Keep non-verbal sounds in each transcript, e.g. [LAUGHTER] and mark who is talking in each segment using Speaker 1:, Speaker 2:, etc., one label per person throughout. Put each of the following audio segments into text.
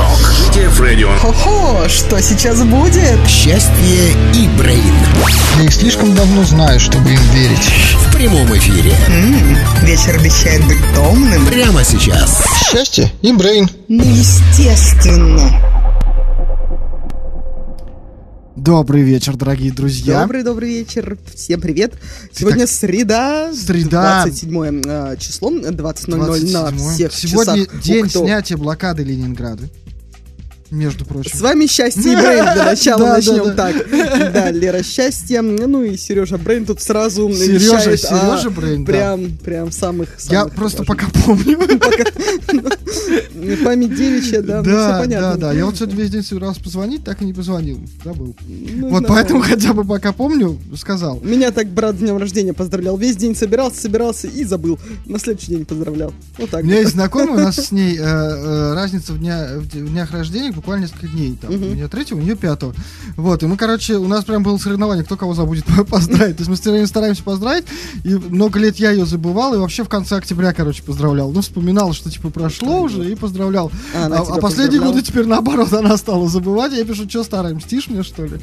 Speaker 1: Шок. GTF Radio.
Speaker 2: Хо-хо, что сейчас будет?
Speaker 3: Счастье и Брейн.
Speaker 4: Я их слишком давно знаю, чтобы им верить.
Speaker 3: В прямом эфире.
Speaker 2: М-м, вечер обещает быть томным.
Speaker 3: Прямо сейчас.
Speaker 4: Счастье и Брейн.
Speaker 2: Ну, естественно.
Speaker 5: Добрый вечер, дорогие друзья.
Speaker 2: Добрый-добрый вечер. Всем привет. Сегодня среда.
Speaker 5: Среда.
Speaker 2: 27 э, число, 20.00 на
Speaker 5: 27.
Speaker 2: всех
Speaker 5: Сегодня
Speaker 2: часах.
Speaker 5: день
Speaker 2: Укту.
Speaker 5: снятия блокады Ленинграда. Между прочим.
Speaker 2: С вами Счастье и Брейн. Для [LAUGHS] начала
Speaker 5: Да,
Speaker 2: начнем
Speaker 5: да,
Speaker 2: так. Да, Лера Счастье. Ну и Сережа Брейн тут сразу
Speaker 5: Сережа-
Speaker 2: вещает о
Speaker 5: Сережа Брейн, да.
Speaker 2: Прям, прям самых
Speaker 5: Я
Speaker 2: самых
Speaker 5: просто
Speaker 2: важных.
Speaker 5: пока помню. [LAUGHS]
Speaker 2: Память девичья, да, ну,
Speaker 5: Да,
Speaker 2: понятно.
Speaker 5: да, да. Я вот сегодня весь день собирался позвонить, так и не позвонил. Забыл.
Speaker 2: Ну,
Speaker 5: Вот поэтому хотя бы пока помню, сказал.
Speaker 2: Меня так брат с днем рождения поздравлял. Весь день собирался, собирался и забыл. На следующий день поздравлял. Вот так.
Speaker 5: У меня есть знакомый, у нас с ней э, э, разница в днях рождения буквально несколько дней. Там,
Speaker 2: Мгм.
Speaker 5: У нее третьего, у нее пятого. Вот, и мы, короче, у нас прям было соревнование, кто кого забудет [LAUGHS] поздравить. То есть мы все время стараемся поздравить, и много лет я ее забывал, и вообще в конце октября, короче, поздравлял. Ну, вспоминал, что, типа, прошло уже, и поздравлял.
Speaker 2: А,
Speaker 5: А, а последние годы теперь наоборот, [LAUGHS] она стала забывать. Я пишу, что старая, мстишь мне, что ли?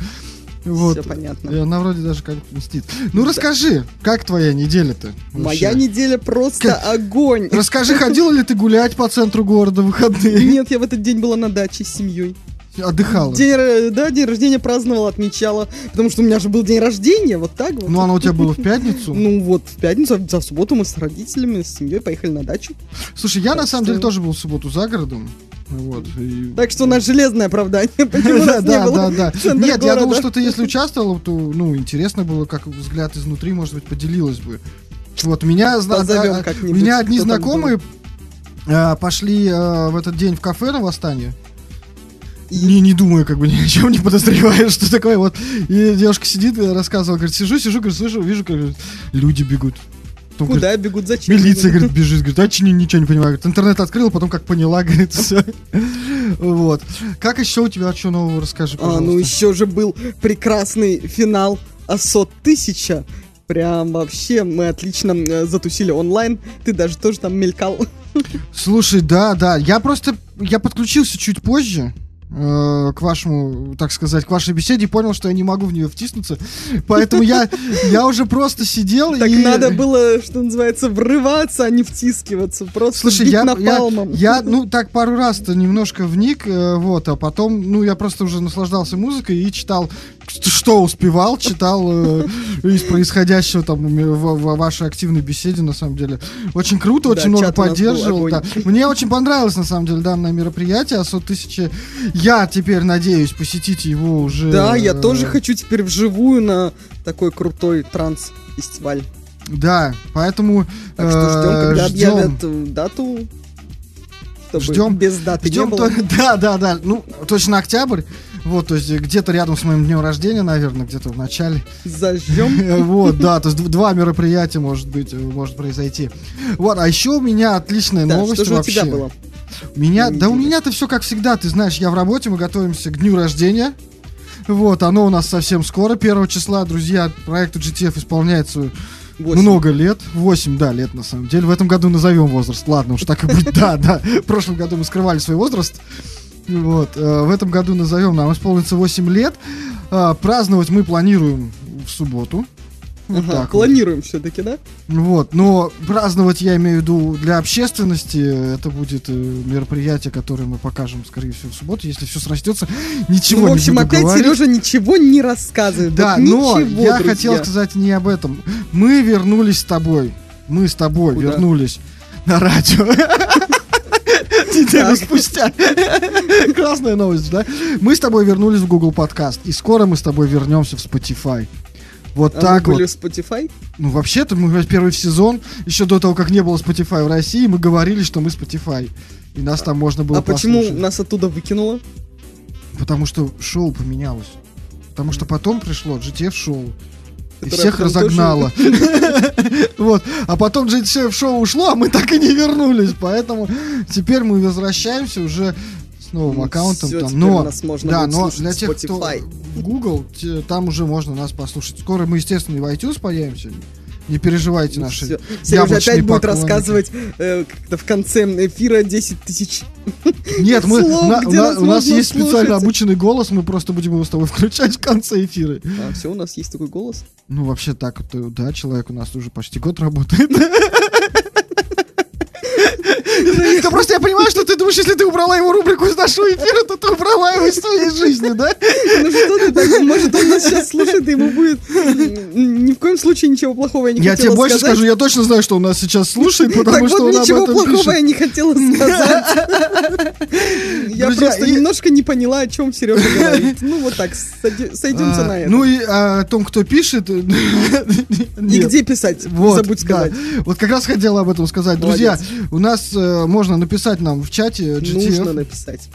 Speaker 5: Вот.
Speaker 2: Всё понятно.
Speaker 5: И она вроде даже как мстит. Ну, расскажи, как твоя неделя-то?
Speaker 2: Моя неделя просто
Speaker 5: Как-
Speaker 2: огонь.
Speaker 5: Расскажи, ходила ли ты гулять по центру города в выходные?
Speaker 2: Нет, я в этот день была на даче с семьей.
Speaker 5: Отдыхала.
Speaker 2: День, да, день рождения праздновала, отмечала. Потому что у меня же был день рождения, вот так вот.
Speaker 5: Ну, оно у тебя было в пятницу. [LAUGHS]
Speaker 2: Ну вот, в пятницу, а в субботу мы с родителями, с семьей поехали на дачу.
Speaker 5: Слушай, я на самом
Speaker 2: что-
Speaker 5: деле тоже был в субботу за городом. Вот. и-
Speaker 2: Так что у нас железное оправдание. [LAUGHS]
Speaker 5: Да, да, да, Нет, я думал, что ты, если участвовала, то, ну, интересно было, как взгляд изнутри, может быть, поделилась бы. Вот, меня, а, меня одни знакомые а, пошли а, в этот день в кафе на восстание.
Speaker 2: И-
Speaker 5: Не, не думаю, как бы ни о чем не подозреваю, [LAUGHS] что такое. Вот. И девушка сидит и рассказывала, говорит, сижу, сижу, говорит, слышу, вижу, как говорит, люди бегут. Потом, говорит,
Speaker 2: Куда бегут, зачем?
Speaker 5: Милиция, говорит, бежит, говорит, а че не- ничего не понимаю. Говорит, интернет открыл, потом как поняла, [LAUGHS] говорит, все. Вот. Как еще у тебя что нового расскажи,
Speaker 2: А, ну еще же был прекрасный финал АСО 1000. Прям вообще мы отлично э, затусили онлайн. Ты даже тоже там мелькал. [LAUGHS]
Speaker 5: Слушай, да, да, я просто, я подключился чуть позже к вашему, так сказать, к вашей беседе понял, что я не могу в нее втиснуться, поэтому я, я уже просто сидел
Speaker 2: Так
Speaker 5: и...
Speaker 2: надо было, что называется, врываться, а не втискиваться. Просто
Speaker 5: Слушай,
Speaker 2: бить
Speaker 5: я, я,
Speaker 2: напалмом.
Speaker 5: я, ну, так пару раз-то немножко вник, э, вот, а потом, ну, я просто уже наслаждался музыкой и читал, что успевал, читал э, из происходящего там в, вашей активной беседе, на самом деле. Очень круто, очень много поддерживал. Мне очень понравилось, на самом деле, данное мероприятие, АСО 1000. Я теперь надеюсь посетить его уже.
Speaker 2: Да, я
Speaker 5: э,
Speaker 2: тоже хочу теперь вживую на такой крутой транс-фестиваль.
Speaker 5: Да, поэтому
Speaker 2: Так что ждем,
Speaker 5: э,
Speaker 2: когда
Speaker 5: ждем.
Speaker 2: объявят э, дату.
Speaker 5: Ждем-
Speaker 2: без даты
Speaker 5: Ждем
Speaker 2: не было.
Speaker 5: то- [LAUGHS] да, да, да. Ну, точно октябрь. Вот, то есть где-то рядом с моим днем рождения, наверное, где-то в начале.
Speaker 2: Зажжем. [LAUGHS]
Speaker 5: Вот, да, то есть два мероприятия может быть, может произойти. Вот, а еще у меня отличная новость вообще. Меня, да у меня-то все как всегда, ты знаешь, я в работе, мы готовимся к дню рождения. Вот, оно у нас совсем скоро, 1 числа, друзья, проекту GTF исполняется
Speaker 2: Восемь.
Speaker 5: много лет, 8, да, лет на самом деле. В этом году назовем возраст, ладно, уж так и быть, да, да. В прошлом году мы скрывали свой возраст. Вот, э, в этом году назовем, нам исполнится 8 лет. А, Праздновать мы планируем в субботу. Вот
Speaker 2: Ага,
Speaker 5: так вот.
Speaker 2: планируем все-таки, да?
Speaker 5: Вот, но праздновать я имею в виду для общественности. Это будет э, мероприятие, которое мы покажем, скорее всего, в субботу, если все срастется. Ничего
Speaker 2: ну, в общем,
Speaker 5: не буду
Speaker 2: опять
Speaker 5: говорить.
Speaker 2: Сережа ничего не рассказывает.
Speaker 5: Да,
Speaker 2: Вот
Speaker 5: но
Speaker 2: ничего,
Speaker 5: я
Speaker 2: друзья.
Speaker 5: хотел сказать не об этом. Мы вернулись с тобой. Мы с тобой
Speaker 2: Куда?
Speaker 5: вернулись на радио. [LAUGHS] Неделю спустя. Классная новость, да? Мы с тобой вернулись в Google Подкаст. И скоро мы с тобой вернемся в Spotify. Вот
Speaker 2: А
Speaker 5: так
Speaker 2: мы
Speaker 5: вот.
Speaker 2: были в Spotify?
Speaker 5: Ну, вообще-то, мы первый сезон, еще до того, как не было Spotify в России, мы говорили, что мы Spotify. И нас там можно было
Speaker 2: а почему нас оттуда выкинуло?
Speaker 5: Потому что шоу поменялось. Потому что потом пришло GTF шоу. И всех разогнало. [LAUGHS] Вот. А потом GTF шоу ушло, а мы так и не вернулись. Поэтому теперь мы возвращаемся уже с новым
Speaker 2: Ну,
Speaker 5: аккаунтом.
Speaker 2: всё,
Speaker 5: там. Но,
Speaker 2: нас можно
Speaker 5: да, но для тех, кто
Speaker 2: Spotify.
Speaker 5: в Google, те- там уже можно нас послушать. Скоро мы, естественно, и в iTunes появимся. Не переживайте наши
Speaker 2: Всё. Сережа опять будет рассказывать э, в конце эфира 10 тысяч.
Speaker 5: Нет, мы,
Speaker 2: слов,
Speaker 5: на- на- у нас есть специально
Speaker 2: слушать.
Speaker 5: обученный голос, мы просто будем его с тобой [LAUGHS] включать в конце эфира.
Speaker 2: А, все, у нас есть такой голос.
Speaker 5: Ну, вообще так, да, человек у нас уже почти год работает. [LAUGHS] [LAUGHS] Да просто я понимаю, что ты думаешь, если ты убрала его рубрику из нашего эфира, то ты убрала его из своей жизни, да?
Speaker 2: Ну что ты так, может он нас сейчас слушает, и ему будет ни в коем случае ничего плохого я не
Speaker 5: Я
Speaker 2: хотела
Speaker 5: тебе больше
Speaker 2: сказать.
Speaker 5: скажу, я точно знаю, что он нас сейчас слушает, потому что
Speaker 2: вот,
Speaker 5: он об
Speaker 2: ничего
Speaker 5: этом
Speaker 2: плохого
Speaker 5: пишет.
Speaker 2: я не хотела сказать. Я просто немножко не поняла, о чем Сережа говорит. Ну вот так, сойдемся
Speaker 5: А,
Speaker 2: на этом.
Speaker 5: Ну и о том, кто пишет. [LAUGHS]
Speaker 2: И где писать? Забудь сказать.
Speaker 5: Вот как раз хотела об этом сказать. Друзья, у нас э, можно написать нам в чате GTF.
Speaker 2: Нужно написать.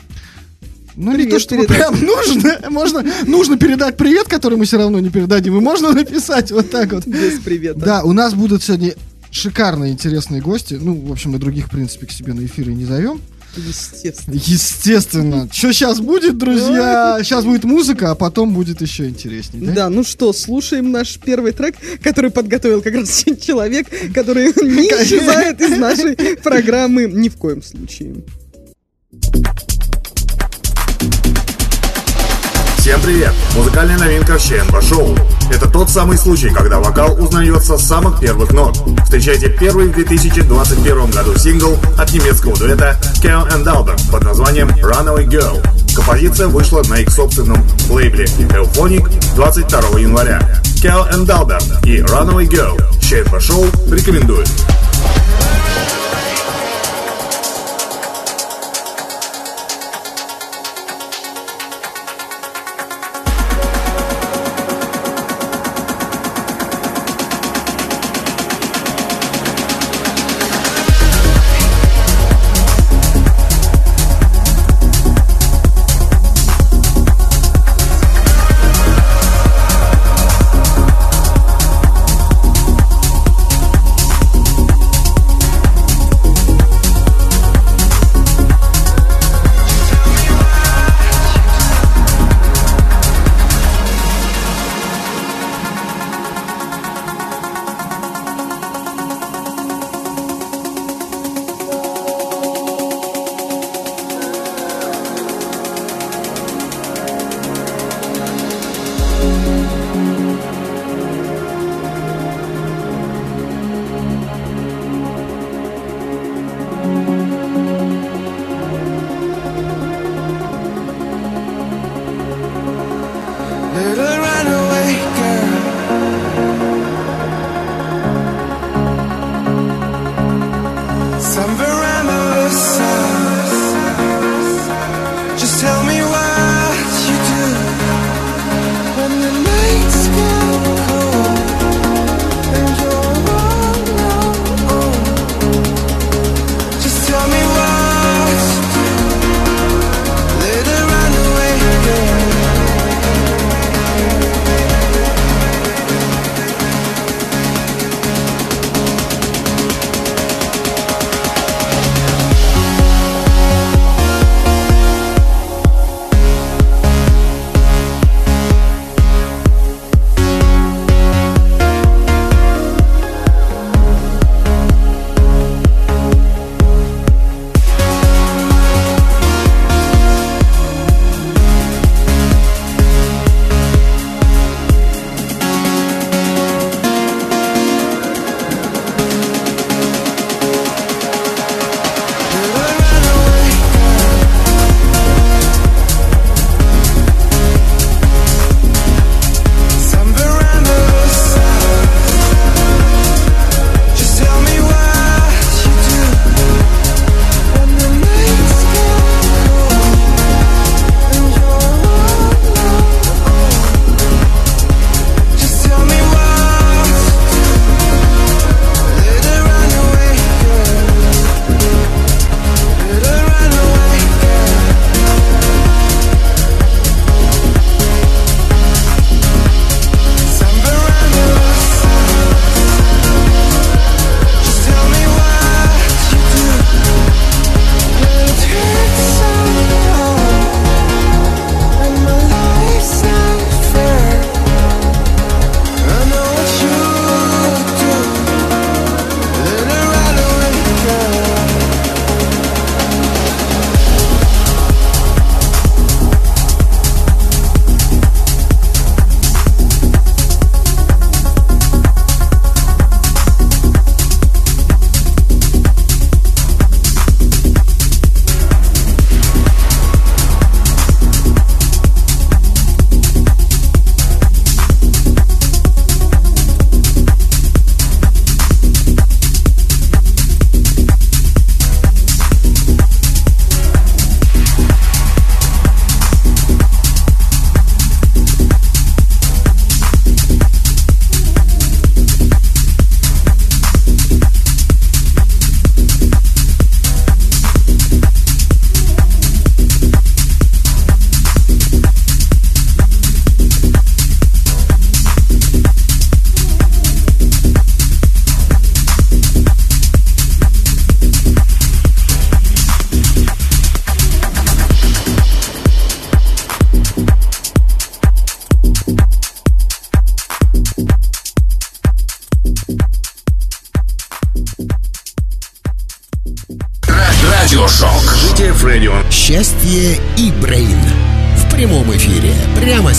Speaker 5: Ну, не
Speaker 2: Привет
Speaker 5: то, чтобы
Speaker 2: передать.
Speaker 5: прям нужно. Можно, нужно передать привет, который мы все равно не передадим. И можно написать вот так вот.
Speaker 2: Без привета.
Speaker 5: Да, у нас будут сегодня шикарные, интересные гости. Ну, в общем, мы других, в принципе, к себе на эфиры не зовем.
Speaker 2: Естественно.
Speaker 5: Естественно. Что сейчас будет, друзья? Сейчас будет музыка, а потом будет еще интереснее. Да?
Speaker 2: Да, ну что, слушаем наш первый трек, который подготовил как раз [LAUGHS] человек, который не исчезает из нашей программы ни в коем случае.
Speaker 1: Всем привет! Музыкальная новинка в ЧНБ Шоу. Это тот самый случай, когда вокал узнается с самых первых нот. Встречайте первый в 2021 году сингл от немецкого дуэта Keo and Albert под названием Runaway Girl. Композиция вышла на их собственном лейбле Euphonic 22 января. Keo and Albert и Runaway Girl. ЧНБ Шоу рекомендует.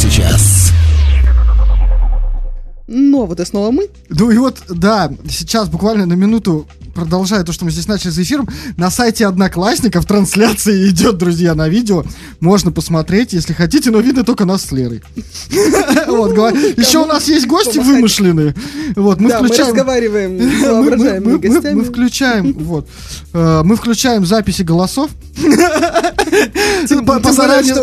Speaker 3: Сейчас.
Speaker 2: Ну, а вот и снова мы.
Speaker 5: Ну и вот, да, сейчас буквально на минуту продолжая то, что мы здесь начали за эфиром, на сайте Одноклассников трансляция идет, друзья, на видео. Можно посмотреть, если хотите, но видно только нас с Лерой. [LAUGHS] Еще у нас есть гости вымышленные. Вот, мы
Speaker 2: да, мы
Speaker 5: включаем...
Speaker 2: разговариваем [LAUGHS]
Speaker 5: Мы- включаем, [LAUGHS] вот, мы включаем записи голосов. По- заранее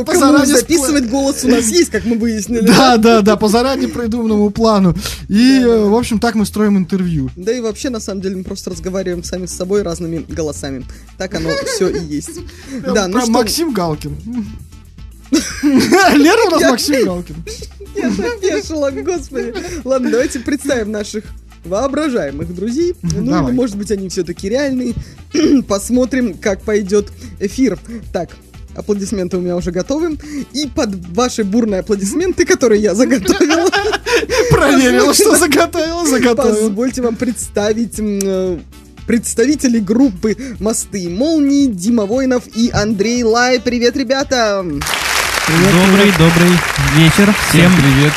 Speaker 2: записывать голос у нас есть, как мы выяснили.
Speaker 5: Да, да, да, по заранее придуманному плану. И, э, в общем, так мы строим интервью.
Speaker 2: Да и вообще, на самом деле, мы просто разговариваем сами с собой разными голосами. Так оно [LAUGHS] все и есть. Да, ну что,
Speaker 5: Максим Галкин. [LAUGHS] Лера у нас Максим Галкин.
Speaker 2: я опешила, господи. Ладно, давайте представим наших воображаемых друзей. Ну,
Speaker 5: Давай.
Speaker 2: или, может быть, они все-таки реальные. [CLEARS THROAT] Посмотрим, как пойдет эфир. Так, аплодисменты у меня уже готовы. И под ваши бурные аплодисменты, которые я заготовила, [LAUGHS]
Speaker 5: Проверила, что заготовила, заготовила.
Speaker 2: Позвольте вам представить э, представителей группы «Мосты и молнии» Дима Воинов и Андрей Лай. Привет, ребята!
Speaker 6: Добрый, добрый вечер всем
Speaker 7: привет.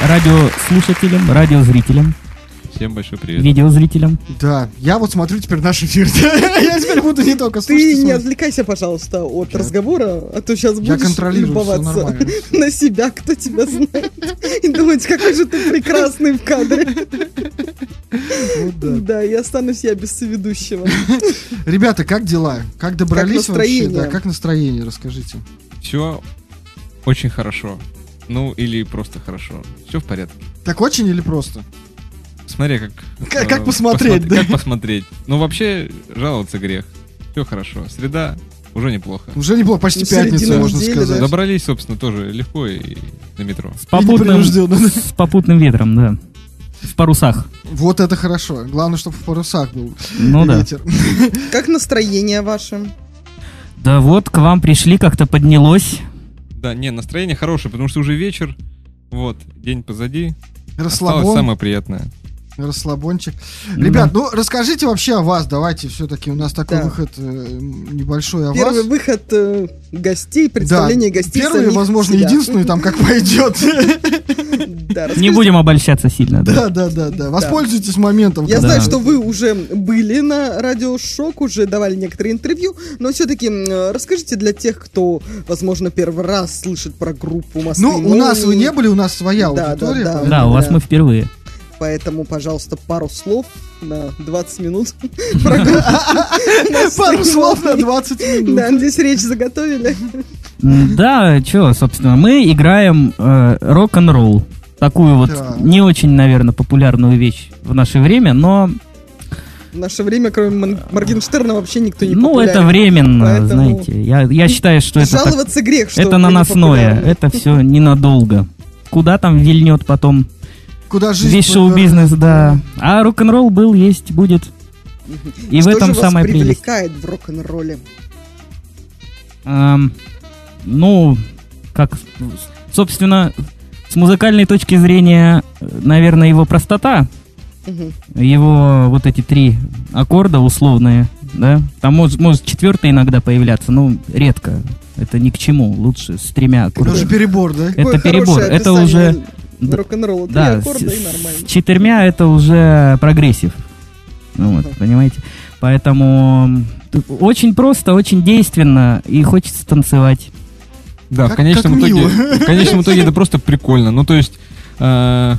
Speaker 6: радиослушателям, радиозрителям,
Speaker 7: Всем большой привет.
Speaker 6: видеозрителям.
Speaker 5: Да, я вот смотрю теперь наш эфир. [LAUGHS] Я теперь буду не только слушать.
Speaker 2: Ты не отвлекайся, пожалуйста, от разговора, а то сейчас
Speaker 5: Я
Speaker 2: будешь любоваться
Speaker 5: нормально. [LAUGHS]
Speaker 2: на себя, кто тебя знает, и думать, какой же ты прекрасный в кадре.
Speaker 5: Да.
Speaker 2: И останусь я без соведущего. [LAUGHS]
Speaker 5: Ребята, как дела? Как добрались вообще? Да, как настроение, расскажите.
Speaker 7: Все очень хорошо. Ну, или просто хорошо. Все в порядке.
Speaker 5: Так очень или просто?
Speaker 7: Смотри, как...
Speaker 5: Как-
Speaker 7: э,
Speaker 5: как посмотреть,
Speaker 7: посмотри-
Speaker 5: да?
Speaker 7: Как посмотреть. Ну, вообще, жаловаться грех. Все хорошо. Среда уже неплохо.
Speaker 5: Уже не было, почти
Speaker 2: Ну,
Speaker 5: пятница, можно
Speaker 2: недели,
Speaker 5: сказать.
Speaker 2: да.
Speaker 7: Добрались, собственно, тоже легко и на метро.
Speaker 6: С попутным, с попутным ветром, да. В парусах.
Speaker 5: Вот это хорошо. Главное, чтобы в парусах был
Speaker 6: Ну да.
Speaker 5: ветер. [LAUGHS]
Speaker 2: Как настроение ваше?
Speaker 6: Да вот, к вам пришли, как-то поднялось.
Speaker 7: Да, не, настроение хорошее, потому что уже вечер. Вот, день позади. Осталось
Speaker 5: Расслабон.
Speaker 7: самое приятное.
Speaker 5: Расслабончик.
Speaker 6: Ну
Speaker 5: Ребят, ну расскажите вообще о вас. Давайте все-таки у нас такой
Speaker 2: Да.
Speaker 5: выход э, небольшой о
Speaker 2: Первый
Speaker 5: вас.
Speaker 2: выход э, гостей, представление гостей
Speaker 5: Первый,
Speaker 2: самих
Speaker 5: возможно,
Speaker 2: себя.
Speaker 5: единственный, там как пойдет. [LAUGHS]
Speaker 2: Да,
Speaker 6: Не будем обольщаться сильно,
Speaker 5: Да,
Speaker 6: да.
Speaker 5: да, да, да. Воспользуйтесь моментом.
Speaker 2: Я
Speaker 5: когда-
Speaker 2: знаю, что вы уже были на радиошок, уже давали некоторые интервью, но все-таки расскажите для тех, кто, возможно, первый раз слышит про группу «Мосты
Speaker 5: Ну, у нас вы
Speaker 2: молнии».
Speaker 5: не были, у нас своя
Speaker 2: Да,
Speaker 5: аудитория.
Speaker 2: да, да.
Speaker 6: Да, у вас
Speaker 2: да.
Speaker 6: мы впервые.
Speaker 2: Поэтому, пожалуйста, пару слов на 20 минут про группу «Мосты
Speaker 5: Пару слов на
Speaker 2: молнии».
Speaker 5: 20 минут.
Speaker 2: Да, здесь речь заготовили.
Speaker 6: Да, что, собственно, мы играем э, рок-н-ролл. Такую вот не очень, наверное, популярную вещь в наше время, но,
Speaker 2: В наше время, кроме Моргенштерна, вообще никто не
Speaker 6: ну, это временно,
Speaker 2: Поэтому
Speaker 6: знаете. Я, я считаю, что это так-
Speaker 2: Жаловаться грех, что
Speaker 6: это наносное, это все ненадолго. Куда там вильнет потом
Speaker 5: Куда жизнь
Speaker 6: весь шоу-бизнес, да. А рок-н-ролл был, есть, будет. И в
Speaker 2: Что
Speaker 6: этом
Speaker 2: же вас
Speaker 6: самая прелесть.
Speaker 2: привлекает в рок-н-ролле?
Speaker 6: Ам, ну, как, собственно, с музыкальной точки зрения, наверное, его простота,
Speaker 2: Мгм.
Speaker 6: его вот эти три аккорда условные, да, там может, может четвертый иногда появляться, но редко. Это ни к чему, лучше с тремя
Speaker 5: Это
Speaker 6: аккордами.
Speaker 5: уже перебор, да?
Speaker 6: Это
Speaker 2: Какое
Speaker 6: перебор, это уже... да,
Speaker 2: Рок-н-ролла. Три
Speaker 6: Да,
Speaker 2: аккорда
Speaker 6: с,
Speaker 2: и нормально.
Speaker 6: с четырьмя это уже progressive. Ну вот,
Speaker 2: Ага.
Speaker 6: понимаете? Поэтому очень просто, очень действенно и хочется танцевать.
Speaker 7: Да,
Speaker 5: Как-
Speaker 7: в конечном
Speaker 5: как
Speaker 7: итоге,
Speaker 5: мило.
Speaker 7: в конечном итоге это [LAUGHS] просто прикольно. Ну, то есть, э,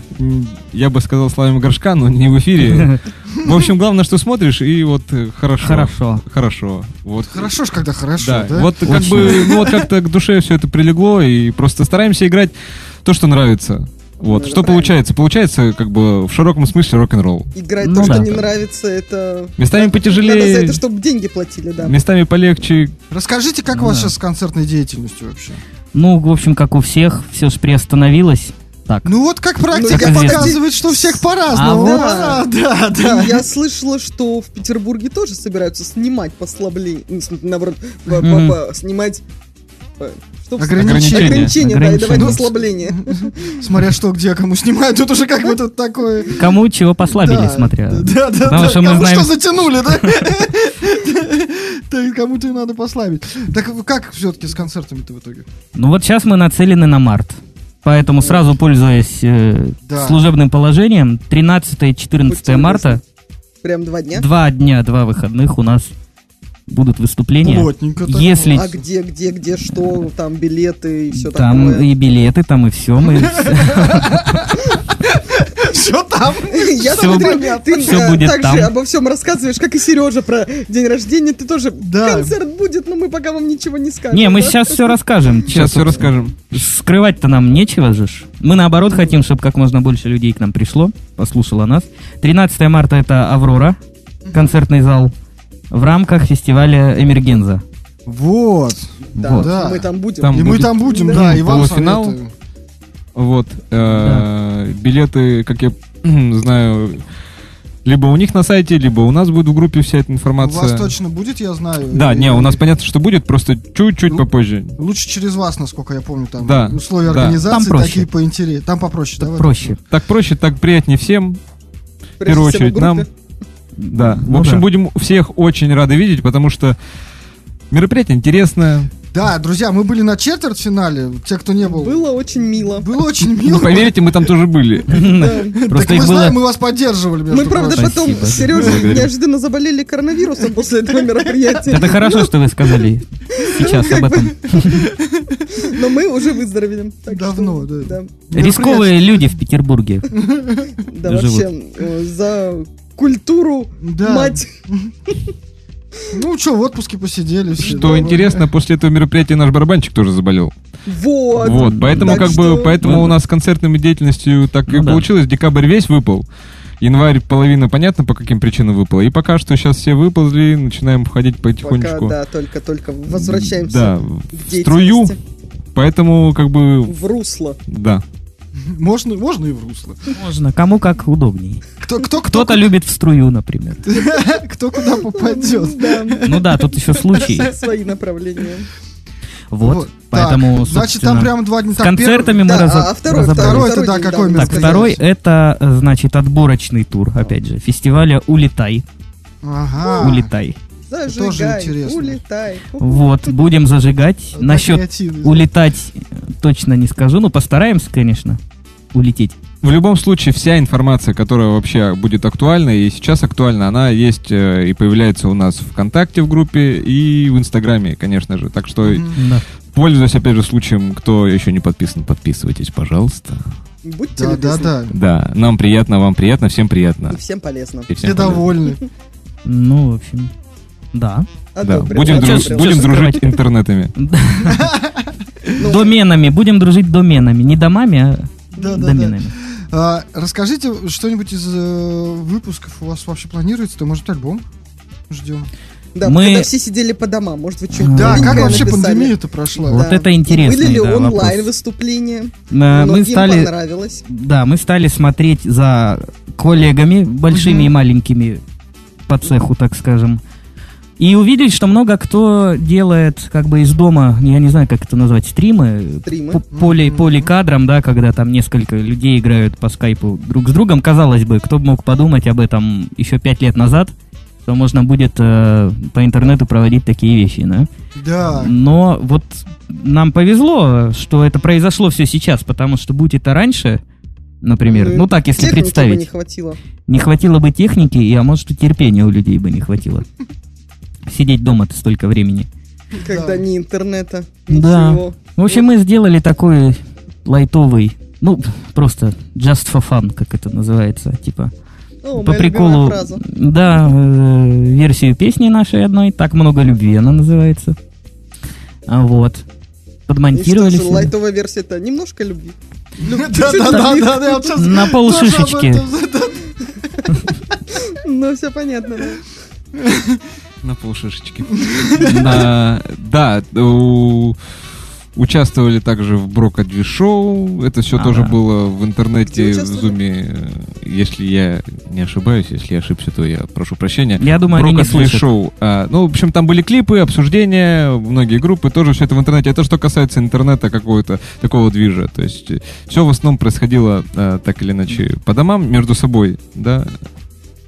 Speaker 7: я бы сказал словами горшка, но не в эфире. В общем, главное, что смотришь, и вот э, хорошо.
Speaker 6: Хорошо.
Speaker 7: Хорошо. Вот.
Speaker 5: Хорошо ж, когда хорошо,
Speaker 7: Да,
Speaker 5: да?
Speaker 7: вот как
Speaker 6: Очень.
Speaker 7: бы, ну вот как-то к душе все это прилегло, и просто стараемся играть то, что нравится. Вот,
Speaker 2: Ну,
Speaker 7: что
Speaker 2: правильно.
Speaker 7: получается? Получается, как бы, в широком смысле рок-н-ролл.
Speaker 2: Играть
Speaker 6: Ну
Speaker 2: то, что
Speaker 6: да.
Speaker 2: не нравится, это...
Speaker 7: Местами
Speaker 2: Надо
Speaker 7: потяжелее.
Speaker 2: за это, чтобы деньги платили, да.
Speaker 7: Местами полегче.
Speaker 5: Расскажите, как у вас
Speaker 6: Да.
Speaker 5: сейчас с концертной деятельностью вообще?
Speaker 6: Ну, в общем, как у всех, все же приостановилось. Так.
Speaker 5: Ну вот как практика
Speaker 6: известно.
Speaker 5: показывает, что у всех по-разному.
Speaker 6: А вот-
Speaker 5: Да, да, да.
Speaker 2: И Я слышала, что в Петербурге тоже собираются снимать послабление, ну, наоборот, по- снимать Что в-
Speaker 5: Ограничения.
Speaker 2: Ограничения, да, и
Speaker 6: Ограничения.
Speaker 2: послабление. [LAUGHS]
Speaker 5: Смотря что, где, кому снимают, тут уже как бы тут такое...
Speaker 6: Кому чего послабили,
Speaker 5: Да,
Speaker 6: смотря.
Speaker 5: Да, да,
Speaker 6: Потому
Speaker 5: да.
Speaker 6: что мы
Speaker 5: Кому
Speaker 6: знаем-
Speaker 5: что затянули, да? [LAUGHS] Кому-то и надо послабить. Так как все-таки с концертами-то в итоге?
Speaker 6: Ну вот сейчас мы нацелены на март. Поэтому сразу пользуясь э,
Speaker 5: Да.
Speaker 6: служебным положением, 13-14
Speaker 2: Будьте
Speaker 6: марта,
Speaker 2: Прям два дня.
Speaker 6: два дня, два выходных у нас будут выступления.
Speaker 5: Плотненько так.
Speaker 6: Если
Speaker 2: А где, где, где, что, там билеты и все
Speaker 6: там
Speaker 2: такое.
Speaker 6: и билеты, там и все, мы [LAUGHS]
Speaker 5: Все там.
Speaker 2: Я смотрю, ты э,
Speaker 6: будет
Speaker 2: так
Speaker 6: там.
Speaker 2: же обо всем рассказываешь, как и Сережа про день рождения. Ты тоже
Speaker 5: Да.
Speaker 2: концерт будет, но мы пока вам ничего не скажем.
Speaker 6: Не, мы
Speaker 2: да?
Speaker 6: сейчас все расскажем.
Speaker 7: Сейчас все расскажем.
Speaker 6: Скрывать-то нам нечего же. ж. Мы наоборот хотим, чтобы как можно больше людей к нам пришло, послушало нас. 13 марта это Аврора, концертный зал, в рамках фестиваля Эмергенза.
Speaker 5: Вот.
Speaker 2: Да,
Speaker 6: Вот.
Speaker 5: Да.
Speaker 2: мы там будем.
Speaker 7: Там
Speaker 5: И мы
Speaker 7: будет
Speaker 5: там будем,
Speaker 2: Да.
Speaker 5: да, и вам советую.
Speaker 7: Вот. э, Билеты, как я [CLEARS THROAT] знаю, либо у них на сайте, либо у нас будет в группе вся эта
Speaker 5: У
Speaker 7: информация.
Speaker 5: вас точно будет, я знаю.
Speaker 7: Да,
Speaker 5: И-
Speaker 7: не, у нас понятно, что будет, просто чуть-чуть попозже.
Speaker 5: Лучше через вас, насколько я помню, там
Speaker 7: Да,
Speaker 5: условия
Speaker 7: да.
Speaker 5: организации
Speaker 6: Там проще.
Speaker 5: такие поинтереснее. Там попроще, да? в этом?
Speaker 6: Проще.
Speaker 7: Так проще, так приятнее всем. В первую очередь нам. Да. В
Speaker 6: Ну
Speaker 7: общем,
Speaker 6: да.
Speaker 7: будем всех очень рады видеть, потому что мероприятие интересное.
Speaker 5: Да, друзья, мы были на четвертьфинале. Те, кто не был.
Speaker 2: Было очень мило.
Speaker 5: Было очень
Speaker 7: Ну,
Speaker 5: мило.
Speaker 7: поверьте, мы там тоже были. [LAUGHS]
Speaker 5: Так
Speaker 6: Просто
Speaker 5: мы знаем, мы вас поддерживали,
Speaker 2: Мы, правда, потом
Speaker 6: Спасибо.
Speaker 2: с Сережей
Speaker 7: Благодарю.
Speaker 2: неожиданно заболели коронавирусом после этого мероприятия.
Speaker 6: Это хорошо, что вы сказали сейчас об этом. [LAUGHS]
Speaker 2: Но мы уже выздоровели.
Speaker 5: Давно, да.
Speaker 6: Рисковые люди в Петербурге.
Speaker 2: Да,
Speaker 6: живут.
Speaker 2: вообще, э, за культуру,
Speaker 5: Да.
Speaker 2: мать. [LAUGHS]
Speaker 5: Ну что, в отпуске посидели все.
Speaker 7: Что интересно, после этого мероприятия наш барабанщик тоже заболел.
Speaker 2: Вот.
Speaker 7: Вот, поэтому
Speaker 2: Так
Speaker 7: как
Speaker 2: что-
Speaker 7: бы, поэтому
Speaker 6: Ну
Speaker 7: у
Speaker 6: да.
Speaker 7: нас с концертными деятельностью так и
Speaker 6: Ну да.
Speaker 7: получилось. Декабрь весь выпал. Январь половина, понятно, по каким причинам выпала. И пока что сейчас все выползли, начинаем входить
Speaker 2: Пока,
Speaker 7: потихонечку.
Speaker 2: да, только-только возвращаемся
Speaker 7: Да, в струю. Поэтому, как бы,
Speaker 2: в русло.
Speaker 7: да. [LAUGHS]
Speaker 5: Можно, можно и в русло.
Speaker 6: Можно, кому как удобнее.
Speaker 5: Кто, кто, кто,
Speaker 6: Кто-то любит в струю, например. [LAUGHS]
Speaker 5: кто куда попадет.
Speaker 2: Да.
Speaker 6: Ну да, тут еще случаи.
Speaker 2: Свои направления.
Speaker 6: Вот, поэтому,
Speaker 5: Значит, там прям два дня.
Speaker 6: С концертами мы
Speaker 2: Да, а второй,
Speaker 6: разобрались.
Speaker 5: Второй да, какой
Speaker 2: да,
Speaker 6: Так, второй это, э, значит, отборочный тур, опять же, фестиваля «Улетай».
Speaker 5: Ага.
Speaker 6: «Улетай».
Speaker 2: Зажигай,
Speaker 5: интересно.
Speaker 2: улетай.
Speaker 6: Вот, будем зажигать.
Speaker 5: Вот
Speaker 6: Насчет улетать точно не скажу, но постараемся, конечно, улететь.
Speaker 7: В любом случае, вся информация, которая вообще будет актуальна и сейчас актуальна, она есть э, и появляется у нас в ВКонтакте в группе и в Инстаграме, конечно же. Так что.
Speaker 6: Да.
Speaker 7: пользуясь, опять же, случаем, кто еще не подписан, подписывайтесь, пожалуйста.
Speaker 2: Будьте
Speaker 5: Да, да,
Speaker 2: любезны.
Speaker 5: да.
Speaker 7: Да, нам приятно, вам приятно, всем приятно.
Speaker 2: И всем полезно.
Speaker 7: И всем
Speaker 5: Все
Speaker 7: полезно.
Speaker 5: довольны.
Speaker 6: Ну, в общем, да.
Speaker 7: Да,
Speaker 2: Одобрил,
Speaker 7: будем,
Speaker 2: одобрил.
Speaker 7: друж- будем дружить интернетами. [LAUGHS]
Speaker 6: Доменами, будем дружить доменами. Не домами, а
Speaker 5: Да, да, да.
Speaker 6: доменами.
Speaker 5: А, расскажите что-нибудь из э, выпусков у вас вообще планируется? То может альбом ждем.
Speaker 2: Да,
Speaker 6: Мы-
Speaker 2: когда все сидели по домам, может, вы что-нибудь
Speaker 5: Да, как вообще
Speaker 2: написали?
Speaker 5: пандемия-то прошла?
Speaker 6: Вот это интересный,
Speaker 2: Были ли
Speaker 6: да,
Speaker 2: онлайн
Speaker 6: вопрос.
Speaker 2: выступления?
Speaker 6: Э, Мы стали,
Speaker 2: понравилось.
Speaker 6: да, мы стали смотреть за коллегами, большими
Speaker 5: Мгм.
Speaker 6: и маленькими по цеху, так скажем. И увидели, что много кто делает как бы из дома, я не знаю, как это назвать, стримы,
Speaker 2: Стримы.
Speaker 6: по- поле,
Speaker 5: Мгм.
Speaker 6: поликадром, да, когда там несколько людей играют по скайпу друг с другом. Казалось бы, кто бы мог подумать об этом еще пять лет назад, что можно будет э, по интернету проводить такие вещи, да?
Speaker 5: Да.
Speaker 6: Но вот нам повезло, что это произошло все сейчас, потому что будь это раньше, например, ну так, если
Speaker 2: Техники бы
Speaker 6: представить,
Speaker 2: не хватило.
Speaker 6: не хватило бы техники, и, а может и терпения у людей бы не хватило. Сидеть дома-то столько времени.
Speaker 2: Когда
Speaker 5: Да.
Speaker 2: ни интернета,
Speaker 6: Да.
Speaker 2: ничего.
Speaker 6: В общем, мы сделали такой лайтовый, ну, просто just for fun, как это называется, типа,
Speaker 2: О,
Speaker 6: по
Speaker 2: моя любимая
Speaker 6: приколу,
Speaker 2: фраза.
Speaker 6: да, э, версию песни нашей одной, «Так много любви» она называется. А вот.
Speaker 2: И что
Speaker 6: Подмонтировали
Speaker 2: же,
Speaker 6: всё.
Speaker 2: лайтовая версия это немножко любви.
Speaker 6: На пол
Speaker 5: тоже об
Speaker 6: шишечки.
Speaker 5: этом, да, да.
Speaker 2: Ну, все понятно, да. [LAUGHS]
Speaker 7: На полшишечки. [LAUGHS] Да, Участвовали также в Брокадви шоу. Это все
Speaker 6: А,
Speaker 7: тоже
Speaker 6: да.
Speaker 7: было в интернете, в зуме. Если я не ошибаюсь, если я ошибся, то я прошу прощения.
Speaker 6: Я думаю, они не
Speaker 7: Брокадви
Speaker 6: слышат.
Speaker 7: шоу. А, ну, в общем, там были клипы, обсуждения, многие группы, тоже все это в интернете. Это что касается интернета какого-то такого движа. То есть все в основном происходило а, так или иначе по домам, между собой, да.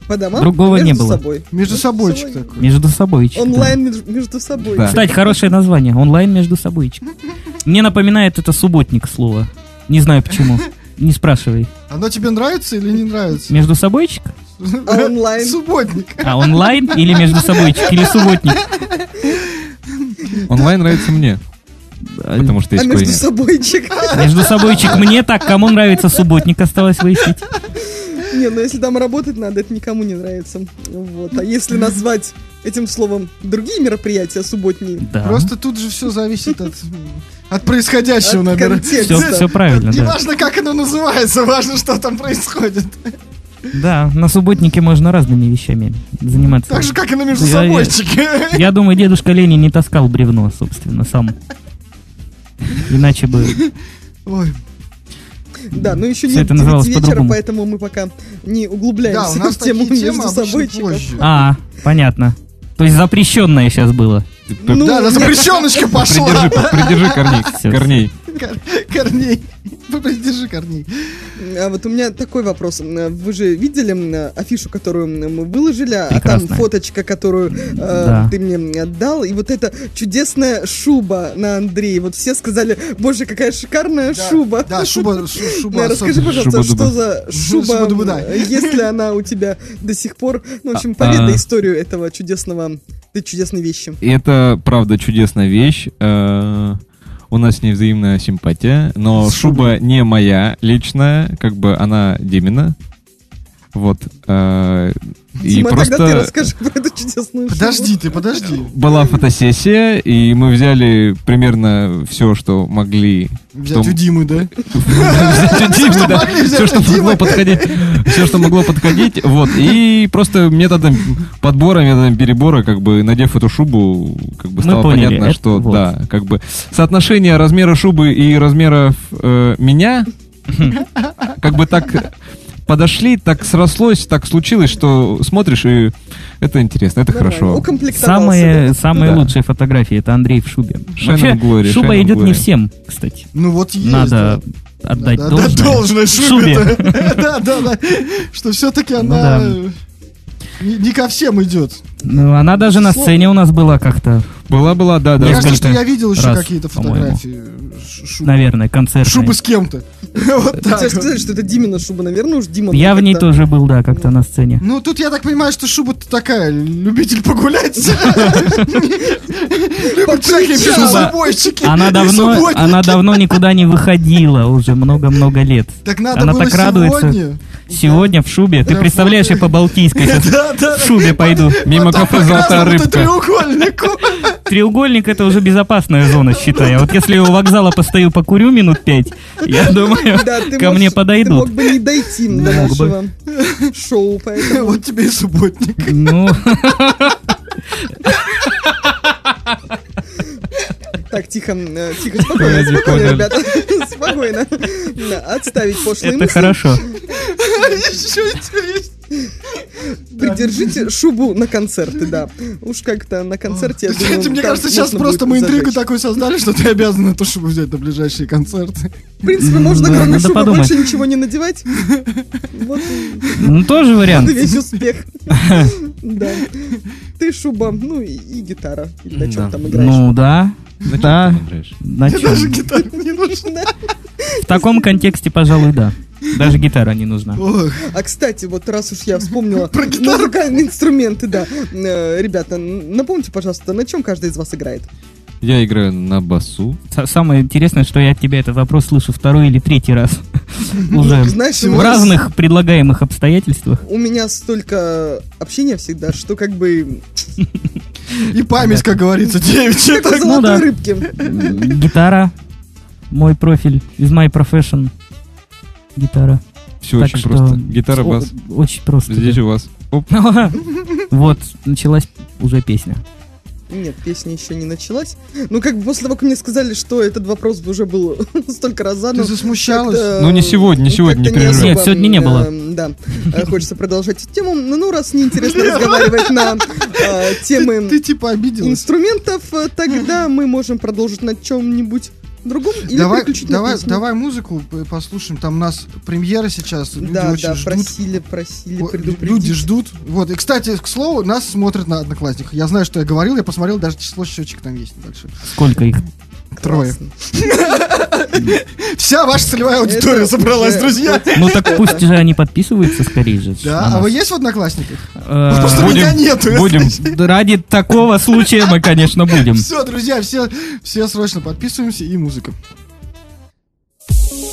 Speaker 2: По домам?
Speaker 6: Другого
Speaker 2: между
Speaker 6: не было.
Speaker 2: собой.
Speaker 5: Между собойчик
Speaker 2: собой.
Speaker 5: такой.
Speaker 6: Между собой.
Speaker 2: Онлайн между, между собой.
Speaker 7: Да.
Speaker 6: Кстати, хорошее название. Онлайн между собой. Мне напоминает это субботник слово. Не знаю почему. Не спрашивай.
Speaker 5: Оно тебе нравится или не нравится?
Speaker 6: Между собойчик?
Speaker 2: А онлайн?
Speaker 5: Субботник.
Speaker 6: А онлайн или между собойчик? Или субботник?
Speaker 7: Онлайн нравится мне, потому что
Speaker 2: А
Speaker 7: есть
Speaker 2: между
Speaker 7: койня.
Speaker 2: собойчик?
Speaker 6: Между собойчик мне так, кому нравится субботник, осталось выяснить.
Speaker 2: Не, ну если там работать надо, это никому не нравится. Вот. А если назвать этим словом другие мероприятия субботние,
Speaker 6: Да.
Speaker 5: Просто тут же все зависит от, от происходящего,
Speaker 2: от
Speaker 5: наверное.
Speaker 2: контекста.
Speaker 6: Все, все правильно,
Speaker 5: Не
Speaker 6: да.
Speaker 5: важно, как оно называется, важно, что там происходит.
Speaker 6: Да, на субботнике можно разными вещами заниматься.
Speaker 5: Так же, как и на между
Speaker 6: Я- я- думаю, дедушка Ленин не таскал бревно, собственно, сам. Иначе бы...
Speaker 5: Ой,
Speaker 2: Да, но еще
Speaker 6: Всё
Speaker 2: нет
Speaker 6: это называлось
Speaker 2: 9 вечера, поэтому мы пока не
Speaker 5: да,
Speaker 2: углубляемся
Speaker 5: у нас
Speaker 2: в тему между
Speaker 5: позже.
Speaker 6: А, понятно. То есть запрещенное сейчас было.
Speaker 2: Ну,
Speaker 5: Да, да, запрещеночка пошла.
Speaker 7: Придержи, придержи корней. [LAUGHS] Корней.
Speaker 5: Корней. [LAUGHS] Придержи корней.
Speaker 2: А вот у меня такой вопрос. Вы же видели афишу, которую мы выложили, а там фоточка, которую э,
Speaker 6: Да.
Speaker 2: ты мне отдал, и вот эта чудесная шуба на Андрее. Вот все сказали, боже, какая шикарная
Speaker 5: Да,
Speaker 2: шуба.
Speaker 5: Да, шуба, шу- шуба [LAUGHS]
Speaker 2: Да, расскажи, пожалуйста, что за шуба,
Speaker 5: Шуба-дуба, да.
Speaker 2: м, есть ли она у тебя до сих пор? Ну, в общем,
Speaker 6: А,
Speaker 2: поведай
Speaker 6: а.
Speaker 2: историю этого чудесного, этой чудесной вещи.
Speaker 7: Это, правда, чудесная вещь. У нас с ней взаимная симпатия, но шуба не моя личная, как бы она Димина. Вот. э, И
Speaker 2: Дима, тогда ты
Speaker 7: просто
Speaker 2: расскажи про эту чудесную.
Speaker 5: Подожди ты, подожди.
Speaker 7: была фотосессия, и мы взяли примерно все, что могли.
Speaker 5: Взять
Speaker 7: что-
Speaker 5: у Димы, да?
Speaker 7: Димы, да,
Speaker 5: могли взять
Speaker 7: все, что
Speaker 5: у Димы.
Speaker 7: могло подходить, все, что могло подходить, вот, и просто методом подбора, методом перебора, как бы, надев эту шубу, как бы стало понятно, что, да, как бы, соотношение размера шубы и размеров э, меня, как бы так подошли, так срослось, так случилось, что смотришь, и это интересно, это
Speaker 2: Нормально.
Speaker 7: хорошо.
Speaker 6: Самые,
Speaker 2: да?
Speaker 6: самые
Speaker 7: Да.
Speaker 6: лучшие фотографии это Андрей в шубе. Вообще,
Speaker 7: Глори,
Speaker 6: шуба
Speaker 7: Шеннон
Speaker 6: идет не
Speaker 7: Глори.
Speaker 6: всем, кстати.
Speaker 5: Ну вот есть.
Speaker 6: Надо отдать
Speaker 5: да.
Speaker 6: должное.
Speaker 5: Да, должное
Speaker 6: Шубе.
Speaker 5: шубе. [LAUGHS] [LAUGHS] Да, да, да. Что все-таки
Speaker 6: Ну
Speaker 5: она
Speaker 6: да.
Speaker 5: не не ко всем идет.
Speaker 6: Ну, она даже на сцене у нас была как-то,
Speaker 7: Была-была, да, да.
Speaker 5: Мне кажется, что я видел еще какие-то фотографии.
Speaker 6: наверное, концертная.
Speaker 5: Шубы с кем-то. [LAUGHS] Вот
Speaker 2: Хотя
Speaker 5: так.
Speaker 2: сказали, что это Димина шуба, наверное, уж Дима.
Speaker 6: Я в ней тоже был, да, как-то на сцене.
Speaker 5: Ну, тут я так понимаю, что шуба-то такая, любитель погулять. [LAUGHS] [LAUGHS]
Speaker 6: Она давно, она давно никуда не выходила, уже много-много лет.
Speaker 5: Так надо
Speaker 6: она
Speaker 5: было
Speaker 6: так радуется.
Speaker 5: сегодня.
Speaker 6: Сегодня в шубе. Ты
Speaker 5: Прям
Speaker 6: представляешь, я по Балтийской [LAUGHS] сейчас
Speaker 5: Да, да,
Speaker 6: в шубе пойду.
Speaker 7: Мимо кафе «Золотая рыбка». [LAUGHS]
Speaker 6: Треугольник это уже безопасная зона, считай. А вот если я у вокзала постою, покурю минут пять, я [LAUGHS] думаю,
Speaker 2: ты
Speaker 6: ко мне
Speaker 2: Ты
Speaker 6: подойдут.
Speaker 2: мог бы не дойти до
Speaker 6: Мог бы.
Speaker 2: нашего шоу, поэтому...
Speaker 5: Вот тебе и субботник.
Speaker 6: Ну,
Speaker 2: Так, тихо, э, тихо, спокойно, спокойно, ребята, [LAUGHS] спокойно. Отставить пошлые
Speaker 6: это хорошо.
Speaker 5: Еще. [LAUGHS]
Speaker 2: Придержите шубу на концерты, да. Уж как-то на концерте, я думаю,
Speaker 5: мне кажется, сейчас просто мы интригу такой создали, что ты обязан эту шубу взять на ближайшие концерты.
Speaker 2: В принципе, можно кроме шубы больше ничего не надевать. [LAUGHS]
Speaker 6: Ну, тоже вариант.
Speaker 2: весь успех. Да. Ты шуба, ну и и гитара. Или на чем
Speaker 7: Да.
Speaker 2: там играешь?
Speaker 6: Ну, да. Да. На чём?
Speaker 5: Даже гитара не нужна.
Speaker 6: В таком контексте, пожалуй, да. Даже гитара не нужна.
Speaker 5: Ох,
Speaker 2: А кстати, вот раз уж я вспомнила
Speaker 5: Про
Speaker 2: музыкальные инструменты, да. Э, Ребята, напомните, пожалуйста, на чем каждый из вас играет?
Speaker 7: Я играю на басу.
Speaker 6: Самое интересное, что я от тебя этот вопрос слышу второй или третий раз. [LAUGHS] Уже
Speaker 2: Знаешь,
Speaker 6: в разных предлагаемых обстоятельствах.
Speaker 2: У меня столько общения всегда, что как бы [LAUGHS]
Speaker 5: И память, как говорится, девичья.
Speaker 2: как.
Speaker 6: Ну
Speaker 2: золотой рыбки.
Speaker 6: Гитара. Мой профиль. Is my profession. Гитара.
Speaker 7: Все
Speaker 6: Так
Speaker 7: очень
Speaker 6: что
Speaker 7: просто. Гитара,
Speaker 6: о-
Speaker 7: бас.
Speaker 6: Очень просто.
Speaker 7: Здесь
Speaker 6: да.
Speaker 7: у вас. Оп. [LAUGHS]
Speaker 6: Вот, началась уже песня.
Speaker 2: Нет, песня еще не началась. Ну, как бы после того, как мне сказали, что этот вопрос уже был [LAUGHS] столько раз задан.
Speaker 5: Ты засмущалась?
Speaker 7: Ну, не сегодня, не сегодня,
Speaker 2: как-то
Speaker 7: не
Speaker 2: особо,
Speaker 6: Нет, сегодня не было.
Speaker 2: Да, Э, хочется продолжать эту тему. Ну, ну, раз неинтересно [LAUGHS] разговаривать на э, темы
Speaker 5: Ты типа обиделась.
Speaker 2: инструментов, э, тогда [LAUGHS] мы можем продолжить на чем-нибудь другом или
Speaker 5: Давай,
Speaker 2: переключить на
Speaker 5: давай,
Speaker 2: песню.
Speaker 5: давай музыку послушаем. Там у нас премьера сейчас. Люди
Speaker 2: Да,
Speaker 5: очень
Speaker 2: да,
Speaker 5: ждут.
Speaker 2: просили, просили предупредить.
Speaker 5: Люди ждут. Вот. И, кстати, к слову, нас смотрят на одноклассниках. Я знаю, что я говорил, я посмотрел, даже число счетчик там есть небольшое.
Speaker 6: Сколько их?
Speaker 5: Трое. [LAUGHS] Вся ваша целевая аудитория собралась, друзья. [LAUGHS]
Speaker 6: Ну так пусть же они подписываются скорее же.
Speaker 5: Да, а вы есть в одноклассниках?
Speaker 6: Э,
Speaker 5: Просто
Speaker 7: будем-
Speaker 5: меня нету.
Speaker 7: Будем. [LAUGHS]
Speaker 6: Ради такого случая мы, конечно, будем.
Speaker 5: Все, друзья, все, все срочно подписываемся и музыка.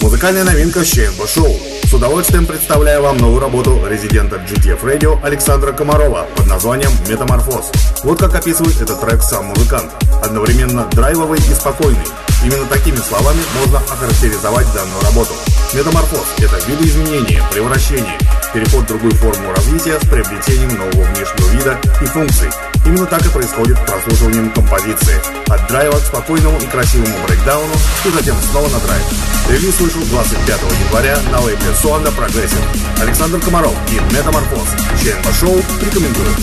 Speaker 1: Музыкальная новинка ЩНБ Шоу. С удовольствием представляю вам новую работу резидента GTF Radio Александра Комарова под названием «Метаморфоз». Вот как описывает этот трек сам музыкант. Одновременно драйвовый и спокойный. Именно такими словами можно охарактеризовать данную работу. Метаморфоз – это видоизменение, превращение, переход в другую форму развития с приобретением нового внешнего вида и функций. Именно так и происходит прослушиванием композиции. От драйва к спокойному и красивому брейкдауну и затем снова на драйв. Релиз вышел 25 января на лейбле Suanda Progressive. Александр Комаров и Метаморфоз. ЧНБ Шоу рекомендую.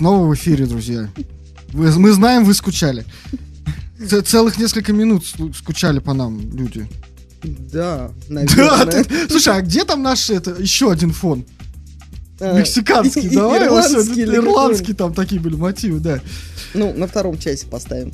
Speaker 5: Снова в эфире, друзья. Вы- мы знаем, вы скучали. Целых несколько минут ску- скучали по нам люди.
Speaker 2: Да,
Speaker 5: Да,
Speaker 2: наверное.
Speaker 5: ты- слушай, а где там наш это еще один фон?
Speaker 2: А,
Speaker 5: Мексиканский, давай
Speaker 2: ирландский
Speaker 5: Ирландский там такие были мотивы, да.
Speaker 2: Ну, на втором часе поставим.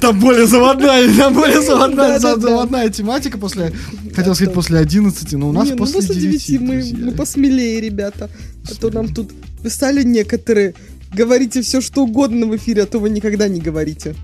Speaker 5: Там более заводная, там более [LAUGHS] заводная, заводная тематика после, хотел сказать, после 11, но у нас
Speaker 2: ну,
Speaker 5: после 9,
Speaker 2: мы,
Speaker 5: друзья.
Speaker 2: мы посмелее, ребята. А то нам тут писали некоторые. Говорите все, что угодно в эфире, а то вы никогда не говорите.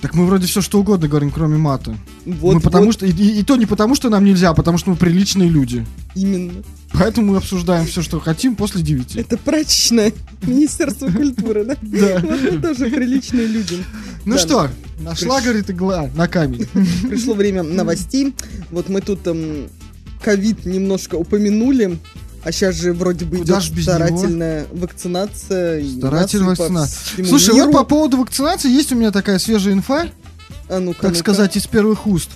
Speaker 5: Так мы вроде все что угодно говорим, кроме мата.
Speaker 2: Вот,
Speaker 5: мы потому
Speaker 2: вот
Speaker 5: что, и, и- и то не потому, что нам нельзя, а потому что мы приличные люди.
Speaker 2: именно.
Speaker 5: Поэтому мы обсуждаем все, что хотим после 9.
Speaker 2: Это прачечное [LAUGHS] Министерство культуры, да?
Speaker 5: Да.
Speaker 2: Вот мы тоже приличные люди.
Speaker 5: Ну что, нашла, говорит, игла на камень. [LAUGHS]
Speaker 2: Пришло время новостей. Вот мы тут эм, ковид немножко упомянули. А сейчас же вроде бы
Speaker 5: Куда
Speaker 2: идет старательная вакцинация. и
Speaker 5: Старательная вакцинация. Слушай,
Speaker 2: миру.
Speaker 5: вот по поводу вакцинации есть у меня такая свежая инфа,
Speaker 2: А ну-ка,
Speaker 5: так
Speaker 2: ну-ка.
Speaker 5: сказать, из первых уст.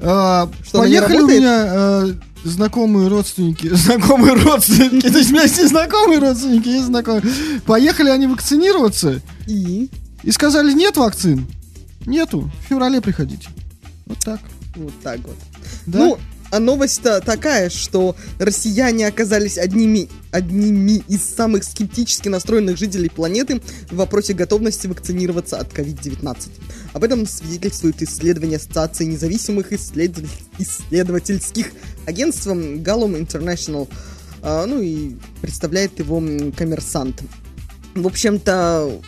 Speaker 5: А,
Speaker 2: Что,
Speaker 5: поехали у меня э, знакомые родственники, [LAUGHS] знакомые родственники, [LAUGHS] то есть у меня есть незнакомые родственники, есть знакомые. Поехали они вакцинироваться
Speaker 2: И
Speaker 5: и сказали, нет вакцин. Нету, в феврале приходите. Вот так.
Speaker 2: вот так вот.
Speaker 5: Да?
Speaker 2: Ну, а новость-то такая, что россияне оказались одними, одними из самых скептически настроенных жителей планеты в вопросе готовности вакцинироваться от COVID-19. Об этом свидетельствует исследование Ассоциации независимых исследов- исследовательских агентств Gallum International. А, ну и представляет его коммерсант. В общем-то,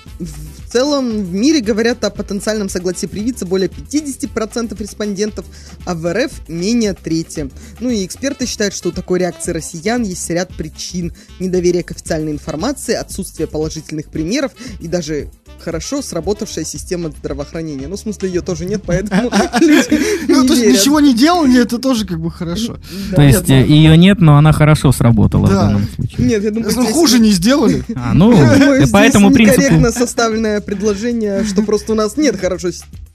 Speaker 2: в целом в мире говорят о потенциальном согласии привиться более 50% респондентов, а в РФ менее трети. Ну и эксперты считают, что у такой реакции россиян есть ряд причин. Недоверие к официальной информации, отсутствие положительных примеров и даже хорошо сработавшая система здравоохранения. Ну, в смысле, ее тоже нет, поэтому [LAUGHS] [LAUGHS] люди
Speaker 5: Ну, то есть ничего не делали, это тоже как бы хорошо.
Speaker 6: То есть ее нет, но она хорошо сработала в
Speaker 5: Да.
Speaker 6: данном случае.
Speaker 2: Нет, я думаю,
Speaker 5: Ну, хуже не сделали.
Speaker 6: А, ну,
Speaker 2: Я [LAUGHS] думаю,
Speaker 6: э,
Speaker 2: здесь составленное предложение, что просто у нас нет хорошо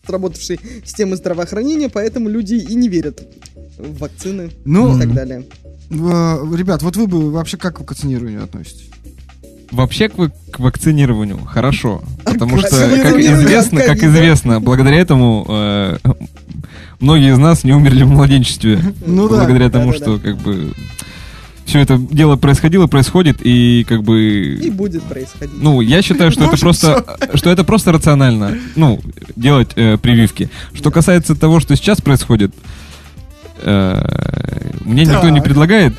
Speaker 2: сработавшей системы здравоохранения, поэтому люди и не верят в вакцины
Speaker 5: Ну,
Speaker 2: и так далее.
Speaker 5: ребят, вот вы бы вообще как к вакцинированию относитесь?
Speaker 7: Вообще к, к вакцинированию хорошо, потому что, как известно, как известно, благодаря этому э, многие из нас не умерли в младенчестве.
Speaker 5: Ну да.
Speaker 7: благодаря тому, что как бы все это дело происходило, происходит, и как бы
Speaker 2: И будет происходить.
Speaker 7: ну, я считаю, что это просто, что это просто рационально, ну, делать э, прививки. Что касается того, что сейчас происходит, э, мне никто не предлагает.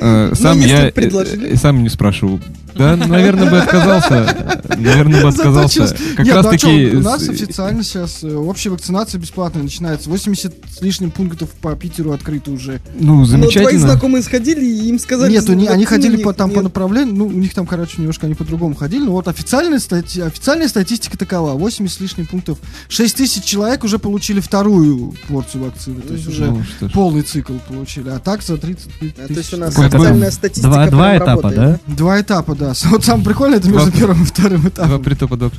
Speaker 7: э, Сам я э, сам не спрашивал. Да, [LAUGHS] наверное, бы отказался. Наверное, бы отказался. Как
Speaker 5: Нет,
Speaker 7: раз
Speaker 5: ну а
Speaker 7: таки.
Speaker 5: чё, у нас официально сейчас э, общая вакцинация бесплатная начинается. 80 с лишним пунктов по Питеру открыто уже.
Speaker 7: Ну,
Speaker 2: Но твои
Speaker 7: замечательно.
Speaker 2: знакомые сходили и им сказали...
Speaker 5: Нет,
Speaker 2: что
Speaker 5: они, они ходили
Speaker 2: нет,
Speaker 5: по, там по
Speaker 2: нет.
Speaker 5: направлению, ну, у них там, короче, немножко они по-другому ходили. Но вот официальная, стати- официальная статистика такова. 80 с лишним пунктов. 6 тысяч человек уже получили вторую порцию вакцины. То есть уже
Speaker 7: Ну, что ж.
Speaker 5: полный цикл получили. А так за 30
Speaker 2: А,
Speaker 5: тысяч.
Speaker 2: То есть у нас официальная статистика
Speaker 6: Два, два этапа,
Speaker 2: работает,
Speaker 6: да?
Speaker 5: Два этапа, да. [LAUGHS] Вот самое прикольное, это между первым и вторым этапом.
Speaker 7: притопа. [LAUGHS]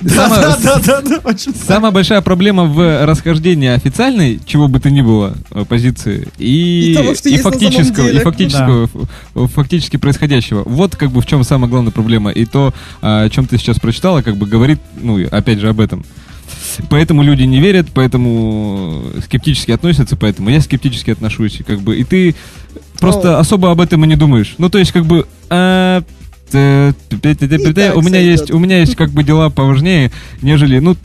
Speaker 5: Да, да, да, да, очень
Speaker 7: Самая большая проблема в расхождении официальной, чего бы то ни было, э, позиции, и,
Speaker 2: И
Speaker 7: фактического, и фактического, фактически происходящего. Вот как бы в чем самая главная проблема. И то, а, о чем ты сейчас прочитала, как бы говорит, ну, опять же, об этом. Поэтому люди не верят, поэтому скептически относятся, поэтому я скептически отношусь. Как бы, и ты просто
Speaker 2: Ну.
Speaker 7: особо об этом и не думаешь. Ну, то есть, как бы... а, у меня есть у меня есть как бы дела поважнее, нежели ну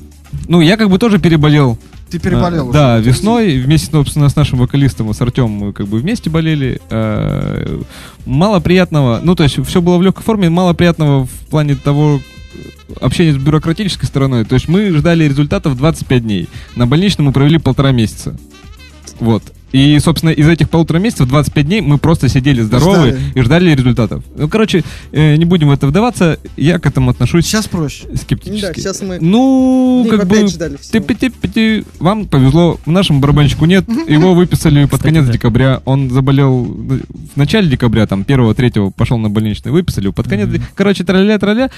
Speaker 7: ну я как бы тоже переболел.
Speaker 5: Ты переболел
Speaker 7: А. Да, весной вместе, собственно, с нашим вокалистом, с Артемом, мы как бы вместе болели. А, Мало приятного, ну, то есть все было в легкой форме, мало приятного в плане того э, общения с бюрократической стороной. То есть мы ждали результатов 25 дней. На больничном мы провели полтора месяца. Вот. И, собственно, из этих полутора месяцев 25 дней мы просто сидели здоровые
Speaker 5: Ждали.
Speaker 7: и ждали результатов. Ну, короче, э, не будем в это вдаваться. Я к этому отношусь
Speaker 5: Сейчас проще.
Speaker 7: скептически.
Speaker 2: Да, сейчас мы
Speaker 7: Ну,
Speaker 2: дней
Speaker 7: как бы...
Speaker 2: ждали всего.
Speaker 7: Ты-пи-ти-пи-ти. Вам повезло, нашему барабанщику нет. [LAUGHS] Его выписали под конец декабря. Он заболел в начале декабря, там, первого, третьего пошел на больничный, выписали под конец. Короче, траля траля Э,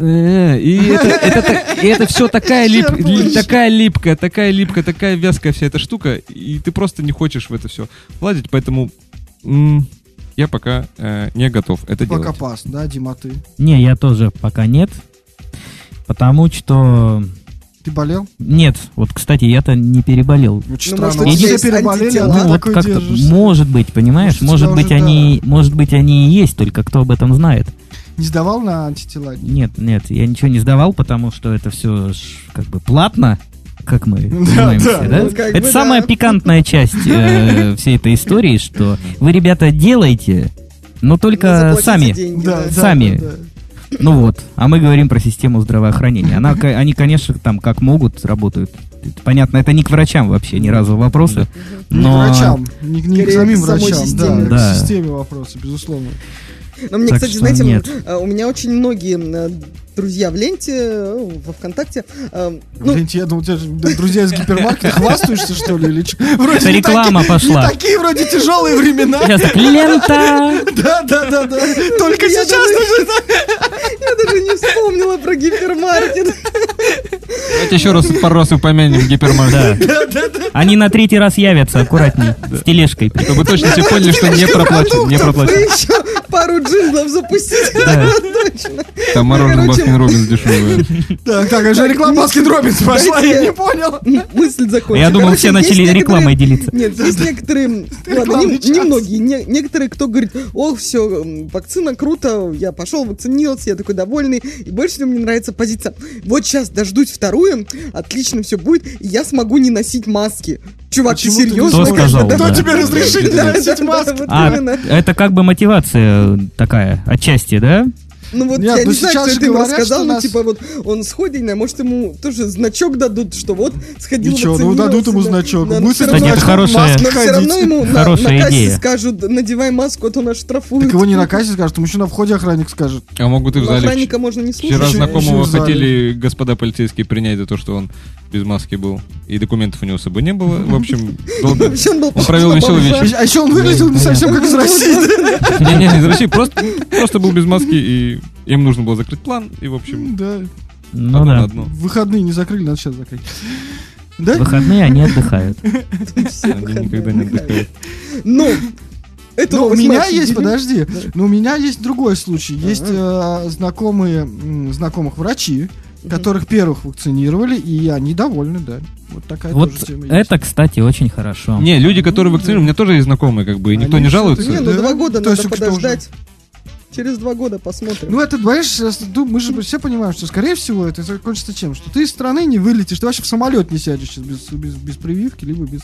Speaker 7: И это, [LAUGHS] это, и это все такая, лип- ли- такая липкая, такая липкая, такая вязкая вся эта штука, и ты просто не хочешь в это все владеть, поэтому м, я пока э, не готов это
Speaker 5: Пока
Speaker 7: делать.
Speaker 5: пас, да, Дима, ты?
Speaker 6: Не, я тоже пока нет. Потому что...
Speaker 5: Ты болел?
Speaker 6: Нет, вот, кстати, я-то не переболел.
Speaker 5: Очень
Speaker 2: Ну,
Speaker 5: странно.
Speaker 2: может, есть
Speaker 5: переболели, а
Speaker 6: Ну, вот
Speaker 5: держишься.
Speaker 6: может быть, понимаешь,
Speaker 5: Может,
Speaker 6: может быть,
Speaker 5: уже,
Speaker 6: они, может быть, они и есть, только кто об этом знает.
Speaker 5: Не сдавал на антитела?
Speaker 6: Нет, нет, я ничего не сдавал, потому что это все как бы платно, как мы [LAUGHS]
Speaker 5: Да,
Speaker 6: понимаем
Speaker 5: да.
Speaker 6: да?
Speaker 2: Ну, как
Speaker 6: это
Speaker 2: бы
Speaker 6: самая
Speaker 2: да.
Speaker 6: пикантная часть э, [LAUGHS] всей этой истории, что вы, ребята, делаете, но только сами.
Speaker 2: деньги,
Speaker 5: Да,
Speaker 2: да.
Speaker 5: да,
Speaker 6: Сами.
Speaker 5: да, да.
Speaker 6: Ну вот, а мы говорим про систему здравоохранения. Она, они, конечно, там как могут работают. Понятно, это не к врачам вообще ни разу вопросы.
Speaker 5: Не
Speaker 6: Но...
Speaker 5: к врачам, не, не к самим врачам,
Speaker 2: системе.
Speaker 5: да,
Speaker 6: Да.
Speaker 5: к системе вопросы, безусловно.
Speaker 2: Но мне,
Speaker 6: Так
Speaker 2: кстати, знаете,
Speaker 6: нет.
Speaker 2: э, у меня очень многие э, друзья в ленте, э, во ВКонтакте. э, Ну,
Speaker 5: Блин, я думал, у тебя же, друзья из гипермаркета, хвастаешься, что ли, или? Вроде
Speaker 6: Это реклама
Speaker 5: такие-
Speaker 6: пошла.
Speaker 5: Такие вроде тяжелые времена.
Speaker 6: Сейчас так, лента!
Speaker 5: Да, да, да, да. Только
Speaker 2: Я
Speaker 5: сейчас нужно... [LAUGHS]
Speaker 2: я даже не вспомнила про гипермаркет.
Speaker 7: Давайте еще раз пару раз упомянем гипермаркет.
Speaker 6: Да. Они на третий раз явятся, аккуратней, с тележкой.
Speaker 7: Чтобы точно все поняли, что не проплачено. Не проплачено.
Speaker 2: еще пару джинглов запустите.
Speaker 6: Да. [LAUGHS]
Speaker 2: Точно.
Speaker 7: Там мороженое Baskin Robbins дешевое. [LAUGHS]
Speaker 5: Так, так, а же реклама Baskin Robbins пошла, я не понял. [LAUGHS]
Speaker 2: Мысль закончена.
Speaker 6: Я думал, все начали рекламой делиться.
Speaker 2: Нет, есть некоторые, ладно,
Speaker 5: Рекламный
Speaker 2: не,
Speaker 5: час.
Speaker 2: не многие, не- некоторые, кто говорит, о, все, вакцина круто, я пошел, вакцинировался, я такой довольный, и больше всего мне нравится позиция. Вот сейчас дождусь вторую, отлично все будет, и я смогу не носить маски. Чувак,
Speaker 5: Почему
Speaker 2: ты серьезно?
Speaker 6: Кто сказал,
Speaker 2: Да.
Speaker 5: Кто тебе не носить
Speaker 2: вот
Speaker 6: А, это как бы мотивация такая, отчасти, да?
Speaker 2: Ну вот
Speaker 5: Нет,
Speaker 2: я
Speaker 5: ну
Speaker 2: не знаю, кто это ему
Speaker 5: говорят,
Speaker 2: рассказал,
Speaker 5: что
Speaker 2: ну
Speaker 5: нас-
Speaker 2: типа вот он сходит, может ему тоже значок дадут, что вот сходил
Speaker 5: Ничего, ну дадут ему значок.
Speaker 2: Да, но
Speaker 5: Будет
Speaker 2: всё
Speaker 6: Кстати,
Speaker 2: равно-
Speaker 6: это хорошая-
Speaker 2: Но все равно ему [LAUGHS] на,
Speaker 6: Хорошая
Speaker 2: на кассе
Speaker 6: идея.
Speaker 2: скажут, надевай маску, а то нас штрафуют.
Speaker 5: Так его не на кассе скажут, ему еще на входе охранник скажет.
Speaker 7: А могут и в
Speaker 2: Ну,
Speaker 7: зале.
Speaker 2: Охранника можно не слушать.
Speaker 7: Вчера знакомого хотели господа полицейские принять за то, что он без маски был. И документов у него с собой не было. В общем, [LAUGHS] долго.
Speaker 2: Он был
Speaker 7: Он провел веселый вечер.
Speaker 5: А еще он выглядел не совсем как из России. [LAUGHS]
Speaker 7: Не, не, из России. Просто, просто был без маски, и им нужно было закрыть план. И, в общем,
Speaker 5: Да.
Speaker 6: Ну да.
Speaker 7: одно.
Speaker 5: Выходные не закрыли, надо сейчас закрыть. Да?
Speaker 6: Выходные они отдыхают.
Speaker 7: Они никогда не
Speaker 2: отдыхают. Ну, это
Speaker 5: Ну, у меня есть, подожди, но у меня есть другой случай. Есть э, знакомые, м, знакомых врачи, которых первых вакцинировали, и они довольны, да. Вот такая
Speaker 6: Вот
Speaker 5: тоже тема есть.
Speaker 6: это, кстати, очень хорошо.
Speaker 7: Не, люди, которые вакцинированы, у меня тоже есть знакомые, как бы, и никто не жалуется.
Speaker 2: Не, ну
Speaker 5: Да.
Speaker 2: два года
Speaker 5: То есть
Speaker 2: надо подождать. Через два года посмотрим.
Speaker 5: Ну, это, ну, мы же все понимаем, что, скорее всего, это закончится чем? Что ты из страны не вылетишь, ты вообще в самолет не сядешь сейчас без, без, без прививки, либо без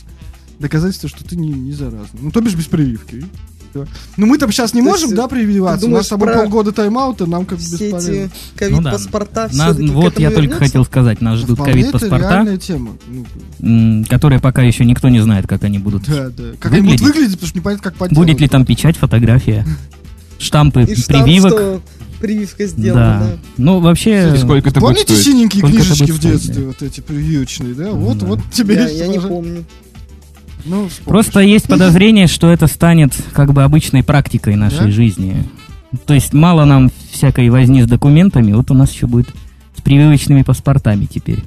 Speaker 5: доказательства, что ты не, не заразный. Ну, то бишь без прививки. Да. Ну, мы там сейчас не
Speaker 2: То
Speaker 5: можем,
Speaker 2: есть,
Speaker 5: да, прививаться.
Speaker 2: ты
Speaker 5: У
Speaker 2: думаешь,
Speaker 5: нас с тобой полгода тайм-аута, нам как бы
Speaker 2: Все
Speaker 5: бесполезно.
Speaker 2: эти ковид-паспорта
Speaker 6: Нас-
Speaker 2: все-таки
Speaker 6: вот я только хотел сказать, нас ждут
Speaker 5: Вполне
Speaker 6: ковид-паспорта,
Speaker 5: тема. Ну,
Speaker 6: которые пока еще никто не знает, как они будут.
Speaker 5: да, да. Как они будут
Speaker 6: Выглядеть?
Speaker 5: выглядеть, потому что непонятно, как подделать.
Speaker 6: Будет ли там печать, фотография, [LAUGHS] штампы
Speaker 2: И штамп,
Speaker 6: прививок.
Speaker 2: что прививка сделана,
Speaker 6: Да.
Speaker 2: да.
Speaker 6: Ну, вообще...
Speaker 7: И сколько это будет
Speaker 5: Помните
Speaker 7: стоить?
Speaker 5: синенькие
Speaker 6: Сколько
Speaker 5: книжечки
Speaker 6: будет
Speaker 5: в детстве, вот эти прививочные, да? Вот,
Speaker 6: Да.
Speaker 5: вот тебе
Speaker 2: Я, я не помню.
Speaker 5: Ну, вспомнишь.
Speaker 6: Просто есть подозрение, что это станет как бы обычной практикой нашей
Speaker 5: Да?
Speaker 6: жизни. То есть мало нам всякой возни с документами, вот у нас еще будет с прививочными паспортами теперь.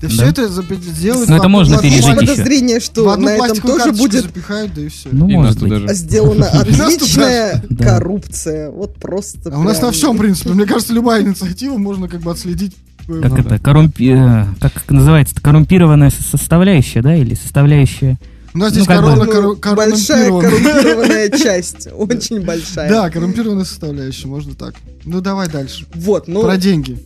Speaker 5: Да
Speaker 6: Да.
Speaker 5: все это сделают...
Speaker 6: Ну,
Speaker 5: в
Speaker 6: это можно пережить еще.
Speaker 2: подозрение,
Speaker 5: В
Speaker 2: что
Speaker 5: одну
Speaker 2: на этом тоже будет
Speaker 5: запихают, да и все.
Speaker 6: Ну,
Speaker 7: И
Speaker 6: может быть.
Speaker 7: же.
Speaker 2: сделана [LAUGHS] отличная
Speaker 6: Да.
Speaker 2: коррупция. Вот просто.
Speaker 5: А у нас на всем, в принципе, мне кажется, любая инициатива можно как бы отследить.
Speaker 6: Как
Speaker 5: ну,
Speaker 6: это, коррумпи... э, как называется, коррумпированная со- составляющая, да, или составляющая...
Speaker 5: У нас здесь
Speaker 6: Ну, как бы-
Speaker 5: корона
Speaker 2: Ну,
Speaker 5: кору-
Speaker 2: большая
Speaker 5: коррумпированная.
Speaker 2: коррумпированная [LAUGHS] часть. Очень большая.
Speaker 5: Да, коррумпированная составляющая, можно так. Ну давай дальше.
Speaker 2: Вот, ну,
Speaker 5: Про деньги.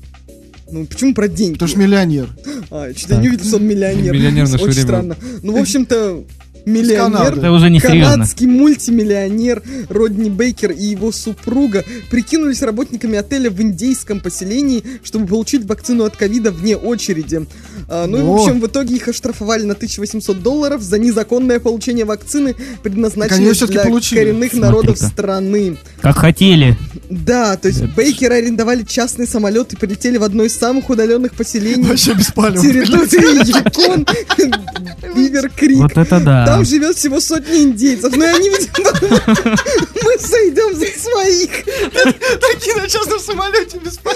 Speaker 2: Ну почему про деньги?
Speaker 5: Потому что миллионер.
Speaker 2: А, что-то я не увидел, что он миллионер.
Speaker 7: Миллионер в наше
Speaker 2: Очень
Speaker 7: время.
Speaker 2: странно. Ну, в общем-то. Миллионер.
Speaker 6: Это уже не серьезно.
Speaker 2: Канадский мультимиллионер Родни Бейкер и его супруга прикинулись работниками отеля в индейском поселении, чтобы получить вакцину от ковида вне очереди. А, ну и, в
Speaker 5: О.
Speaker 2: общем, в итоге их оштрафовали на 1800 долларов за незаконное получение вакцины, предназначенной для
Speaker 5: получили.
Speaker 2: коренных
Speaker 6: Смотри-ка.
Speaker 2: народов страны.
Speaker 6: Как хотели.
Speaker 2: Да, то есть
Speaker 6: Это
Speaker 2: Бейкеры арендовали частный самолет и прилетели в одно из самых удаленных поселений
Speaker 5: Вообще беспалево.
Speaker 2: территории Якон, Бивер [LAUGHS] Крик.
Speaker 6: Вот это да.
Speaker 2: Там живет всего сотни индейцев. И они, мы сойдем за своих.
Speaker 5: Такие на частном самолете без
Speaker 2: Да.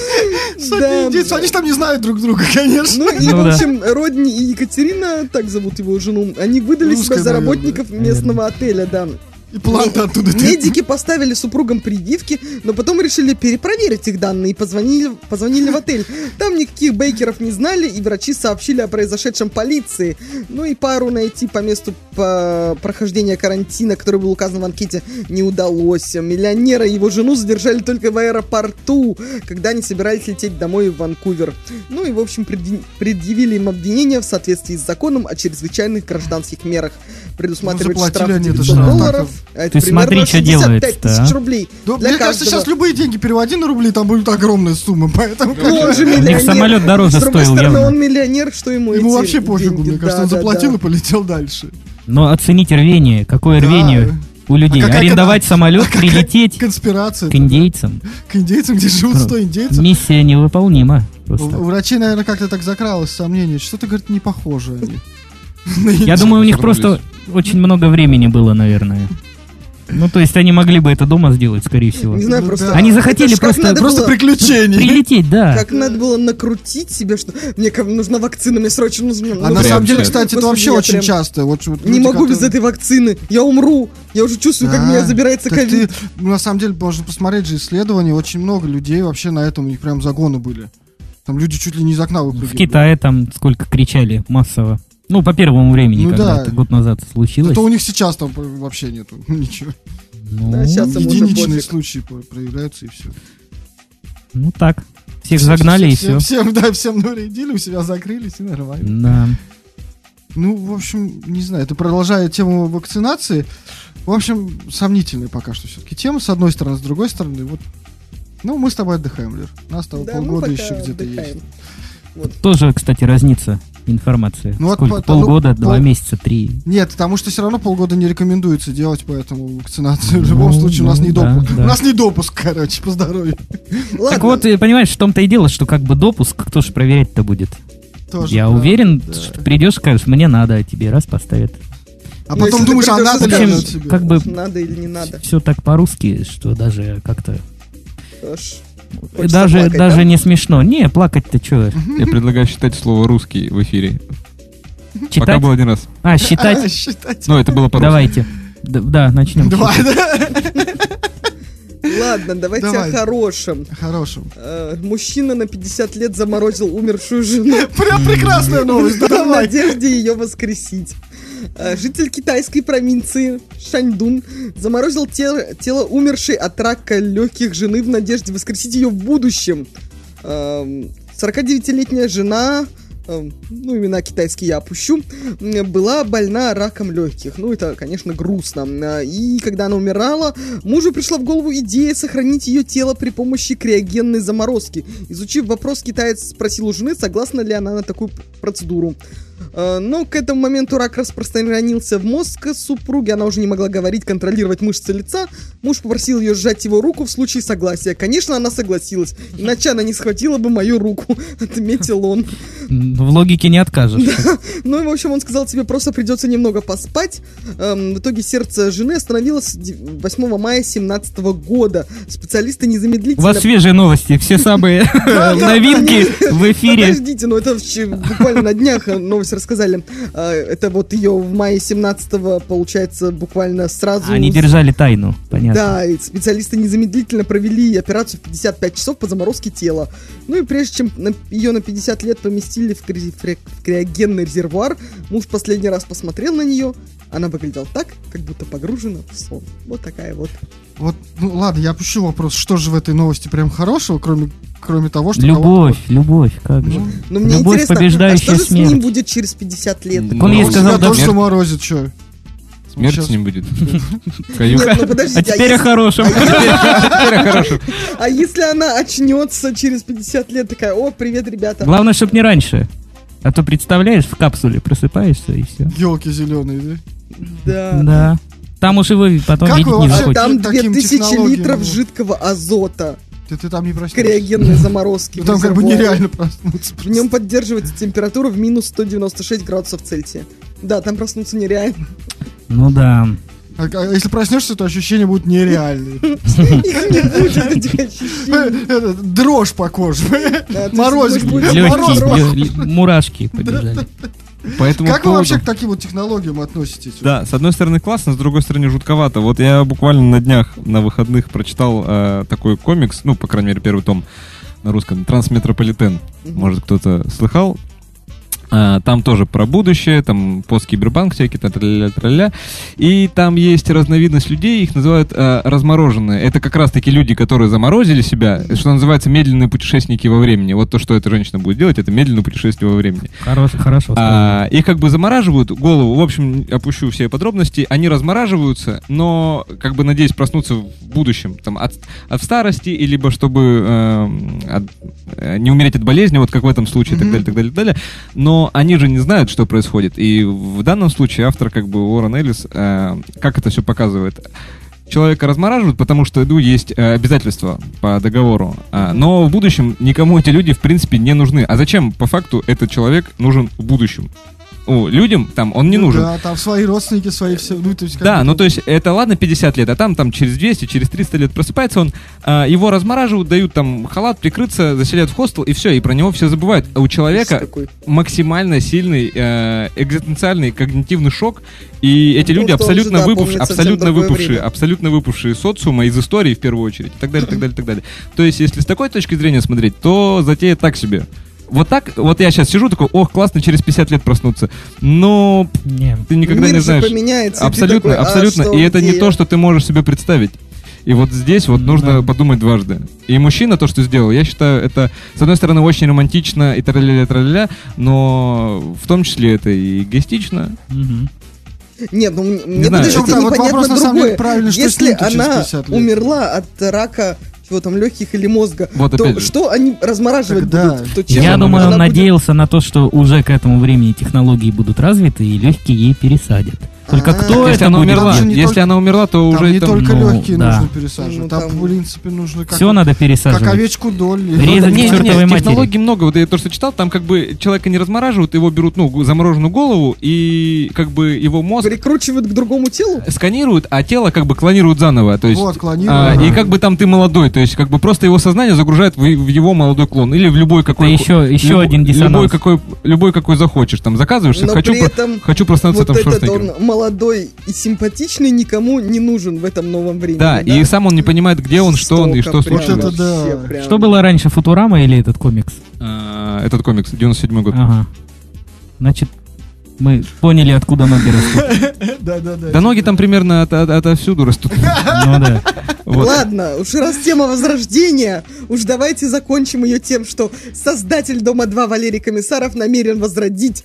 Speaker 5: сотни индейцев. Они же там не знают друг друга, конечно.
Speaker 2: Ну и,
Speaker 6: Ну
Speaker 2: в общем, Родни и Екатерина, так зовут его жену, они выдали себя за работников местного отеля, да.
Speaker 5: И план оттуда.
Speaker 2: Медики поставили супругам прививки, но потом решили перепроверить их данные и позвонили, позвонили в отель. Там никаких бейкеров не знали, и врачи сообщили о произошедшем полиции. Ну и пару найти по месту по прохождения карантина, который был указан в анкете, не удалось. Миллионера и его жену задержали только в аэропорту, когда они собирались лететь домой в Ванкувер. Ну и, в общем, предъ- предъявили им обвинения в соответствии с законом о чрезвычайных гражданских мерах.
Speaker 5: Ну, заплатили
Speaker 2: штраф
Speaker 5: они это
Speaker 2: 900
Speaker 5: штраф.
Speaker 2: долларов. А это
Speaker 6: Ты смотри, чё
Speaker 2: 65
Speaker 6: делается-то,
Speaker 2: тысяч
Speaker 6: а?
Speaker 2: рублей.
Speaker 5: Да, мне кажется,
Speaker 2: каждого.
Speaker 5: сейчас любые деньги переводи на рубли, там будет огромная сумма, [LAUGHS] поэтому
Speaker 2: Ну, он же миллионер.
Speaker 6: самолет дороже
Speaker 2: С другой
Speaker 6: стоил
Speaker 2: стороны,
Speaker 6: явно.
Speaker 2: он миллионер, что ему
Speaker 5: ему вообще пофигу, мне кажется, он заплатил и полетел дальше.
Speaker 6: Но оцените рвение. Какое рвение у людей.
Speaker 5: А какая-
Speaker 6: Арендовать [LAUGHS]
Speaker 5: а
Speaker 6: самолет,
Speaker 5: какая
Speaker 6: прилететь
Speaker 5: Конспирация.
Speaker 6: к индейцам.
Speaker 5: К индейцам, где живут 100 индейцев.
Speaker 6: Миссия невыполнима.
Speaker 5: У
Speaker 6: Просто.
Speaker 5: у врачей, наверное, как-то так закралось сомнение. Что-то, говорит, не похоже они.
Speaker 6: Я думаю, у них просто очень много времени было, наверное. Ну, то есть они могли бы это дома сделать, скорее всего.
Speaker 2: Не знаю,
Speaker 5: Ну
Speaker 2: просто...
Speaker 5: да.
Speaker 6: Они захотели просто-
Speaker 2: надо
Speaker 5: Просто
Speaker 2: было-
Speaker 5: приключения.
Speaker 6: Прилететь, да.
Speaker 2: Как надо было накрутить себе, что мне нужна вакцина, мне срочно нужна.
Speaker 5: А
Speaker 2: ну,
Speaker 5: на самом деле, кстати, это вообще очень
Speaker 2: прям
Speaker 5: часто. Вот, вот
Speaker 2: Не могу без этой вакцины. Я умру. Я уже чувствую, как
Speaker 5: Да.
Speaker 2: меня забирается ковид.
Speaker 5: ты, ну, на самом деле, можно посмотреть же исследования, очень много людей вообще на этом, у них прям загоны были. Там люди чуть ли не из окна выпрыгивали.
Speaker 6: В Китае там сколько кричали массово. Ну, по первому времени,
Speaker 5: Ну
Speaker 6: когда
Speaker 5: да.
Speaker 6: это год назад случилось.
Speaker 5: Это у них сейчас там вообще нету [LAUGHS] ничего.
Speaker 6: Ну,
Speaker 2: Да, сейчас
Speaker 5: Единичные случаи проявляются и все.
Speaker 6: ну так. Всех загнали и все.
Speaker 5: всем, Всем, да, всем навредили, у себя закрылись и нормально.
Speaker 6: Да.
Speaker 5: Ну, в общем, не знаю, это продолжая тему вакцинации. В общем, сомнительная пока что все-таки тема, с одной стороны, с другой стороны, вот. Ну, мы с тобой отдыхаем, Лер. У нас с тобой
Speaker 2: Да, мы
Speaker 5: полгода
Speaker 2: пока
Speaker 5: еще где-то
Speaker 2: отдыхаем.
Speaker 5: есть.
Speaker 6: Тоже, кстати, разнится информация.
Speaker 5: Ну, вот
Speaker 6: Сколько?
Speaker 5: по- ну,
Speaker 6: Полгода, два
Speaker 5: пол-
Speaker 6: месяца, три.
Speaker 5: Нет, потому что все равно полгода не рекомендуется делать, поэтому вакцинацию. В любом
Speaker 6: Ну,
Speaker 5: случае, у нас
Speaker 6: ну,
Speaker 5: не
Speaker 6: да, [LAUGHS]
Speaker 5: допуск.
Speaker 6: да.
Speaker 5: У нас не допуск, короче, по здоровью.
Speaker 2: Ладно.
Speaker 6: Так вот, понимаешь, в том-то и дело, что как бы допуск, кто же проверять-то будет?
Speaker 5: Тоже
Speaker 6: Я
Speaker 5: правда,
Speaker 6: уверен,
Speaker 5: да.
Speaker 6: что придешь, скажешь, мне надо, а тебе раз поставят.
Speaker 5: А
Speaker 2: Ну,
Speaker 5: потом
Speaker 2: если
Speaker 5: думаешь, а надо ли тебе?
Speaker 6: как бы
Speaker 2: Надо или не надо.
Speaker 6: все так по-русски, что даже как-то...
Speaker 2: Хочется
Speaker 6: Даже,
Speaker 2: плакать,
Speaker 6: даже
Speaker 2: да?
Speaker 6: не смешно. Не, плакать-то что?
Speaker 7: Я предлагаю считать слово русский в эфире. Пока
Speaker 6: Читать?
Speaker 7: был один раз.
Speaker 6: А, считать? [LAUGHS]
Speaker 5: Считать.
Speaker 7: Ну, это было по-русски.
Speaker 6: Давайте. Да, начнем.
Speaker 5: Два, да? [LAUGHS]
Speaker 2: Ладно, давайте
Speaker 5: Давай.
Speaker 2: о хорошем.
Speaker 5: Хорошим.
Speaker 2: Э, Мужчина на 50 лет заморозил умершую жену.
Speaker 5: Прям прекрасная новость,
Speaker 2: в надежде ее воскресить. Э, Житель китайской провинции Шаньдун заморозил тело, тело умершей от рака легких жены в надежде воскресить ее в будущем. Эм, 49-летняя жена, эм, ну, имена китайские я опущу, была больна раком легких. Ну, это, конечно, грустно. Э, И когда она умирала, мужу пришла в голову идея сохранить ее тело при помощи криогенной заморозки. Изучив вопрос, китаец спросил у жены, согласна ли она на такую процедуру. Э, Но к этому моменту рак распространился в мозг супруги, она уже не могла говорить, контролировать мышцы лица. Муж попросил ее сжать его руку в случае согласия. Конечно, она согласилась, иначе она не схватила бы мою руку, [LAUGHS] отметил он.
Speaker 6: В логике не откажешь.
Speaker 2: Ну и, в общем, он сказал, тебе просто придется немного поспать. Эм, в итоге сердце жены остановилось ди- 8 мая 2017 года. Специалисты
Speaker 6: У
Speaker 2: незамедлительно...
Speaker 6: вас свежие новости, все самые новинки в эфире.
Speaker 2: Подождите, ну это буквально на днях э, новость рассказали. А, Это вот ее в мае 17-го, получается, буквально сразу...
Speaker 6: Они держали тайну, понятно.
Speaker 2: Да, и специалисты незамедлительно провели операцию в 55 часов по заморозке тела. Ну и прежде чем ее на 50 лет поместили в, кри- в криогенный резервуар, муж последний раз посмотрел на нее. Она выглядела так, как будто погружена в сон. Вот такая вот.
Speaker 5: Вот, ну ладно, я опущу вопрос, что же в этой новости прям хорошего, кроме, кроме того, что...
Speaker 6: Любовь, любовь, как же.
Speaker 2: Но мне
Speaker 6: Любовь,
Speaker 2: интересно, а
Speaker 6: побеждающая
Speaker 2: что же с ним
Speaker 6: смерть.
Speaker 2: будет через 50 лет?
Speaker 7: Так
Speaker 6: он ей сказал, да,
Speaker 7: смерть-
Speaker 5: заморозит, что?
Speaker 7: Смерть
Speaker 5: Сейчас.
Speaker 7: с ним будет. [LAUGHS]
Speaker 2: Нет, ну подождите,
Speaker 6: А теперь о
Speaker 2: если-
Speaker 6: хорошем.
Speaker 7: Теперь хорошо. [LAUGHS]
Speaker 2: А если она очнется через 50 лет, такая, о, привет, ребята.
Speaker 6: Главное, чтоб не раньше. А то представляешь, в капсуле просыпаешься и все.
Speaker 5: Елки зеленые, да?
Speaker 2: Да.
Speaker 6: Да. Там уж его потом
Speaker 5: Как
Speaker 6: видеть
Speaker 5: вы
Speaker 6: не
Speaker 5: вообще
Speaker 6: захочешь.
Speaker 2: там
Speaker 5: таким
Speaker 2: 2000
Speaker 5: технологиям,
Speaker 2: литров жидкого азота.
Speaker 5: Ты, ты там не проснешься.
Speaker 2: Криогенной заморозки. [LAUGHS] В
Speaker 5: там как бы нереально проснуться.
Speaker 2: В нем поддерживается температура в минус 196 градусов Цельсия. Да, там проснуться нереально.
Speaker 6: Ну да.
Speaker 5: А, а если проснешься, то ощущения будут нереальные. [LAUGHS]
Speaker 2: Их не будет, этих ощущений.
Speaker 5: Это, Дрожь по коже. Будет. Мороз.
Speaker 6: Лё- мурашки [LAUGHS] побежали.
Speaker 7: По этому
Speaker 5: Как вы
Speaker 7: поводу-
Speaker 5: вообще к таким вот технологиям относитесь?
Speaker 7: Да, с одной стороны классно, с другой стороны жутковато. Вот я буквально на днях, на выходных прочитал э, такой комикс, ну, по крайней мере, первый том на русском, «Трансметрополитен». Может, кто-то слыхал. А, Там тоже про будущее, там посткибербанк всякий, та тра ля И там есть разновидность людей, их называют э, размороженные. Это как раз-таки люди, которые заморозили себя, что называется медленные путешественники во времени. Вот то, что эта женщина будет делать, это медленное путешествие во времени.
Speaker 6: Хорош, хорошо. сказано.
Speaker 7: А, их как бы замораживают голову. В общем, опущу все подробности. Они размораживаются, но как бы надеюсь проснуться в будущем, там от, от старости, и либо чтобы эм, от- э, не умереть от болезни, вот как в этом случае, и так далее, так далее, так далее. Но они же не знают, что происходит. И в данном случае автор, как бы Уоррен Эллис, э, как это все показывает? Человека размораживают, потому что ну, есть э, обязательства по договору. А, но в будущем никому эти люди, в принципе, не нужны. А зачем, по факту, этот человек нужен в будущем? О, людям там он не
Speaker 5: Ну
Speaker 7: нужен.
Speaker 5: Да, там свои родственники, свои все. Ну, то есть,
Speaker 7: Да,
Speaker 5: бы,
Speaker 7: ну то есть это ладно 50 лет, а там там через 200, через 300 лет просыпается он, а, его размораживают, дают там халат, прикрыться, заселяют в хостел и все, и про него все забывают. А у человека
Speaker 2: Какой?
Speaker 7: максимально сильный э, экзистенциальный когнитивный шок, и эти
Speaker 2: Ну,
Speaker 7: люди абсолютно
Speaker 2: же, да,
Speaker 7: абсолютно выпавшие,
Speaker 2: время.
Speaker 7: абсолютно выпавшие из социума, из истории в первую очередь, и так далее, так далее, так далее. То есть, если с такой точки зрения смотреть, то затея так себе. Вот так, вот я сейчас сижу такой, ох, классно, через 50 лет проснуться. Но
Speaker 6: Не.
Speaker 7: ты никогда
Speaker 2: Мир
Speaker 7: не
Speaker 2: же
Speaker 7: знаешь.
Speaker 2: поменяется,
Speaker 7: Абсолютно,
Speaker 2: такой, а
Speaker 7: абсолютно.
Speaker 2: что,
Speaker 7: и это не
Speaker 2: я?
Speaker 7: то, что ты можешь себе представить. И вот здесь вот нужно подумать дважды. И мужчина то, что сделал, я считаю, это, с одной стороны, очень романтично и траля траля но в том числе это и эгоистично.
Speaker 6: Мгм.
Speaker 2: Нет, ну мне, мне
Speaker 7: знаю,
Speaker 2: подождите,
Speaker 5: это- вот
Speaker 2: непонятно
Speaker 5: вопрос, на самом деле,
Speaker 2: другое.
Speaker 5: правильно, что
Speaker 2: Если она
Speaker 5: 50 лет?
Speaker 2: умерла от рака чего там, легких или мозга,
Speaker 7: Вот
Speaker 2: то
Speaker 7: опять же.
Speaker 2: что они размораживать
Speaker 5: Так, да.
Speaker 2: будут? То чем
Speaker 6: Я думаю, он
Speaker 2: будет-
Speaker 6: надеялся на то, что уже к этому времени технологии будут развиты и легкие ей пересадят. Только
Speaker 2: А.
Speaker 6: кто
Speaker 7: если
Speaker 6: это
Speaker 7: она
Speaker 6: будет
Speaker 7: умерла,
Speaker 6: делать?
Speaker 5: не
Speaker 7: если
Speaker 5: только-
Speaker 7: она умерла, то
Speaker 5: Там
Speaker 7: уже
Speaker 5: не
Speaker 7: это-
Speaker 5: только
Speaker 6: ну,
Speaker 5: легкие
Speaker 6: да.
Speaker 5: нужно пересаживать.
Speaker 2: Ну,
Speaker 5: там,
Speaker 2: там-
Speaker 5: в принципе, нужно как,
Speaker 6: Все надо
Speaker 5: как
Speaker 6: пересаживать.
Speaker 5: овечку доль.
Speaker 6: Резать
Speaker 7: Не,
Speaker 6: к
Speaker 7: не, не,
Speaker 6: чертовой матери.
Speaker 7: технологий много. Вот я то, что читал, там как бы человека не размораживают, его берут, ну, замороженную голову, и как бы его мозг
Speaker 2: Прикручивают к другому телу?
Speaker 7: сканируют, а тело как бы клонируют заново. То есть,
Speaker 5: Вот,
Speaker 7: а, и как бы там ты молодой, то есть как бы просто его сознание загружает в, в его молодой клон. Или в любой какой...
Speaker 6: еще- еще
Speaker 7: любой-
Speaker 6: один диссонанс.
Speaker 7: Любой какой, любой какой захочешь. Там заказываешься,
Speaker 2: Но
Speaker 7: хочу,
Speaker 2: при
Speaker 7: про-
Speaker 2: этом
Speaker 7: хочу проснуться
Speaker 2: вот
Speaker 7: там
Speaker 2: этот он молодой и симпатичный никому не нужен в этом новом времени.
Speaker 7: Да, и сам он не понимает, где он, что он и что случилось.
Speaker 5: Вот это да.
Speaker 6: Что было раньше, Футурама или этот комикс?
Speaker 7: А, этот комикс, 97 год.
Speaker 6: Ага. Значит, мы поняли, откуда ноги растут. [LAUGHS]
Speaker 5: Да, да, да.
Speaker 7: Да ноги там примерно от- от- отовсюду растут. [LAUGHS]
Speaker 6: Ну да.
Speaker 7: Вот.
Speaker 2: Ладно, уж раз тема возрождения, уж давайте закончим ее тем, что создатель Дома 2 Валерий Комиссаров намерен возродить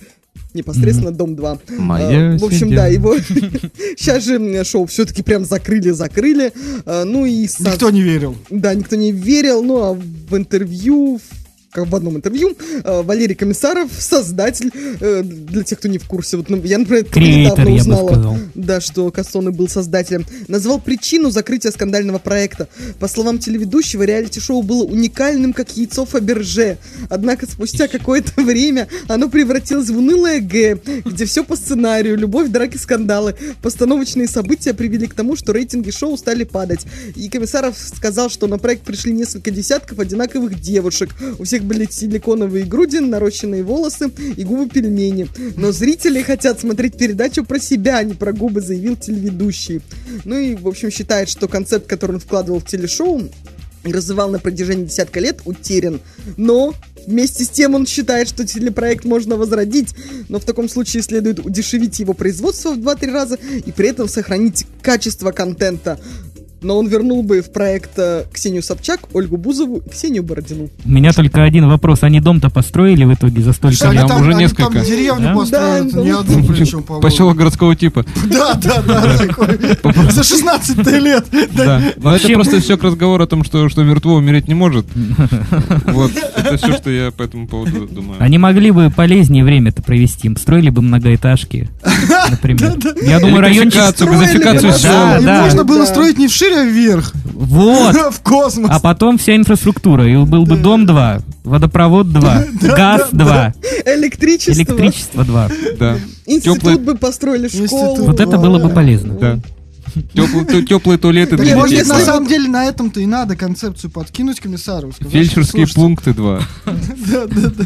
Speaker 2: непосредственно Дом 2.
Speaker 7: Моя
Speaker 2: А, в общем,
Speaker 7: семья.
Speaker 2: да, его [LAUGHS] сейчас же шоу все-таки прям закрыли, закрыли. А, Ну и
Speaker 5: Никто не верил.
Speaker 2: Да, никто не верил, ну а в интервью, в- как в одном интервью, э, Валерий Комиссаров, создатель, э, для тех, кто не в курсе, вот ну, я, например,
Speaker 6: Креатор,
Speaker 2: недавно узнала, да, что Кассоны был создателем, назвал причину закрытия скандального проекта. По словам телеведущего, реалити-шоу было уникальным, как яйцо Фаберже. Однако спустя какое-то [LAUGHS] время оно превратилось в унылое Г, где все по сценарию, любовь, драки, скандалы. Постановочные события привели к тому, что рейтинги шоу стали падать. И Комиссаров сказал, что на проект пришли несколько десятков одинаковых девушек. У всех были силиконовые груди, нарощенные волосы и губы пельмени. Но зрители хотят смотреть передачу про себя, а не про губы, заявил телеведущий. Ну и, в общем, считает, что концепт, который он вкладывал в телешоу, и развивал на протяжении десятка лет, утерян. Но вместе с тем он считает, что телепроект можно возродить, но в таком случае следует удешевить его производство в 2-3 раза и при этом сохранить качество контента но он вернул бы в проект э, Ксению Собчак, Ольгу Бузову и Ксению Бородину.
Speaker 6: У меня только один вопрос. Они дом-то построили в итоге за столько лет?
Speaker 7: Там, уже
Speaker 5: они
Speaker 7: несколько.
Speaker 5: там деревню
Speaker 6: да?
Speaker 5: построят,
Speaker 2: да,
Speaker 5: не
Speaker 2: там...
Speaker 5: одну причем, по
Speaker 7: Поселок городского типа. [LAUGHS]
Speaker 5: Да, да, да. За 16 лет.
Speaker 7: Да. Но это просто все к разговору о том, что мертво умереть не может. [LAUGHS] Вот. Это все, что я по этому поводу думаю.
Speaker 6: Они могли бы полезнее время-то провести. Строили бы многоэтажки, [LAUGHS] например. Я думаю, райончик...
Speaker 2: Да,
Speaker 7: сел.
Speaker 5: Можно было строить не в 6 Сибирь вверх.
Speaker 6: Вот. [LAUGHS]
Speaker 5: В космос.
Speaker 6: А потом вся инфраструктура. И был бы дом 2, водопровод 2, [LAUGHS] газ 2.
Speaker 2: Электричество.
Speaker 6: Электричество 2.
Speaker 7: Да.
Speaker 2: Институт бы построили, школу.
Speaker 6: Вот это было бы полезно.
Speaker 7: Да. Теплые туалеты для детей.
Speaker 5: на
Speaker 7: два.
Speaker 5: самом деле на этом-то и надо концепцию подкинуть комиссару.
Speaker 7: Фельдшерские пункты 2. [LAUGHS]
Speaker 5: Да, да, да.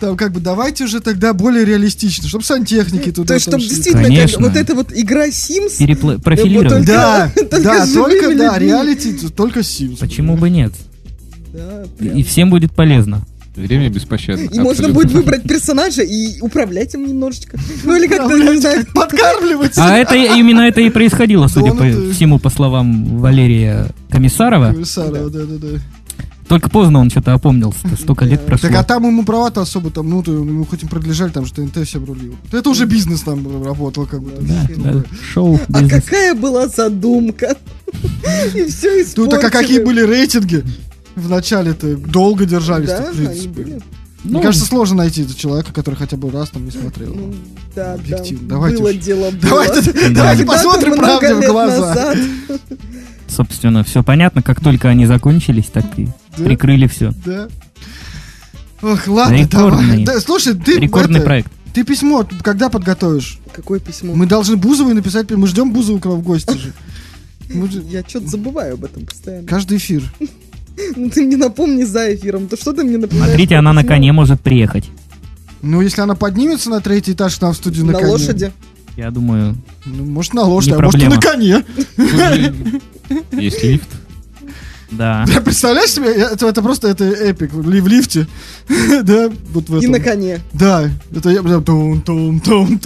Speaker 5: Там как бы давайте уже тогда более реалистично, чтобы сантехники туда
Speaker 2: То есть, чтобы действительно, вот эта вот игра Sims,
Speaker 6: профилировать.
Speaker 5: Да,
Speaker 2: Только
Speaker 5: да, [LAUGHS] только, да, реалити, только Sims.
Speaker 6: Почему бы нет? И всем будет полезно.
Speaker 7: Время беспощадно.
Speaker 2: И можно
Speaker 7: абсолютно.
Speaker 2: будет выбрать персонажа и управлять им немножечко. Ну или как-то, не знаю,
Speaker 5: Подкармливать.
Speaker 6: А это именно это и происходило, судя по
Speaker 5: Донаты.
Speaker 6: всему, по словам Валерия Комиссарова.
Speaker 5: Комиссара, да, да, да.
Speaker 6: Только поздно он что-то опомнился. Столько лет прошло.
Speaker 5: Так а там ему права-то особо там, ну, то ему хоть и продлежали, там же ТНТ всем рулил. Это уже бизнес там работал, как бы.
Speaker 6: Да, да, шоу,
Speaker 2: а
Speaker 6: бизнес.
Speaker 2: какая была задумка? [LAUGHS] И все
Speaker 5: Ну
Speaker 2: испортили.
Speaker 5: так а какие были рейтинги? В начале-то долго держались,
Speaker 2: Да,
Speaker 5: в
Speaker 2: они
Speaker 5: принципе.
Speaker 2: были.
Speaker 6: Ну,
Speaker 5: Мне кажется, сложно найти человека, который хотя бы раз там не смотрел.
Speaker 2: Ну, да, да.
Speaker 5: Объективно. Давайте
Speaker 2: Было
Speaker 5: уж.
Speaker 2: дело, [LAUGHS] было.
Speaker 5: Давайте, давайте
Speaker 2: Когда-то
Speaker 5: посмотрим правде в глаза.
Speaker 2: назад.
Speaker 6: собственно, все понятно. Как только они закончились, так и
Speaker 5: Да.
Speaker 6: прикрыли все.
Speaker 5: Да. Ох, ладно,
Speaker 6: Рекордный.
Speaker 5: давай. Да, слушай, ты,
Speaker 6: Рекордный
Speaker 5: это,
Speaker 6: проект.
Speaker 5: ты письмо когда подготовишь?
Speaker 2: Какое письмо?
Speaker 5: Мы должны Бузовой написать, мы ждем Бузову к нам в гости [LAUGHS] же. Мы же
Speaker 2: Я что-то забываю об этом постоянно.
Speaker 5: каждый эфир. [LAUGHS]
Speaker 2: Ну ты мне напомни за эфиром. То что ты мне напоминаешь?
Speaker 6: Смотрите, она на коне может приехать.
Speaker 5: Ну, если она поднимется на третий этаж к нам в студию на,
Speaker 2: На
Speaker 5: коне.
Speaker 2: лошади.
Speaker 6: Я думаю,
Speaker 5: Ну, может, на лошади, а может, и на коне.
Speaker 7: Есть лифт.
Speaker 6: Да. [LAUGHS]
Speaker 5: Да, представляешь себе, это, это просто это эпик. Ли- В лифте. [LAUGHS] Да, вот в
Speaker 2: И
Speaker 5: этом.
Speaker 2: на коне.
Speaker 5: Да, это я прям тум тум тум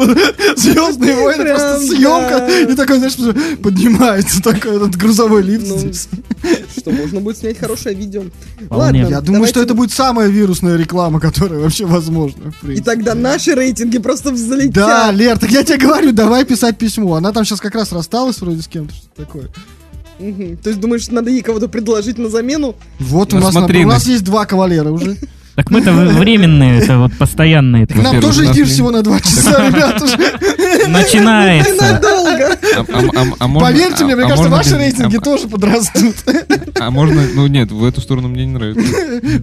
Speaker 5: Звездные войны,
Speaker 2: Прям,
Speaker 5: просто съемка.
Speaker 2: да.
Speaker 5: И такой, знаешь, поднимается такой этот грузовой лифт
Speaker 2: Ну,
Speaker 5: здесь. [LAUGHS]
Speaker 2: Что, можно будет снять хорошее видео.
Speaker 6: Вполне.
Speaker 5: Я думаю,
Speaker 2: давайте-
Speaker 5: что это будет самая вирусная реклама, которая вообще возможна.
Speaker 2: И тогда наши рейтинги просто взлетят.
Speaker 5: Да, Лер, так я тебе говорю, давай писать письмо. Она там сейчас как раз рассталась вроде с кем-то, что такое.
Speaker 2: Мгм. То есть думаешь, надо ей кого-то предложить на замену?
Speaker 5: Вот у
Speaker 7: Ну,
Speaker 5: нас, у
Speaker 7: на-
Speaker 5: нас есть два кавалера уже. [LAUGHS]
Speaker 6: Так мы-то в- временные, это вот постоянные. это
Speaker 5: Нам тоже
Speaker 7: не-
Speaker 5: всего на два часа, ребят, уже. [LAUGHS]
Speaker 6: Начинается.
Speaker 2: Ненадолго. [LAUGHS]
Speaker 7: А- а- а- а можно-
Speaker 5: Поверьте мне,
Speaker 7: а-
Speaker 5: мне
Speaker 7: а
Speaker 5: кажется,
Speaker 7: можно
Speaker 5: ваши
Speaker 7: без-
Speaker 5: рейтинги
Speaker 7: а-
Speaker 5: тоже подрастут.
Speaker 7: А можно, ну нет, в эту сторону мне не нравится.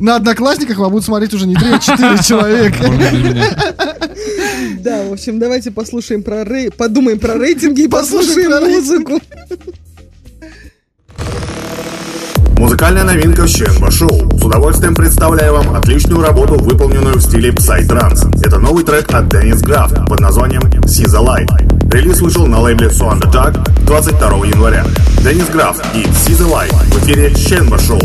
Speaker 5: На одноклассниках вам будут смотреть уже не три, а четыре человека.
Speaker 2: Да, в общем, давайте послушаем про рей... подумаем про рейтинги и
Speaker 5: Послушаем
Speaker 2: послушаем
Speaker 5: про
Speaker 2: музыку.
Speaker 1: Музыкальная новинка в Щенба Шоу. С удовольствием представляю вам отличную работу, выполненную в стиле Psytrance. Это новый трек от Деннис Граф под названием See the Light. Релиз вышел на лейбле the Tag 22 января. Деннис Граф и See the Light в эфире Щенба Шоу.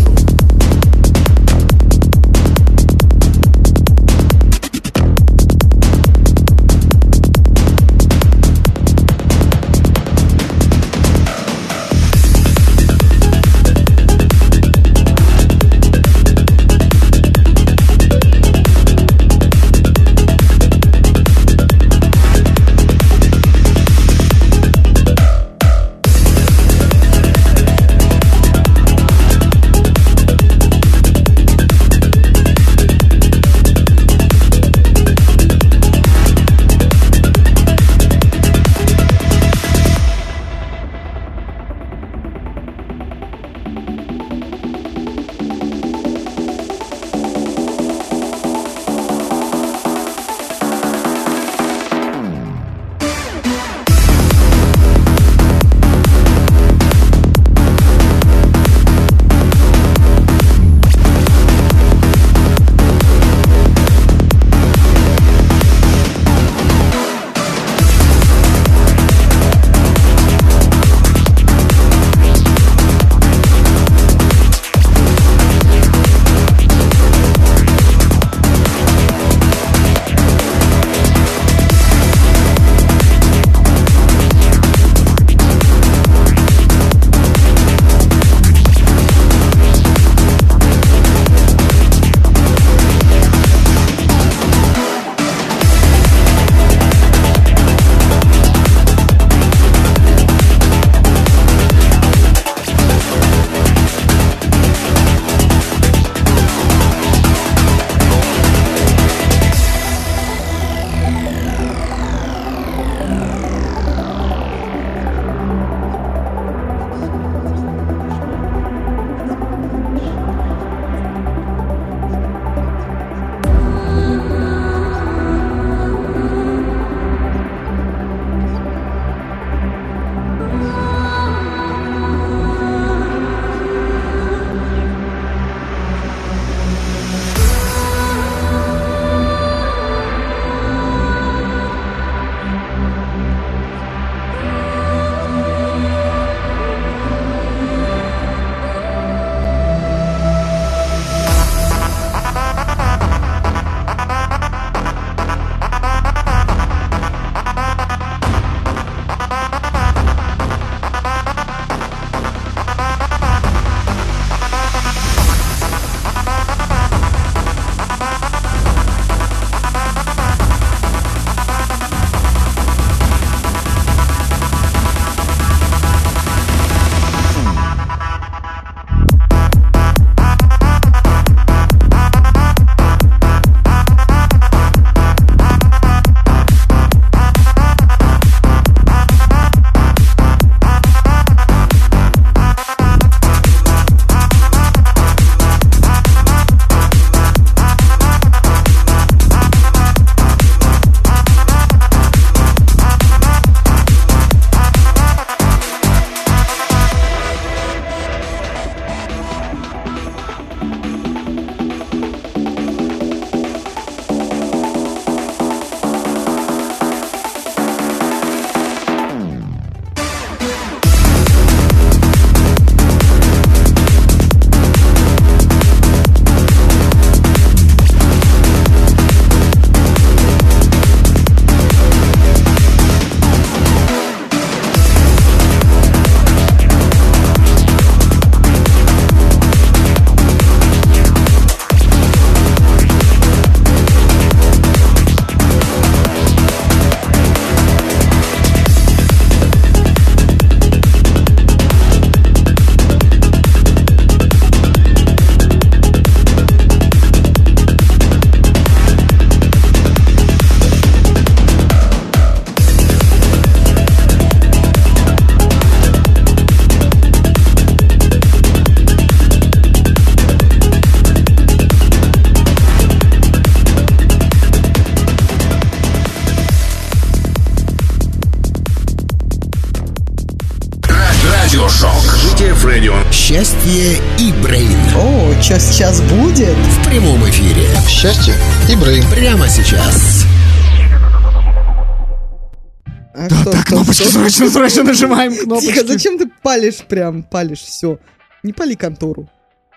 Speaker 5: Срочно, срочно нажимаем
Speaker 2: Тихо,
Speaker 5: кнопочки.
Speaker 2: зачем ты палишь прям, палишь все? Не пали контору.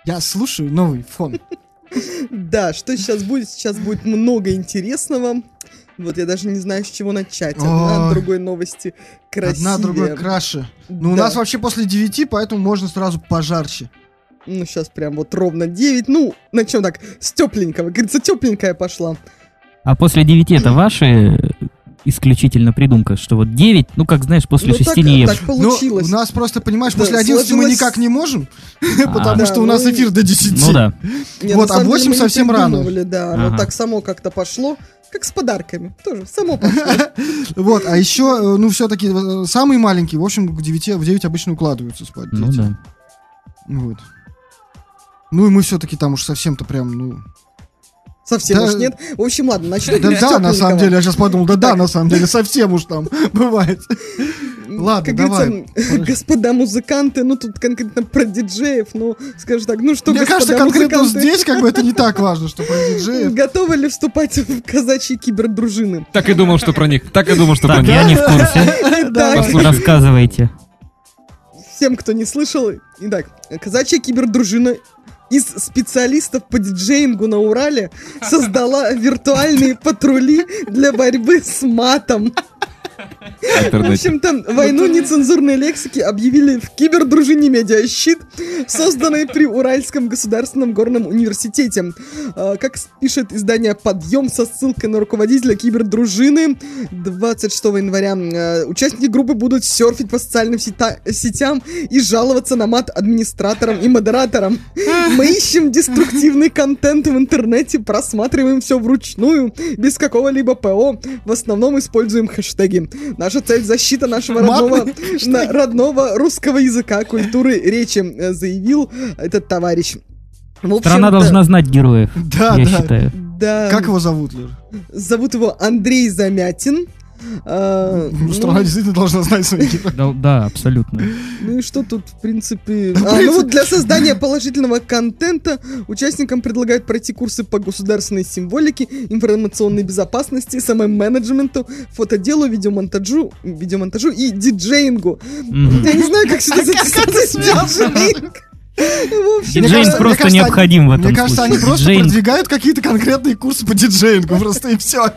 Speaker 5: Я слушаю новый фон.
Speaker 2: Да, что сейчас будет? Сейчас будет много интересного. Вот я даже не знаю, с чего начать. Одна от другой новости красивее.
Speaker 5: Одна другой краше. Ну, у нас вообще после 9, поэтому можно сразу пожарче.
Speaker 2: Ну, сейчас прям вот ровно 9. Ну, начнем так, с тепленького. Говорится, тепленькая пошла.
Speaker 6: А после 9 это ваши исключительно придумка, что вот 9, ну как знаешь, после
Speaker 2: ну,
Speaker 6: 6
Speaker 2: так,
Speaker 6: не ешь.
Speaker 2: так получилось.
Speaker 5: Ну, у нас просто, понимаешь,
Speaker 2: Да,
Speaker 5: после 11 мы
Speaker 2: сложилось-
Speaker 5: никак не можем, [LAUGHS] потому
Speaker 2: Да,
Speaker 5: что у нас
Speaker 2: ну,
Speaker 5: эфир до 10.
Speaker 6: Ну да.
Speaker 5: Вот, а
Speaker 2: самом деле
Speaker 5: 8
Speaker 2: мы не
Speaker 5: совсем рано.
Speaker 2: Да,
Speaker 6: Ага.
Speaker 2: так само как-то пошло. Как с подарками. Тоже само пошло. [LAUGHS]
Speaker 5: Вот, а еще, э, ну, все-таки самые маленькие, в общем, к 9, в 9 обычно укладываются спать.
Speaker 6: Ну
Speaker 5: дети.
Speaker 6: да.
Speaker 5: Вот. Ну, и мы все-таки там уж совсем-то прям, ну...
Speaker 2: Совсем
Speaker 5: Да.
Speaker 2: уж нет. В общем, ладно, начнем.
Speaker 5: Да, да, на самом деле, я сейчас подумал, да, да, на самом деле, совсем уж там [LAUGHS] бывает. Ладно,
Speaker 2: как
Speaker 5: давай.
Speaker 2: говорится, господа музыканты, ну тут конкретно про диджеев, ну, скажем так, ну что,
Speaker 5: Мне кажется, конкретно
Speaker 2: музыканты,
Speaker 5: здесь как бы это не так важно, что про диджеев.
Speaker 2: Готовы ли вступать в казачьи кибердружины?
Speaker 7: Так и думал, что про них. Так и думал, что про
Speaker 6: Так,
Speaker 7: них.
Speaker 6: я не в курсе. [LAUGHS] Рассказывайте.
Speaker 2: всем, кто не слышал, итак, казачья кибердружина из специалистов по диджеингу на Урале создала виртуальные патрули для борьбы с матом. В общем-то, войну нецензурной лексики объявили в кибердружине «Медиащит», созданной при Уральском государственном горном университете. А, Как пишет издание «Подъем» со ссылкой на руководителя кибердружины 26 января, э, участники группы будут серфить по социальным сетям и жаловаться на мат администраторам и модераторам. Мы ищем деструктивный контент в интернете, просматриваем все вручную, без какого-либо ПО. В основном используем хэштеги. Наша цель защита нашего родного, [LAUGHS] на- родного русского языка, культуры, речи, э, заявил этот товарищ. В
Speaker 6: Страна должна знать героев,
Speaker 5: Да,
Speaker 6: я
Speaker 5: да.
Speaker 6: считаю.
Speaker 2: Да,
Speaker 5: Как его зовут, Лер?
Speaker 2: зовут его Андрей Замятин. А,
Speaker 5: Ну,
Speaker 2: ну,
Speaker 5: Страна действительно должна знать героев. [LAUGHS]
Speaker 6: Да, да, абсолютно.
Speaker 2: Ну и что тут, в принципе... А, ну вот для создания положительного контента участникам предлагают пройти курсы по государственной символике, информационной безопасности, самоменеджменту, фотоделу, видеомонтажу, видеомонтажу и диджеингу.
Speaker 6: Мгм.
Speaker 2: Я не знаю, как [LAUGHS] сюда записаться диджеинг. В
Speaker 6: Диджеинг
Speaker 2: да.
Speaker 6: просто
Speaker 5: кажется,
Speaker 6: необходим в этом
Speaker 5: Мне кажется, они
Speaker 6: случае.
Speaker 5: просто
Speaker 6: Диджеинг-
Speaker 5: продвигают какие-то конкретные курсы по диджеингу, просто и все.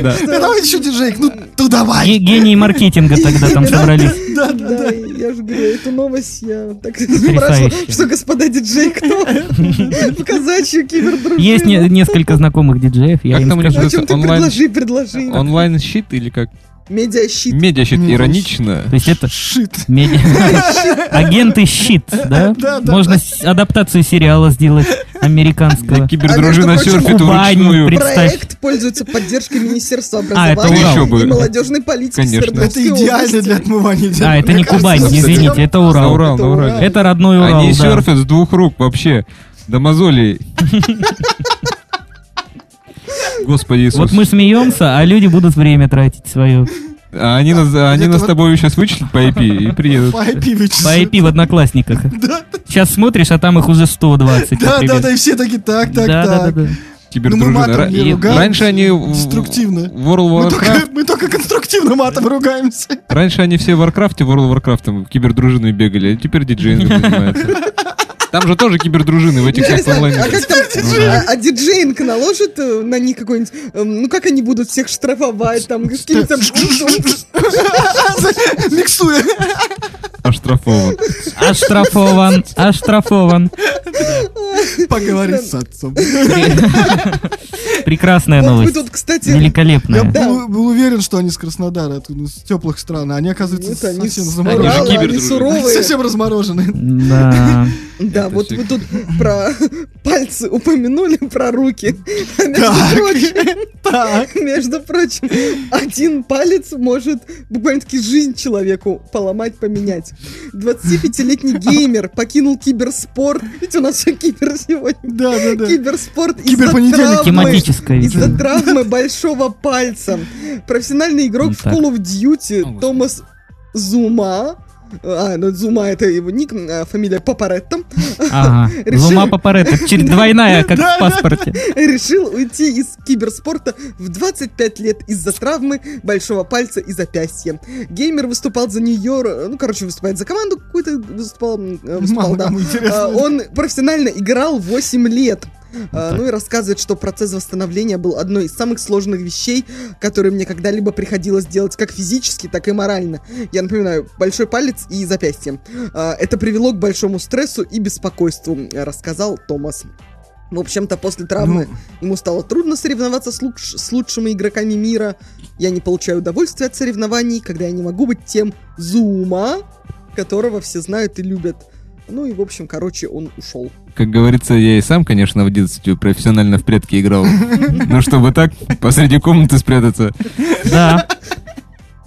Speaker 7: Да. [LAUGHS]
Speaker 5: Давай еще диджейк, ну, ну давай.
Speaker 6: Ге- Гении маркетинга тогда там [LAUGHS] собрались.
Speaker 5: Да, да,
Speaker 2: я же говорю, эту новость я так спрашивала, что господа диджей кто? [LAUGHS] В казачью кибердружину.
Speaker 6: Есть не- несколько знакомых диджеев, я
Speaker 7: Как
Speaker 6: им
Speaker 7: там у них
Speaker 6: скажу.
Speaker 2: О чем ты
Speaker 7: Онлайн-
Speaker 2: предложи, предложи.
Speaker 7: Онлайн-щит или как?
Speaker 2: Медиащит.
Speaker 7: Медиащит иронично.
Speaker 6: То есть это
Speaker 5: Шит.
Speaker 6: меди- [LAUGHS] агенты щит, да? [LAUGHS]
Speaker 5: Да, да,
Speaker 6: Можно адаптацию сериала сделать американского.
Speaker 7: Кибердружина
Speaker 2: А
Speaker 7: серфит вручную.
Speaker 6: Представь.
Speaker 2: Проект пользуется поддержкой Министерства
Speaker 6: А, это
Speaker 2: образования и молодежной политики
Speaker 7: Конечно.
Speaker 5: Это идеально для отмывания дел.
Speaker 6: А, это не Кубань, извините, это Урал.
Speaker 7: Урал,
Speaker 2: Это. Урал.
Speaker 6: Это родной Урал,
Speaker 7: Они серфят с двух рук вообще. До мозолей. [LAUGHS] Господи Иисус.
Speaker 6: Вот мы смеемся, а люди будут время тратить свое.
Speaker 7: А они нас, они нас с тобой сейчас вычислят по IP и приедут.
Speaker 5: По IP вычислят.
Speaker 6: По IP в Одноклассниках. [LAUGHS] Сейчас смотришь, а там их уже 120,
Speaker 5: Да, да, да, и все такие, так, так,
Speaker 6: Да, да, да,
Speaker 5: так.
Speaker 6: да.
Speaker 7: Кибердружина.
Speaker 5: Ну, мы матом
Speaker 7: Ра-
Speaker 5: не
Speaker 7: и
Speaker 5: ругаемся,
Speaker 7: Раньше они
Speaker 5: деструктивно.
Speaker 7: в World
Speaker 5: Мы
Speaker 7: of
Speaker 5: только,
Speaker 7: Warcraft,
Speaker 5: мы только конструктивно матом ругаемся.
Speaker 7: раньше они все в Warcraft, в World of Warcraft кибердружиной бегали, а теперь диджеингом [LAUGHS] занимаются. Там же тоже кибердружины в этих всех
Speaker 2: Интересно,
Speaker 7: онлайн.
Speaker 2: а как там, а, диджеинг наложит э, на них какой-нибудь, эм, ну как они будут всех штрафовать, там, какими-то... [LAUGHS]
Speaker 5: Миксуя.
Speaker 7: Оштрафован.
Speaker 6: Оштрафован, оштрафован.
Speaker 5: Поговорить с отцом.
Speaker 6: Прекрасная
Speaker 2: Вот вы
Speaker 6: новость.
Speaker 2: тут, кстати,
Speaker 5: Я
Speaker 6: Великолепная.
Speaker 5: был, был уверен, что они с Краснодара, ну, с теплых стран, а они, оказывается,
Speaker 2: нет, они
Speaker 5: совсем замороженные. Совсем размороженные.
Speaker 6: Да.
Speaker 2: Да, вот вы тут про [LAUGHS] пальцы упомянули, про руки. [LAUGHS] А [LAUGHS] между прочим, один палец может буквально-таки жизнь человеку поломать, поменять. 25-летний геймер покинул киберспорт. Ведь у нас все кибер сегодня.
Speaker 5: Да, да, да.
Speaker 2: Киберспорт из-за
Speaker 6: Тематическая
Speaker 2: из-за травмы большого пальца. Профессиональный игрок в. Call of Duty Томас Зума а, ну, Зума это его ник, а, фамилия Папаретто,
Speaker 6: Ага. [LAUGHS]
Speaker 2: Решил-
Speaker 6: Зума Папаретто. Через двойная, как в паспорте.
Speaker 2: решил уйти из киберспорта в 25 лет из-за травмы большого пальца и запястья. Геймер выступал за Нью-Йорк, ну, короче, выступает за команду какую-то, выступал, э, выступал,
Speaker 5: Мало
Speaker 2: да. А, Он профессионально играл 8 лет. А, Ну и рассказывает, что процесс восстановления был одной из самых сложных вещей, которые мне когда-либо приходилось делать как физически, так и морально. Я напоминаю, большой палец и запястье. А, Это привело к большому стрессу и беспокойству, рассказал Томас. В общем-то, после травмы
Speaker 5: Ну.
Speaker 2: ему стало трудно соревноваться с, луч- с лучшими игроками мира. Я не получаю удовольствия от соревнований, когда я не могу быть тем Зума, которого все знают и любят. Ну и, в общем, короче, он ушел.
Speaker 7: Как говорится, я и сам, конечно, в детстве профессионально в предки играл. Но чтобы так посреди комнаты спрятаться.
Speaker 6: Да.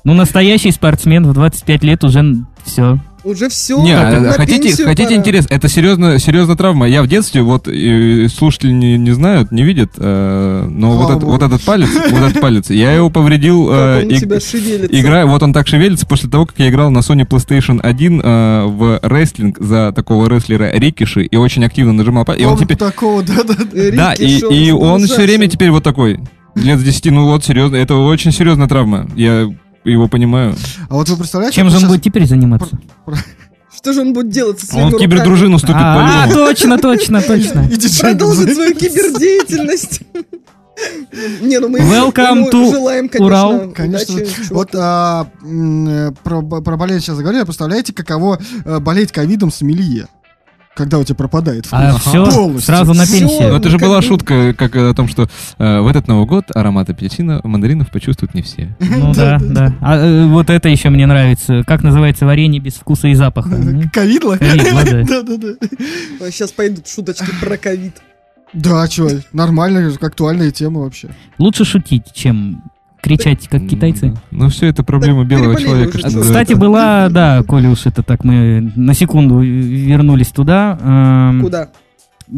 Speaker 6: Ну, настоящий спортсмен в 25 лет уже все.
Speaker 2: Уже все.
Speaker 7: Не, а хотите, хотите интерес? Это серьезно, серьезная травма. Я в детстве, вот э, слушатели не, не знают, не видят, э, но вот, этот- вот этот палец, вот этот палец, я его повредил. э,
Speaker 2: он
Speaker 7: иг-
Speaker 2: тебя шевелится.
Speaker 7: Игра, вот он так шевелится после того, как я играл на Sony PlayStation 1 э, в рестлинг за такого рестлера Рикиши и очень активно нажимал палец. И он теперь...
Speaker 5: такого.
Speaker 7: Да, и,
Speaker 2: Рикки Шоу
Speaker 7: и он все время теперь вот такой. Лет с 10, ну вот, серьезно, это очень серьезная травма. Я его понимаю.
Speaker 5: А вот вы представляете...
Speaker 6: Чем же он будет теперь заниматься?
Speaker 2: Что же он будет делать со своими
Speaker 7: Он в кибердружину вступит
Speaker 6: А,
Speaker 7: по-любому.
Speaker 6: точно, точно, точно.
Speaker 5: Диджеем
Speaker 2: Продолжит свою кибердеятельность. Не, ну мы
Speaker 6: Welcome
Speaker 2: ему
Speaker 6: to
Speaker 2: желаем,
Speaker 6: Урал.
Speaker 2: конечно,
Speaker 5: Конечно.
Speaker 2: удачи,
Speaker 5: Вот а, э, про, про болезнь сейчас заговорили. Представляете, каково э, болеть ковидом с Мелье? Когда у тебя пропадает
Speaker 6: А
Speaker 5: вкус.
Speaker 6: все,
Speaker 5: Полностью.
Speaker 6: сразу на пенсию.
Speaker 7: Ну, это же была
Speaker 2: бы-
Speaker 7: шутка, как э, о том, что э, в этот Новый год аромат апельсина, мандаринов почувствуют не все. [LAUGHS]
Speaker 6: Ну да, да. А э, вот это еще мне нравится. Как называется варенье без вкуса и запаха?
Speaker 5: Ковидло?
Speaker 6: Ковидло, да.
Speaker 5: Да-да-да.
Speaker 2: Сейчас [LAUGHS] пойдут шуточки про ковид.
Speaker 5: Да, что, нормальная, актуальная тема вообще.
Speaker 6: Лучше шутить, чем кричать, как китайцы.
Speaker 7: Ну, все это проблема белого человека.
Speaker 6: Кстати, была, да, коли уж это так, мы на секунду вернулись туда. эм,
Speaker 2: Куда?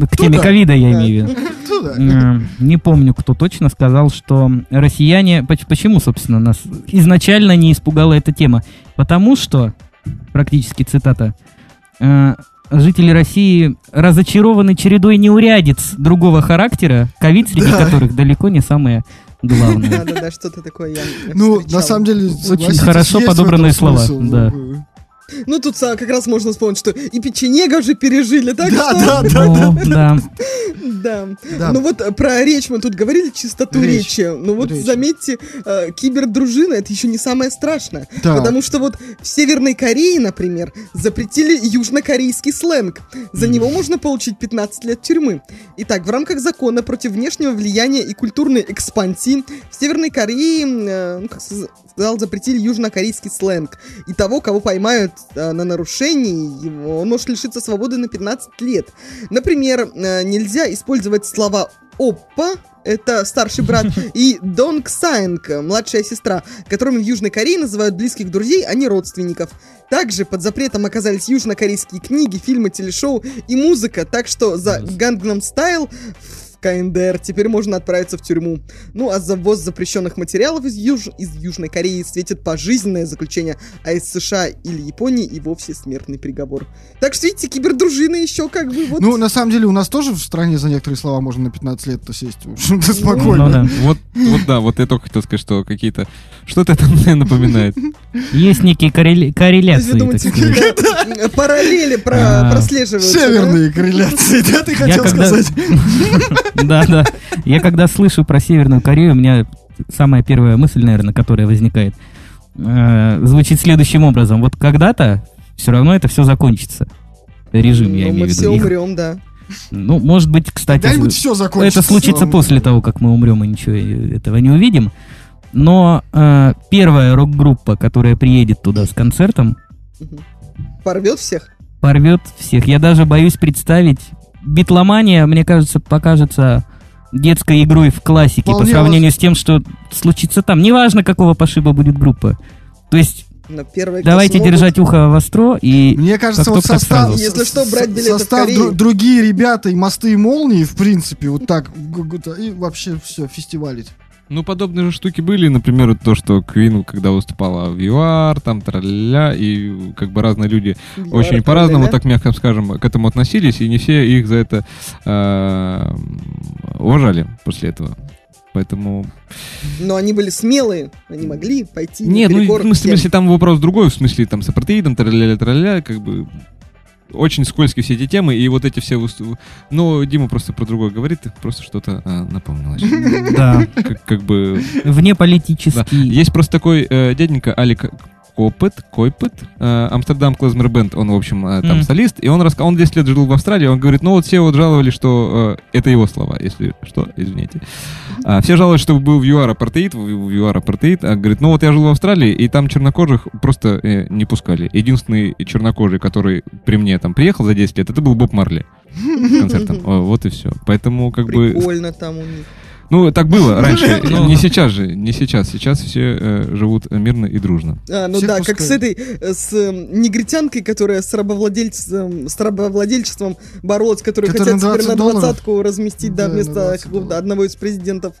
Speaker 6: К теме ковида я имею в виду. [LAUGHS] Эм, Не помню, кто точно сказал, что россияне... поч- Почему, собственно, нас изначально не испугала эта тема? Потому что, практически цитата, э, жители России разочарованы чередой неурядиц другого характера, ковид среди
Speaker 5: Да.
Speaker 6: которых далеко не самое главное.
Speaker 2: Да-да-да, что-то такое я
Speaker 5: Ну, на самом деле, согласитесь,
Speaker 6: хорошо подобранные слова, да.
Speaker 2: Ну, тут а, как раз можно вспомнить, что и печенега же пережили, так
Speaker 5: Да,
Speaker 2: что...
Speaker 5: да, да.
Speaker 6: Ну, да.
Speaker 2: Да.
Speaker 5: Да.
Speaker 2: Ну вот э, про речь мы тут говорили, чистоту
Speaker 5: Речь.
Speaker 2: речи. Ну вот
Speaker 5: Речь.
Speaker 2: заметьте, э, кибердружина это еще не самое страшное.
Speaker 5: Да.
Speaker 2: Потому что вот в Северной Корее, например, запретили южнокорейский сленг. За него можно получить 15 лет тюрьмы. Итак, в рамках закона против внешнего влияния и культурной экспансии в Северной Корее, э, ну, как сказал, запретили южнокорейский сленг. И того, кого поймают на нарушении, он может лишиться свободы на 15 лет. Например, э, нельзя использовать слова «оппа», это старший брат, [LAUGHS] и Донг Сайнг, младшая сестра, которыми в Южной Корее называют близких друзей, а не родственников. Также под запретом оказались южнокорейские книги, фильмы, телешоу и музыка, так что за Gangnam Style КНДР теперь можно отправиться в тюрьму. Ну а за ввоз запрещенных материалов из, Юж... из Южной Кореи светит пожизненное заключение, а из США или Японии и вовсе смертный приговор. Так что, видите, кибердружина еще как бы вот...
Speaker 5: Ну, на самом деле, у нас тоже в стране за некоторые слова можно на 15 лет-то сесть. В общем-то, [LAUGHS]
Speaker 6: Ну
Speaker 5: спокойно.
Speaker 6: да.
Speaker 7: Вот, вот да, вот я только хотел сказать, что какие-то... Что-то это мне напоминает.
Speaker 6: Есть некие корреляции,
Speaker 2: да, параллели про-
Speaker 6: А,
Speaker 2: прослеживаются, да?
Speaker 5: Северные корреляции, да, ты
Speaker 6: Я
Speaker 5: хотел сказать? [LAUGHS]
Speaker 6: Да, да. Я когда слышу про Северную Корею, у меня самая первая мысль, наверное, которая возникает, э, звучит следующим образом. Вот когда-то все равно это все закончится. Режим, я
Speaker 2: Ну,
Speaker 6: имею
Speaker 2: мы
Speaker 6: в
Speaker 2: все
Speaker 6: виду. Их-
Speaker 2: умрем, да.
Speaker 6: Ну, может быть, кстати,
Speaker 5: все
Speaker 6: это случится после того, как мы умрем и ничего этого не увидим. Но э, первая рок-группа, которая приедет туда с концертом,
Speaker 2: Порвет всех.
Speaker 6: порвет всех. Я даже боюсь представить. Битломания, мне кажется, покажется детской игрой в классике по
Speaker 5: Вполне
Speaker 6: сравнению с тем, что случится там. Неважно, какого пошиба будет группа. То есть,
Speaker 2: Но первые,
Speaker 6: давайте
Speaker 2: смогут,
Speaker 6: держать ухо востро и...
Speaker 5: Мне кажется, вот состав.
Speaker 2: Если что, брать билеты в
Speaker 5: состав
Speaker 2: Корею.
Speaker 5: дру- другие ребята и мосты и молнии, в принципе, вот так, и вообще все, фестивалить.
Speaker 7: Ну, подобные же штуки были, например, то, что Квин, когда выступала в ЮАР, там, траля и как бы разные люди очень по-разному, так мягко скажем, к этому относились, и не все их за это э, уважали после этого. Поэтому...
Speaker 2: Но они были смелые, они могли пойти
Speaker 7: Нет, ну, в смысле, если там вопрос другой, в смысле, там, с апартеидом, траля траля как бы очень скользкие все эти темы, и вот эти все... Ну, Дима просто про другое говорит, просто что-то э, напомнилось.
Speaker 6: Да.
Speaker 7: Как, бы...
Speaker 6: Вне политический.
Speaker 7: Есть просто такой э, дяденька Алик Копет, Койпет, э, Амстердам Клазмер Бенд, он, в общем, э, там
Speaker 6: Мгм.
Speaker 7: солист, и он рассказал, он 10 лет жил в Австралии, он говорит, ну вот все вот жаловались, что э, это его слова, если что, извините. А, все жаловались, что был в ЮАР апартеид, в, ЮАР апартеид, а говорит, ну вот я жил в Австралии, и там чернокожих просто э, не пускали. Единственный чернокожий, который при мне там приехал за 10 лет, это был Боб Марли концертом. [LAUGHS] Вот и все. Поэтому как бы...
Speaker 2: Прикольно там у них.
Speaker 7: Ну, так было раньше.
Speaker 6: Ну.
Speaker 7: Не сейчас же, не сейчас. Сейчас все э, живут мирно и дружно.
Speaker 2: А, ну да, как с этой, э, с э, негритянкой, которая с рабовладельцем, с рабовладельчеством боролась, которую
Speaker 5: Которая
Speaker 2: хотят теперь на
Speaker 5: 20 долларов?
Speaker 2: двадцатку разместить, да,
Speaker 5: Да,
Speaker 2: вместо
Speaker 5: 20
Speaker 2: какого-то
Speaker 5: долларов.
Speaker 2: одного из президентов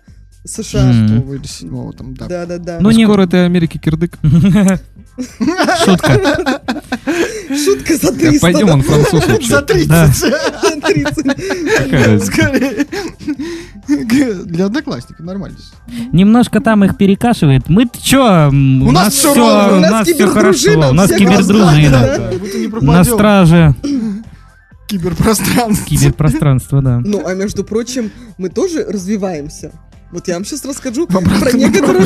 Speaker 2: США.
Speaker 6: М.
Speaker 5: Шестого или седьмого там, да.
Speaker 2: Да-да-да.
Speaker 6: Ну, не-
Speaker 7: Скоро ты Америки кирдык. [LAUGHS]
Speaker 6: Шутка.
Speaker 2: Шутка за
Speaker 7: Так,
Speaker 2: 300.
Speaker 7: Пойдем, он француз [LAUGHS] вообще.
Speaker 5: За 30.
Speaker 6: Да.
Speaker 2: За 30.
Speaker 7: Какая разница?
Speaker 5: Скорее. [LAUGHS] Для одноклассников нормально.
Speaker 6: Немножко там их перекашивает. Мы чё?
Speaker 5: У нас ровно,
Speaker 6: у
Speaker 2: нас
Speaker 6: все
Speaker 2: кибердружина,
Speaker 6: хорошо. У нас кибердружина. На страже
Speaker 5: Киберпространство.
Speaker 6: киберпространства, да.
Speaker 2: Ну, а между прочим, мы тоже развиваемся. Вот я вам сейчас расскажу про некоторую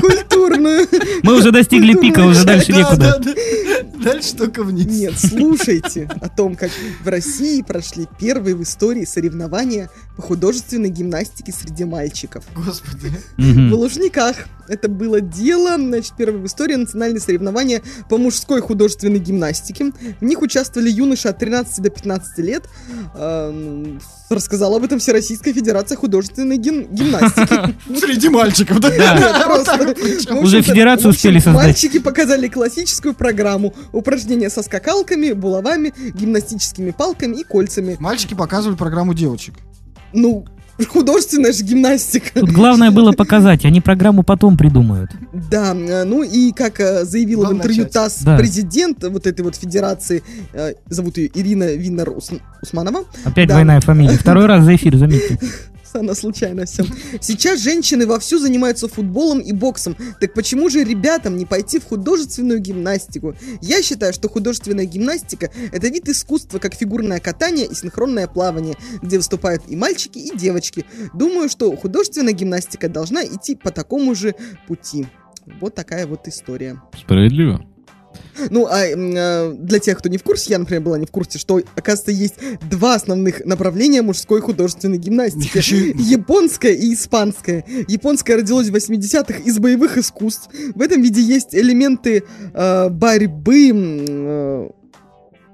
Speaker 2: культурную.
Speaker 6: Мы уже достигли пика, уже дальше
Speaker 5: Да,
Speaker 6: некуда.
Speaker 5: да, да. Дальше только вниз.
Speaker 2: Нет, слушайте о том, как в России прошли первые в истории соревнования по художественной гимнастике среди мальчиков.
Speaker 5: Господи.
Speaker 2: В. Лужниках это было дело, значит, первые в истории национальные соревнования по мужской художественной гимнастике. В них участвовали юноши от 13 до 15 лет. Ну, рассказала об этом Всероссийская Федерация художественной гим- гимнастики. [LAUGHS]
Speaker 5: Среди мальчиков, да? [LAUGHS] [LAUGHS]
Speaker 6: Уже федерацию успели создать.
Speaker 2: Мальчики показали классическую программу. Упражнения со скакалками, булавами, гимнастическими палками и кольцами.
Speaker 5: Мальчики показывали программу девочек.
Speaker 2: Ну, художественная же гимнастика.
Speaker 6: Тут главное было показать, они программу потом придумают.
Speaker 2: Да, э, ну и как э, заявила в
Speaker 5: Главное
Speaker 2: интервью
Speaker 5: начать.
Speaker 2: ТАСС
Speaker 6: Да.
Speaker 2: президент вот этой вот федерации, э, зовут ее Ирина Винер Ус- Усманова,
Speaker 6: Опять
Speaker 2: Да.
Speaker 6: двойная фамилия. Второй раз за эфир, заметьте.
Speaker 2: Она случайно все. Сейчас женщины вовсю занимаются футболом и боксом. Так почему же ребятам не пойти в художественную гимнастику? Я считаю, что художественная гимнастика – это вид искусства, как фигурное катание и синхронное плавание, где выступают и мальчики, и девочки. Думаю, что художественная гимнастика должна идти по такому же пути. Вот такая вот история.
Speaker 7: Справедливо.
Speaker 2: Ну, а э, для тех, кто не в курсе, я, например, была не в курсе, что, оказывается, есть два основных направления мужской художественной гимнастики. Японская и испанская. Японская родилась в 80-х из боевых искусств. В этом виде есть элементы э, борьбы... э,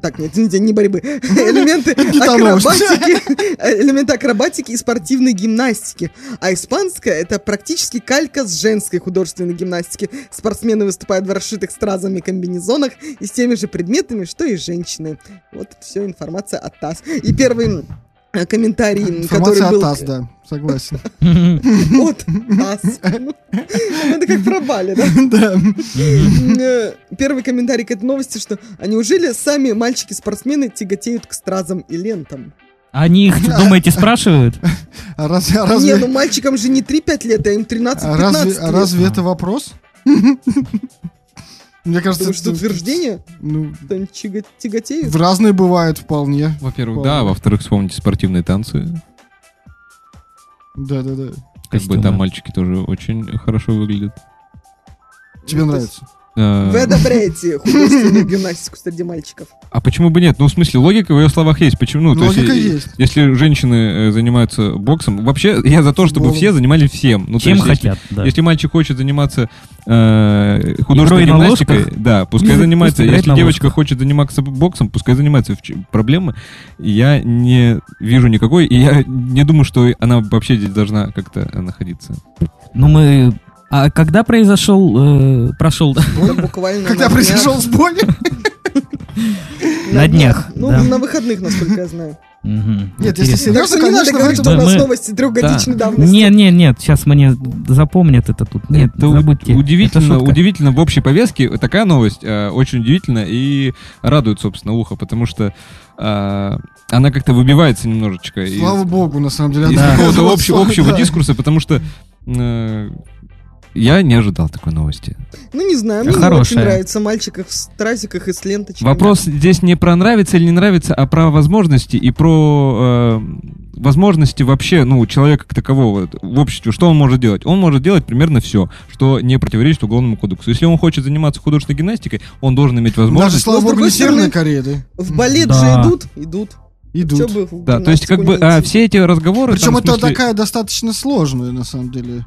Speaker 2: так, нет, извините, не борьбы. [LAUGHS] Элементы акробатики, э, элементы акробатики и спортивной гимнастики. А испанская это практически калька с женской художественной гимнастики. Спортсмены выступают в расшитых стразами комбинезонах и с теми же предметами, что и женщины. Вот все информация от ТАСС. И первый комментарий, м, который был...
Speaker 5: от да. Согласен. [LAUGHS]
Speaker 2: От ТАСС. Ну, Это как про Бали, да? [LAUGHS]
Speaker 5: Да.
Speaker 2: Э, Первый комментарий к этой новости, что а неужели сами мальчики-спортсмены тяготеют к стразам и лентам?
Speaker 6: Они их, [LAUGHS] думаете, спрашивают?
Speaker 5: А разве, а
Speaker 2: Не,
Speaker 5: разве,
Speaker 2: ну мальчикам же не 3-5 лет, а им 13-15
Speaker 5: а разве,
Speaker 2: лет.
Speaker 5: а разве это вопрос? Мне кажется,
Speaker 2: Думаешь, это
Speaker 5: это-
Speaker 2: утверждение?
Speaker 5: ну,
Speaker 2: Что тяга- тяготеют?
Speaker 5: в разные бывают вполне.
Speaker 7: Во-первых,
Speaker 5: Ладно.
Speaker 7: да, во-вторых, вспомните спортивные танцы.
Speaker 5: Да, да, да.
Speaker 7: Как бы
Speaker 6: Костюмы.
Speaker 7: там мальчики тоже очень хорошо выглядят.
Speaker 5: Тебе
Speaker 2: Ну,
Speaker 5: нравится?
Speaker 7: Э,
Speaker 2: Вы одобряете художественную гимнастику среди мальчиков?
Speaker 7: А почему бы нет? Ну, в смысле, логика в ее словах есть. Почему? Ну, то
Speaker 5: Логика
Speaker 7: есть, э,
Speaker 5: есть.
Speaker 7: Если женщины э, занимаются боксом, вообще я за то, чтобы
Speaker 5: Футболом.
Speaker 7: все занимались всем. Ну,
Speaker 6: Чем
Speaker 7: есть, если-
Speaker 6: хотят, да.
Speaker 7: Если мальчик хочет заниматься э, художественной
Speaker 6: Игрой на
Speaker 7: гимнастикой, да, пускай занимается. Если девочка
Speaker 6: ложках.
Speaker 7: хочет заниматься боксом, пускай занимается. В чем проблемы я не вижу никакой, и я не думаю, что она вообще здесь должна как-то находиться.
Speaker 6: Ну мы... А когда произошел, э, прошел...
Speaker 2: Да, буквально
Speaker 5: Когда произошел сбой?
Speaker 6: На днях,
Speaker 2: Ну,
Speaker 6: да.
Speaker 2: на выходных, насколько я знаю.
Speaker 5: Нет, если
Speaker 6: Интересно.
Speaker 2: Так
Speaker 5: серьезно,
Speaker 2: не надо говорить,
Speaker 5: этом-
Speaker 2: что у нас
Speaker 6: Мы-
Speaker 2: новости трехгодичной давности.
Speaker 6: Нет, нет, нет, сейчас мне запомнят это тут. Нет,
Speaker 7: Это
Speaker 6: забудьте.
Speaker 7: Удивительно, удивительно в общей повестке. Такая новость э, очень удивительна и радует, собственно, ухо, потому что э, она как-то выбивается немножечко из,
Speaker 5: Слава богу, на самом деле.
Speaker 7: из [LAUGHS]
Speaker 5: да.
Speaker 7: какого-то общего, [LAUGHS] общего
Speaker 5: да.
Speaker 7: дискурса, потому что э, я не ожидал такой новости.
Speaker 2: Ну, не знаю, мне не
Speaker 6: Хорошая.
Speaker 2: очень нравится мальчиков в стразиках и с ленточками.
Speaker 7: Вопрос здесь не про нравится или не нравится, а про возможности и про э, возможности вообще, ну, человека как такового в обществе. Что он может делать? Он может делать примерно все, что не противоречит Уголовному кодексу. Если он хочет заниматься художественной гимнастикой, он должен иметь
Speaker 5: Даже,
Speaker 7: возможность...
Speaker 5: слава
Speaker 2: Но, с
Speaker 5: богу, не Северная Корея, да?
Speaker 2: В балет
Speaker 6: Да.
Speaker 2: же идут, идут.
Speaker 5: Идут.
Speaker 2: Бы
Speaker 7: Да, то есть как бы а, все эти разговоры...
Speaker 5: Причем
Speaker 7: там,
Speaker 5: это
Speaker 7: смысле,
Speaker 5: такая достаточно сложная, на самом деле.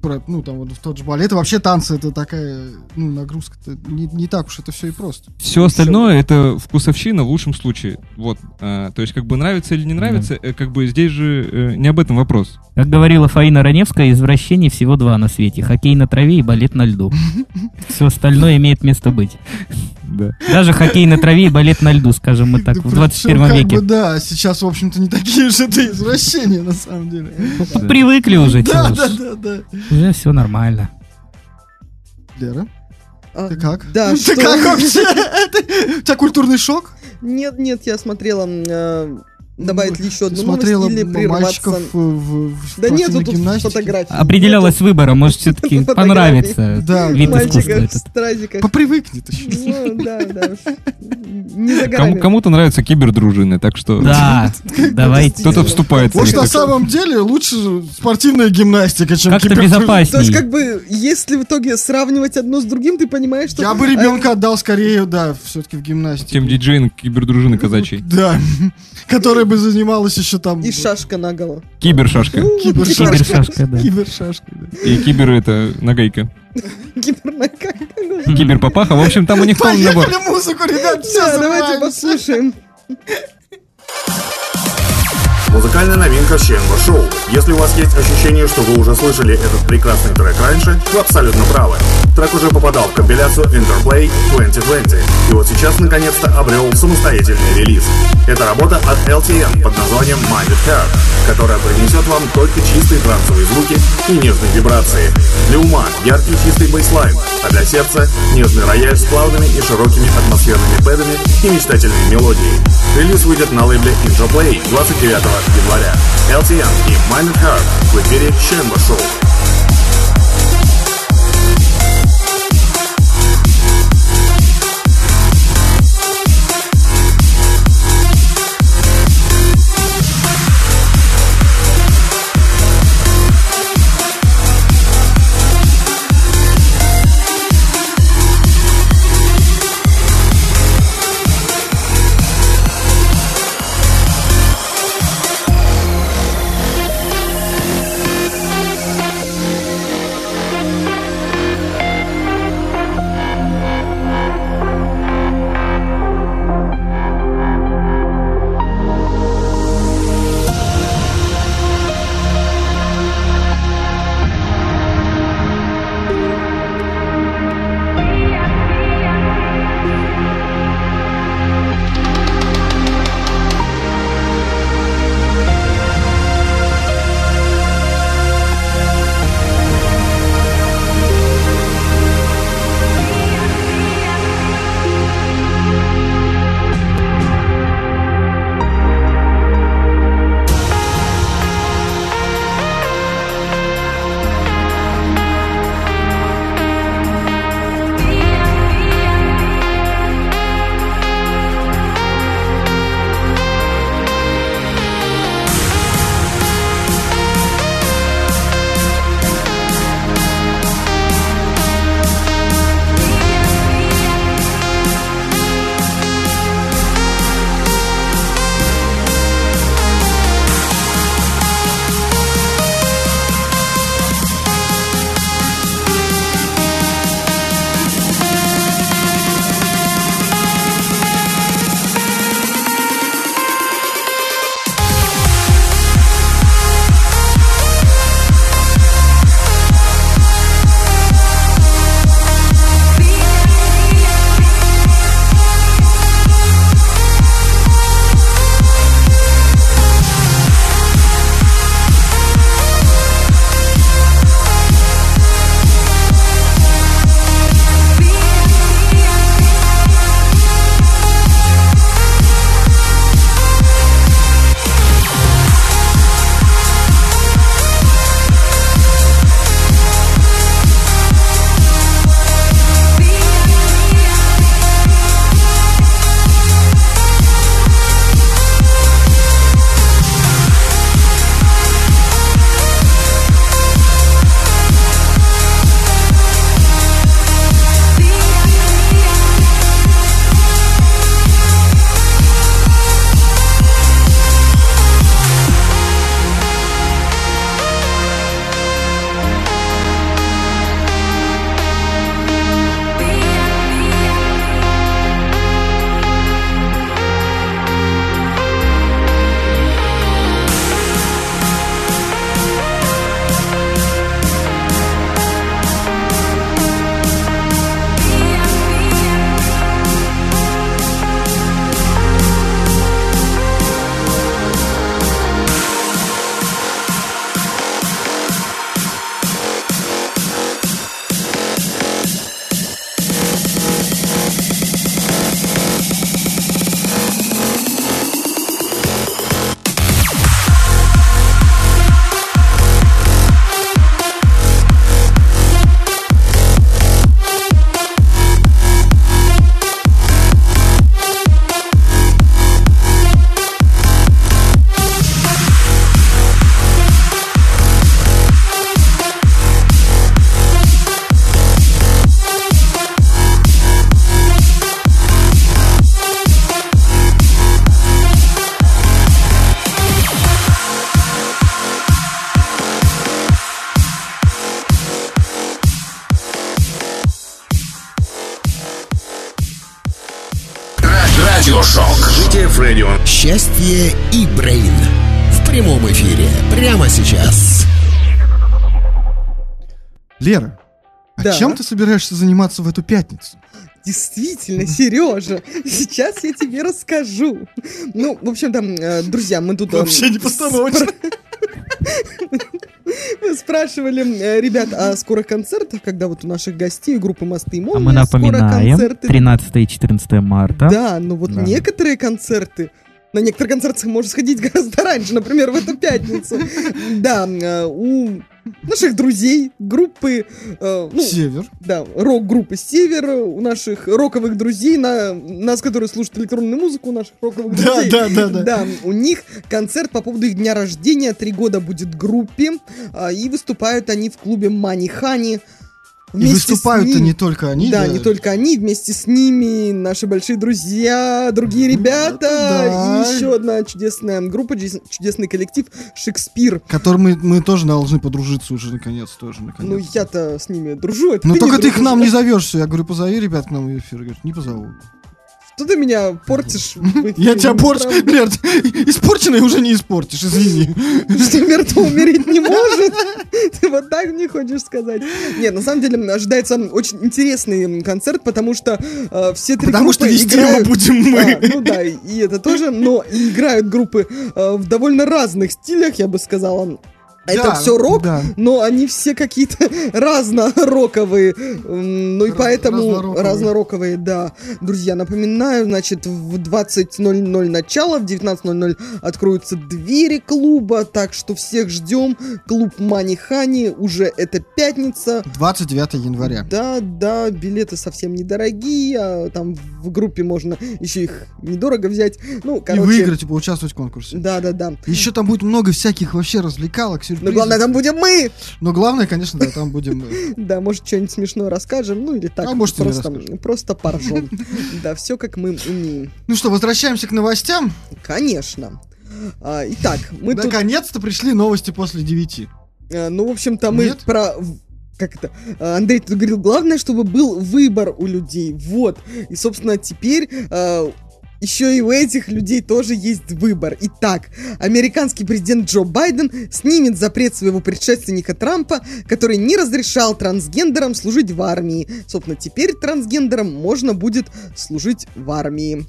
Speaker 5: Про- ну, там вот в тот же балет, и вообще танцы, это такая, ну, нагрузка не, не так уж это все и просто.
Speaker 7: Все остальное это вкусовщина в лучшем случае. Вот. а, то есть, как бы нравится или не нравится, э, как бы здесь же э, не об этом вопрос.
Speaker 6: Как говорила Фаина Раневская, извращений всего два на свете. Хоккей на траве и балет на льду. [LAUGHS] Все остальное имеет место быть.
Speaker 7: Да.
Speaker 6: Даже хоккей на траве и балет на льду, скажем мы так,
Speaker 5: Да
Speaker 6: в
Speaker 5: причем
Speaker 6: 21
Speaker 5: как
Speaker 6: веке.
Speaker 5: бы, да, сейчас, в общем-то, не такие же это извращения, на самом деле.
Speaker 6: Ну, Привыкли уже,
Speaker 5: Да, да, да, да.
Speaker 6: Уже все нормально.
Speaker 5: Лера,
Speaker 2: А,
Speaker 5: ты как?
Speaker 2: Да,
Speaker 5: Ты
Speaker 2: что?
Speaker 5: как вообще? [LAUGHS] Ты- У тебя культурный шок?
Speaker 2: Нет, нет, я смотрела, э, добавить ли еще одну
Speaker 5: Смотрела
Speaker 2: новость или прерваться.
Speaker 5: мальчиков э, в, в
Speaker 2: Да нету
Speaker 5: спортивной
Speaker 2: тут
Speaker 5: гимнастике?
Speaker 2: фотографий.
Speaker 6: Определялась выбором, может, все-таки [LAUGHS]
Speaker 2: Фотографии.
Speaker 6: понравится
Speaker 5: Да,
Speaker 6: вид
Speaker 2: Мальчиков
Speaker 6: искусства
Speaker 2: в
Speaker 6: этот.
Speaker 2: стразиках.
Speaker 5: Попривыкнет еще.
Speaker 2: Ну, да, да. Не за
Speaker 7: Кому- кому-то нравятся кибердружины, так что
Speaker 6: Да, [LAUGHS] давайте.
Speaker 7: кто-то вступает.
Speaker 5: Может, на самом деле лучше спортивная гимнастика, чем
Speaker 6: Как-то
Speaker 5: кибертру-
Speaker 2: То есть, как бы, если в итоге сравнивать одно с другим, ты понимаешь, что...
Speaker 5: Я бы ребенка отдал скорее, да, все-таки в гимнастике.
Speaker 7: Тем диджеем кибердружины казачьей.
Speaker 5: Да, [LAUGHS] которая бы занималась еще там...
Speaker 2: И шашка наголо.
Speaker 7: Кибершашка.
Speaker 5: Кибершашка.
Speaker 6: Кибершашка, да.
Speaker 5: Кибершашка, да.
Speaker 7: И кибер это нагайка.
Speaker 2: Кибернака.
Speaker 7: Киберпапаха. В общем, там у них полный набор.
Speaker 5: Поехали музыку, ребят, все,
Speaker 2: Да, давайте послушаем.
Speaker 1: Музыкальная новинка ЧНВ Шоу. Если у вас есть ощущение, что вы уже слышали этот прекрасный трек раньше, вы абсолютно правы. Трек уже попадал в компиляцию Interplay 2020, и вот сейчас наконец-то обрел самостоятельный релиз. Это работа от LTN под названием Minded Heart, которая принесет вам только чистые трансовые звуки и нежные вибрации. Для ума яркий чистый бейслайн, а для сердца нежный рояль с плавными и широкими атмосферными пэдами и мечтательной мелодией. Релиз выйдет на лейбле Interplay 29 января. LTN и Minded Heart в эфире Шенва Шоу.
Speaker 5: Чем ты собираешься заниматься в эту пятницу?
Speaker 2: Действительно, Сережа, сейчас я тебе расскажу. Ну, в общем, там, э, друзья, мы тут... э,
Speaker 5: Вообще не постановочно. [LAUGHS]
Speaker 2: Мы спрашивали э, ребят о скорых концертах, когда вот у наших гостей группы «Мосты и
Speaker 6: А
Speaker 2: молнии»
Speaker 6: мы напоминаем,
Speaker 2: концерты.
Speaker 6: 13 и 14 марта.
Speaker 2: Да, но вот
Speaker 7: Да.
Speaker 2: некоторые концерты, на некоторые концерты можно сходить гораздо раньше, например, в эту пятницу. Да, э, у наших друзей группы, э, ну,
Speaker 5: Север.
Speaker 2: да, рок-группы «Север», у наших роковых друзей, на, нас, которые слушают электронную музыку, у наших роковых
Speaker 5: Да,
Speaker 2: друзей.
Speaker 5: да, да, да.
Speaker 2: Да, у них концерт по поводу их дня рождения, три года будет группе, а, и выступают они в клубе Мани Хани.
Speaker 5: И выступают-то не только они.
Speaker 2: да, не только они, вместе с ними наши большие друзья, другие ребята,
Speaker 5: да.
Speaker 2: и еще одна чудесная группа, чудес- чудесный коллектив Шекспир.
Speaker 5: Которым мы, мы тоже должны подружиться уже наконец тоже. Наконец.
Speaker 2: Ну, я-то с ними дружу. это
Speaker 5: Ну
Speaker 2: не
Speaker 5: только ты к нам не зовешься. Я говорю, позови ребят к нам в эфир. Говорит, не позову.
Speaker 2: Что ты меня портишь?
Speaker 5: Я тебя порчу. Лер, испорченный уже не испортишь, извини.
Speaker 2: Что мертво умереть не может? Ты вот так мне хочешь сказать? Нет, на самом деле ожидается очень интересный концерт, потому что э, все три
Speaker 5: Потому что вести его будем
Speaker 2: А,
Speaker 5: мы.
Speaker 2: ну да, и это тоже, но играют группы э, в довольно разных стилях, я бы сказала. Это
Speaker 5: Да,
Speaker 2: все рок,
Speaker 5: да.
Speaker 2: но они все какие-то [LAUGHS] разнороковые. Ну и
Speaker 5: Раз-
Speaker 2: поэтому
Speaker 5: разнороковые.
Speaker 2: разнороковые, да. Друзья, напоминаю, значит, в 20.00 начало, в 19.00 откроются двери клуба, так что всех ждем. Клуб Мани Хани, уже это пятница.
Speaker 5: 29 января.
Speaker 2: Да, да, билеты совсем недорогие, а там в группе можно еще их недорого взять. Ну,
Speaker 5: И
Speaker 2: короче...
Speaker 5: выиграть, и поучаствовать в конкурсе.
Speaker 2: Да, да, да.
Speaker 5: Еще там будет много всяких вообще развлекалок.
Speaker 2: Но главное, там будем мы!
Speaker 5: Но главное, конечно, да, там будем мы. [LAUGHS]
Speaker 2: Да, может, что-нибудь смешное расскажем, ну или так,
Speaker 5: А может,
Speaker 2: просто, просто поржем. [LAUGHS] Да, все как мы умеем.
Speaker 5: Ну что, возвращаемся к новостям.
Speaker 2: Конечно. А, Итак, мы
Speaker 5: Наконец-то пришли новости после 9.
Speaker 2: э, ну, в общем-то, мы про... Как это? А, Андрей тут говорил, главное, чтобы был выбор у людей. Вот. И, собственно, теперь э, еще и у этих людей тоже есть выбор. Итак, американский президент Джо Байден снимет запрет своего предшественника Трампа, который не разрешал трансгендерам служить в армии. Собственно, теперь трансгендерам можно будет служить в армии.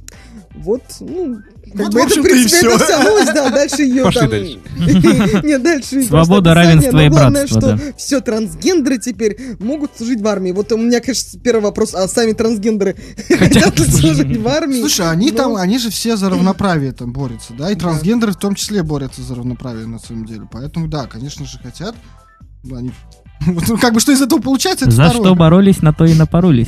Speaker 2: Вот, ну, как
Speaker 5: Вот,
Speaker 2: бы
Speaker 5: в
Speaker 2: это, в принципе, это
Speaker 5: всё.
Speaker 2: вся новость, да, [LAUGHS] дальше ее
Speaker 7: Пошли
Speaker 2: там...
Speaker 7: дальше. [LAUGHS]
Speaker 2: Нет, дальше
Speaker 6: Свобода, равенство и
Speaker 2: главное,
Speaker 6: братство,
Speaker 2: что все трансгендеры теперь могут служить в армии. Вот у меня, конечно, первый вопрос, а сами трансгендеры [LAUGHS] хотят служить в армии?
Speaker 5: Слушай, они
Speaker 2: Ну,
Speaker 5: там, они же все за равноправие там борются, да? И трансгендеры в том числе борются за равноправие на самом деле. Поэтому, да, конечно же, хотят. Они... Вот, ну, как бы что из этого получается, это
Speaker 6: За что боролись, на то и напоролись.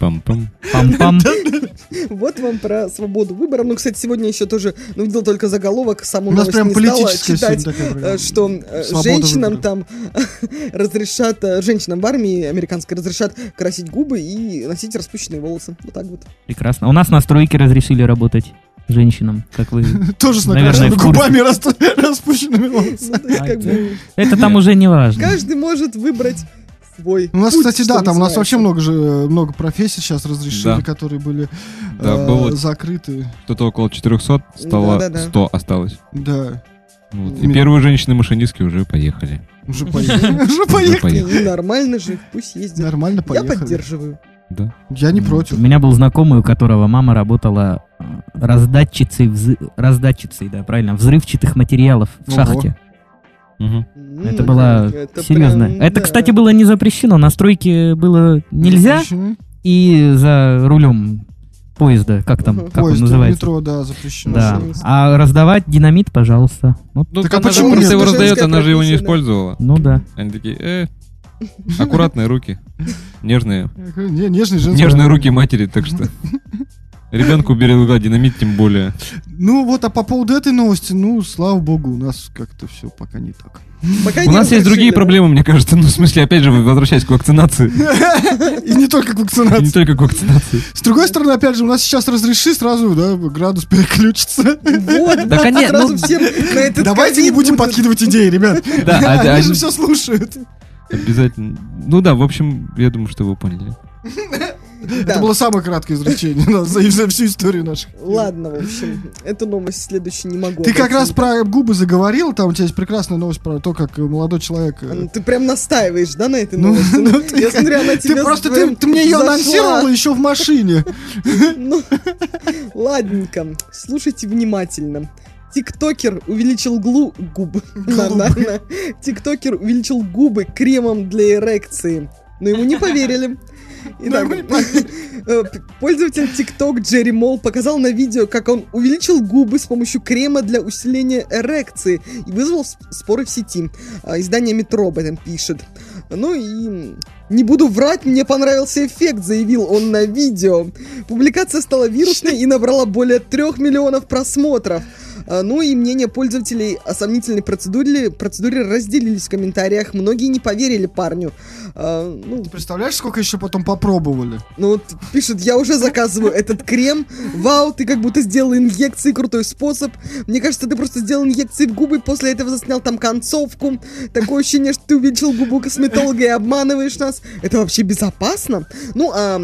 Speaker 7: Пам-пам.
Speaker 6: Пам-пам. [LAUGHS]
Speaker 2: Вот вам про свободу выбора. Ну, кстати, сегодня еще тоже, ну, видел только заголовок, саму
Speaker 5: У нас прям
Speaker 2: не стала читать. э, что э, женщинам там [LAUGHS] разрешат, э, женщинам в армии американской разрешат красить губы и носить распущенные волосы. Вот так вот.
Speaker 6: Прекрасно. У нас на стройке разрешили работать женщинам, как вы... [LAUGHS]
Speaker 5: Тоже с
Speaker 6: Наверное,
Speaker 5: накрашенными губами рас- распущенными волосами.
Speaker 2: Ну,
Speaker 6: Это там уже не важно.
Speaker 2: каждый может выбрать свой
Speaker 5: У нас,
Speaker 2: путь,
Speaker 5: кстати, да, там у нас вообще много же э, много профессий сейчас разрешили,
Speaker 7: Да.
Speaker 5: которые были
Speaker 7: Да,
Speaker 5: э,
Speaker 7: было-
Speaker 5: закрыты.
Speaker 7: Кто-то около 400, стало
Speaker 2: Да-да-да.
Speaker 7: 100 осталось.
Speaker 5: Да.
Speaker 7: Вот. И первые женщины-машинистки уже поехали.
Speaker 5: Уже [LAUGHS] поехали. Уже поехали.
Speaker 2: Ну, нормально же, пусть ездят.
Speaker 5: Нормально
Speaker 2: Я
Speaker 5: поехали.
Speaker 2: поддерживаю.
Speaker 7: Да.
Speaker 5: Я не против.
Speaker 6: У меня был знакомый, у которого мама работала э, раздатчицей, взы- раздатчицей, да, правильно, взрывчатых материалов в
Speaker 5: Ого.
Speaker 6: шахте.
Speaker 7: Мгм.
Speaker 6: Это было
Speaker 2: это
Speaker 6: серьезно.
Speaker 2: прям,
Speaker 6: Это,
Speaker 2: да.
Speaker 6: кстати, было не запрещено. На стройке было нельзя, и за рулем поезда, как там, как он
Speaker 5: Поезд,
Speaker 6: называется.
Speaker 5: метро, да, запрещено.
Speaker 6: Да. А раздавать динамит, пожалуйста. Вот,
Speaker 7: Ну,
Speaker 5: Так а
Speaker 7: же
Speaker 5: почему
Speaker 7: просто
Speaker 5: нет?
Speaker 7: его раздает, она же его не использовала.
Speaker 6: ну да.
Speaker 7: Они такие, э, аккуратные руки. [LAUGHS] Нежные.
Speaker 5: Не, нежный женский.
Speaker 7: Нежные руки матери, так что. [LAUGHS] Ребенку берегла динамит, тем более.
Speaker 5: Ну вот, а по поводу этой новости, ну, слава богу, у нас как-то все пока не так.
Speaker 2: Пока
Speaker 7: У
Speaker 2: не
Speaker 7: нас есть другие
Speaker 2: да.
Speaker 7: проблемы, мне кажется. Ну, в смысле, опять же, возвращаясь к вакцинации. [LAUGHS]
Speaker 5: И не только к
Speaker 7: И Не
Speaker 5: вакцинации.
Speaker 7: только к вакцинации.
Speaker 5: С другой стороны, опять же, у нас сейчас разреши, сразу, да, градус переключится.
Speaker 2: Вот,
Speaker 6: Да,
Speaker 2: да,
Speaker 6: коне-
Speaker 2: сразу
Speaker 6: ну,
Speaker 5: Давайте не будем подкидывать идеи, ребят.
Speaker 7: Да, а- а-
Speaker 5: Они же все слушают.
Speaker 7: Обязательно. Ну да, в общем, я думаю, что вы поняли. [LAUGHS]
Speaker 5: Это было самое краткое изречение за, всю историю наших.
Speaker 2: Ладно, в общем, эту новость следующую не могу.
Speaker 5: Ты как раз про губы заговорил, там у тебя есть прекрасная новость про то, как молодой человек... э,
Speaker 2: Ты прям настаиваешь, да, на этой
Speaker 5: Ну,
Speaker 2: новости?
Speaker 5: ну,
Speaker 2: Ну,
Speaker 5: ты-
Speaker 2: Я смотрю, она
Speaker 5: Ты
Speaker 2: тебе
Speaker 5: просто, ты, ты мне ее анонсировала еще в машине.
Speaker 2: Ладненько, слушайте внимательно. Тиктокер увеличил глу... губы. Тиктокер увеличил губы кремом для эрекции. Но ему не поверили. [LAUGHS] Э, пользователь TikTok Джерри Мол показал на видео, как он увеличил губы с помощью крема для усиления эрекции и вызвал споры в сети. А, Издание Метро об этом пишет. Ну и не буду врать, мне понравился эффект, заявил он на видео. Публикация стала вирусной и набрала более трех миллионов просмотров. А, Ну и мнения пользователей о сомнительной процедуре, процедуре разделились в комментариях. Многие не поверили парню. А, Ну,
Speaker 5: Ты представляешь, сколько еще потом попробовали?
Speaker 2: ну вот пишет, я уже заказываю этот крем. Вау, ты как будто сделал инъекции, крутой способ. Мне кажется, ты просто сделал инъекции в губы, после этого заснял там концовку. Такое ощущение, что ты увеличил губу косметолога и обманываешь нас. Это вообще безопасно? Ну, а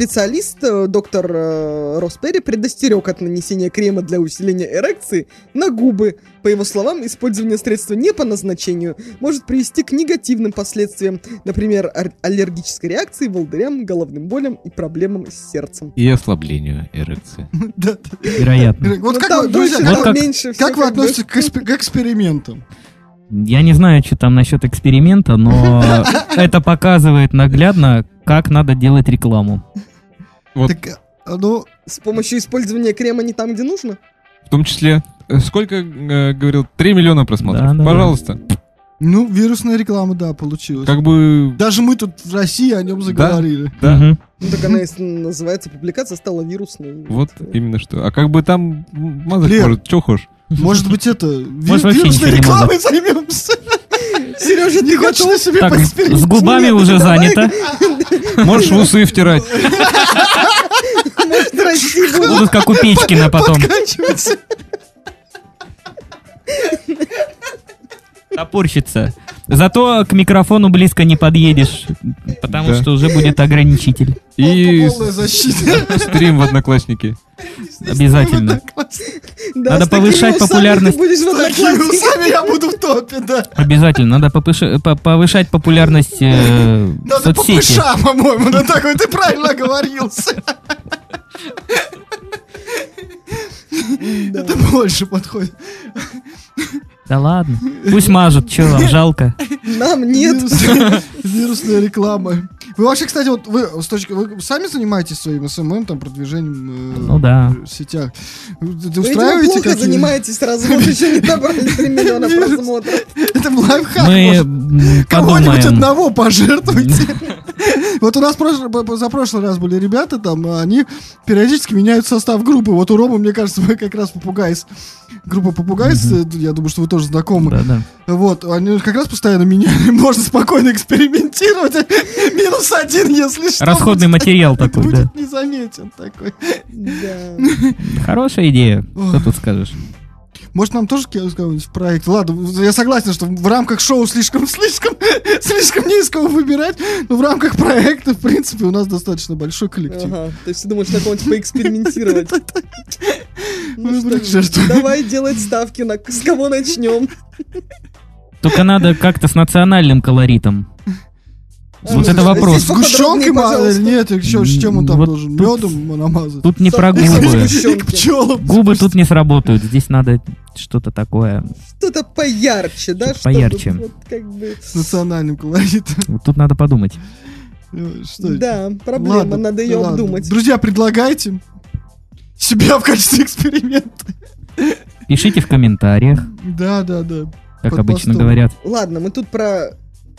Speaker 2: специалист, э, доктор э, Росперри, предостерег от нанесения крема для усиления эрекции на губы. По его словам, использование средства не по назначению может привести к негативным последствиям, например, аллергической реакции, волдырям, головным болям и проблемам с сердцем.
Speaker 7: И ослаблению эрекции. [LAUGHS]
Speaker 6: Вероятно.
Speaker 5: Вот
Speaker 2: Ну,
Speaker 5: как вы, относитесь к экспериментам?
Speaker 6: Я не знаю, что там насчет эксперимента, но [LAUGHS] это показывает наглядно, как надо делать рекламу.
Speaker 7: Вот.
Speaker 5: Так, а, ну,
Speaker 2: С помощью использования крема не там, где нужно?
Speaker 7: В том числе, э, сколько, э, говорил, 3 миллиона просмотров.
Speaker 6: Да, да, да.
Speaker 7: Пожалуйста.
Speaker 5: ну, вирусная реклама, да, получилась.
Speaker 7: Как бы...
Speaker 5: Даже мы тут в России о нем заговорили.
Speaker 7: Да.
Speaker 2: Ну, так она и с- называется, публикация стала вирусной.
Speaker 7: вот именно что. А как бы там мазать
Speaker 5: Лер.
Speaker 7: может, что хочешь.
Speaker 5: Может быть, это ви-
Speaker 6: Может, вообще
Speaker 5: вирусной рекламой займемся?
Speaker 2: Сережа,
Speaker 5: Не
Speaker 2: ты
Speaker 5: хочешь на себе
Speaker 6: Так, с
Speaker 5: поэкспериментировать?
Speaker 6: губами уже занято.
Speaker 7: Можешь в усы втирать.
Speaker 2: Может, расти будут?
Speaker 6: Как у Печкина потом.
Speaker 5: Подкачиваться.
Speaker 6: Зато к микрофону близко не подъедешь, потому
Speaker 7: Да.
Speaker 6: что уже будет ограничитель.
Speaker 7: И
Speaker 5: Полная защита.
Speaker 7: с- стрим в Одноклассники.
Speaker 6: Обязательно. Надо повышать популярность.
Speaker 5: Усами я буду в топе, да.
Speaker 6: Обязательно. Надо повышать популярность э,
Speaker 5: Надо
Speaker 6: соцсети.
Speaker 5: пышам, по-моему, да такой ты правильно оговорился. Это больше подходит.
Speaker 6: Да ладно. Пусть мажут, что вам жалко.
Speaker 2: Нам нет.
Speaker 5: Вирусная, реклама. Вы вообще, кстати, вот вы, с точки, вы сами занимаетесь своим СММ, там, продвижением э,
Speaker 6: Ну да.
Speaker 5: в сетях? Вы
Speaker 2: Вы,
Speaker 5: устраиваете
Speaker 2: плохо
Speaker 5: какие-
Speaker 2: занимаетесь, раз вы еще не набрали 3 миллиона [LAUGHS] просмотров.
Speaker 5: Это лайфхак.
Speaker 6: Мы
Speaker 5: Кого-нибудь одного пожертвуйте. [LAUGHS] Вот у нас за прошлый раз были ребята, там, а они периодически меняют состав группы. Вот у Ромы, мне кажется, [LAUGHS] мы как раз попугайс. Группа попугайс, э, я думаю, что вы тоже знакомы.
Speaker 6: Да-да.
Speaker 5: Вот, они как раз постоянно меняли. Можно спокойно экспериментировать. Минус один, если что.
Speaker 6: Расходный [LAUGHS]
Speaker 5: будет-
Speaker 6: материал такой, да.
Speaker 5: Будет незаметен такой.
Speaker 2: Да. [LAUGHS]
Speaker 6: Хорошая идея. Что тут скажешь?
Speaker 5: Может, нам тоже в проект? Ладно, я согласен, что в рамках шоу слишком, [LAUGHS] слишком, слишком низкого выбирать, но в рамках проекта, в принципе, у нас достаточно большой коллектив.
Speaker 2: Ага, то есть ты думаешь на кого-нибудь поэкспериментировать? Ну давай делать ставки, на с кого начнем.
Speaker 6: Только надо как-то с национальным колоритом. Вот это вопрос.
Speaker 5: Сгущенкой
Speaker 2: пожалуйста.
Speaker 5: нет? Еще с чем он там должен? Медом намазать?
Speaker 6: Тут не про [LAUGHS] губы. Губы тут не сработают. Здесь надо что-то такое.
Speaker 2: Что-то поярче, да?
Speaker 6: Поярче.
Speaker 5: С национальным колоритом. [LAUGHS]
Speaker 6: Вот Тут надо подумать.
Speaker 5: Ну, Что?
Speaker 2: Да, проблема,
Speaker 5: Ладно,
Speaker 2: надо ее
Speaker 5: ладно.
Speaker 2: обдумать.
Speaker 5: Друзья, предлагайте себя в качестве эксперимента.
Speaker 6: Пишите в комментариях,
Speaker 5: Да, да, да.
Speaker 6: как
Speaker 5: Под
Speaker 6: обычно
Speaker 5: постом.
Speaker 6: говорят.
Speaker 2: Ладно, мы тут про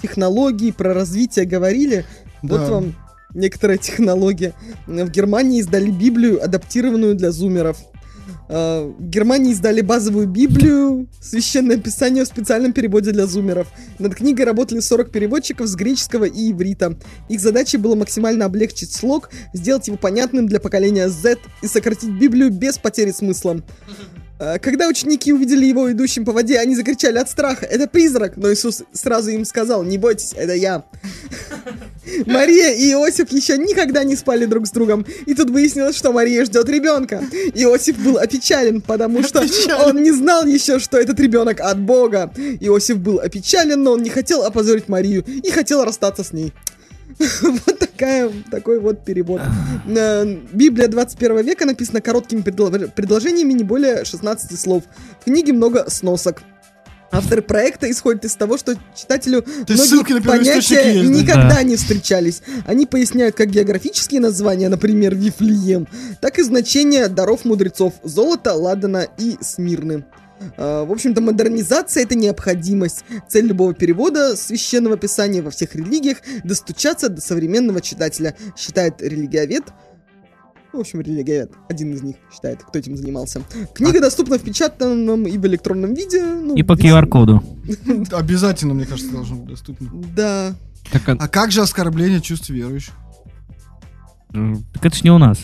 Speaker 2: технологии, про развитие говорили. Вот
Speaker 5: Да.
Speaker 2: вам некоторая технология. В Германии издали Библию, адаптированную для зумеров. А, В Германии издали базовую Библию, священное писание в специальном переводе для зумеров. Над книгой работали 40 переводчиков с греческого и иврита. Их задачей было максимально облегчить слог, сделать его понятным для поколения Z и сократить Библию без потери смысла. А, Когда ученики увидели его идущим по воде, они закричали от страха «Это призрак!» Но Иисус сразу им сказал «Не бойтесь, это я!» [LAUGHS] Мария и Иосиф еще никогда не спали друг с другом. И тут выяснилось, что Мария ждет ребенка. Иосиф был опечален, потому что он не знал еще, что этот ребенок от Бога. Иосиф был опечален, но он не хотел опозорить Марию и хотел расстаться с ней. [LAUGHS] Вот такая, такой вот перевод. Библия 21 века написана короткими предло- предложениями, не более 16 слов. В книге много сносок. Авторы проекта исходят из того, что читателю
Speaker 5: есть ссылки на
Speaker 2: понятия
Speaker 5: есть, да?
Speaker 2: никогда
Speaker 6: Да.
Speaker 2: не встречались. Они поясняют как географические названия, например, Вифлеем, так и значения даров мудрецов – золота, ладана и смирны. А, В общем-то, модернизация — это необходимость. Цель любого перевода священного писания во всех религиях — достучаться до современного читателя, считает религиовед. В общем, религиовед, один из них считает, кто этим занимался. Книга доступна в печатанном и в электронном виде. ну,
Speaker 6: И по QR-коду. [LAUGHS]
Speaker 5: Обязательно, мне кажется, должно быть доступно.
Speaker 2: Да.
Speaker 7: Так, а-
Speaker 5: А как же оскорбление чувств верующих?
Speaker 6: Так это ж не у нас.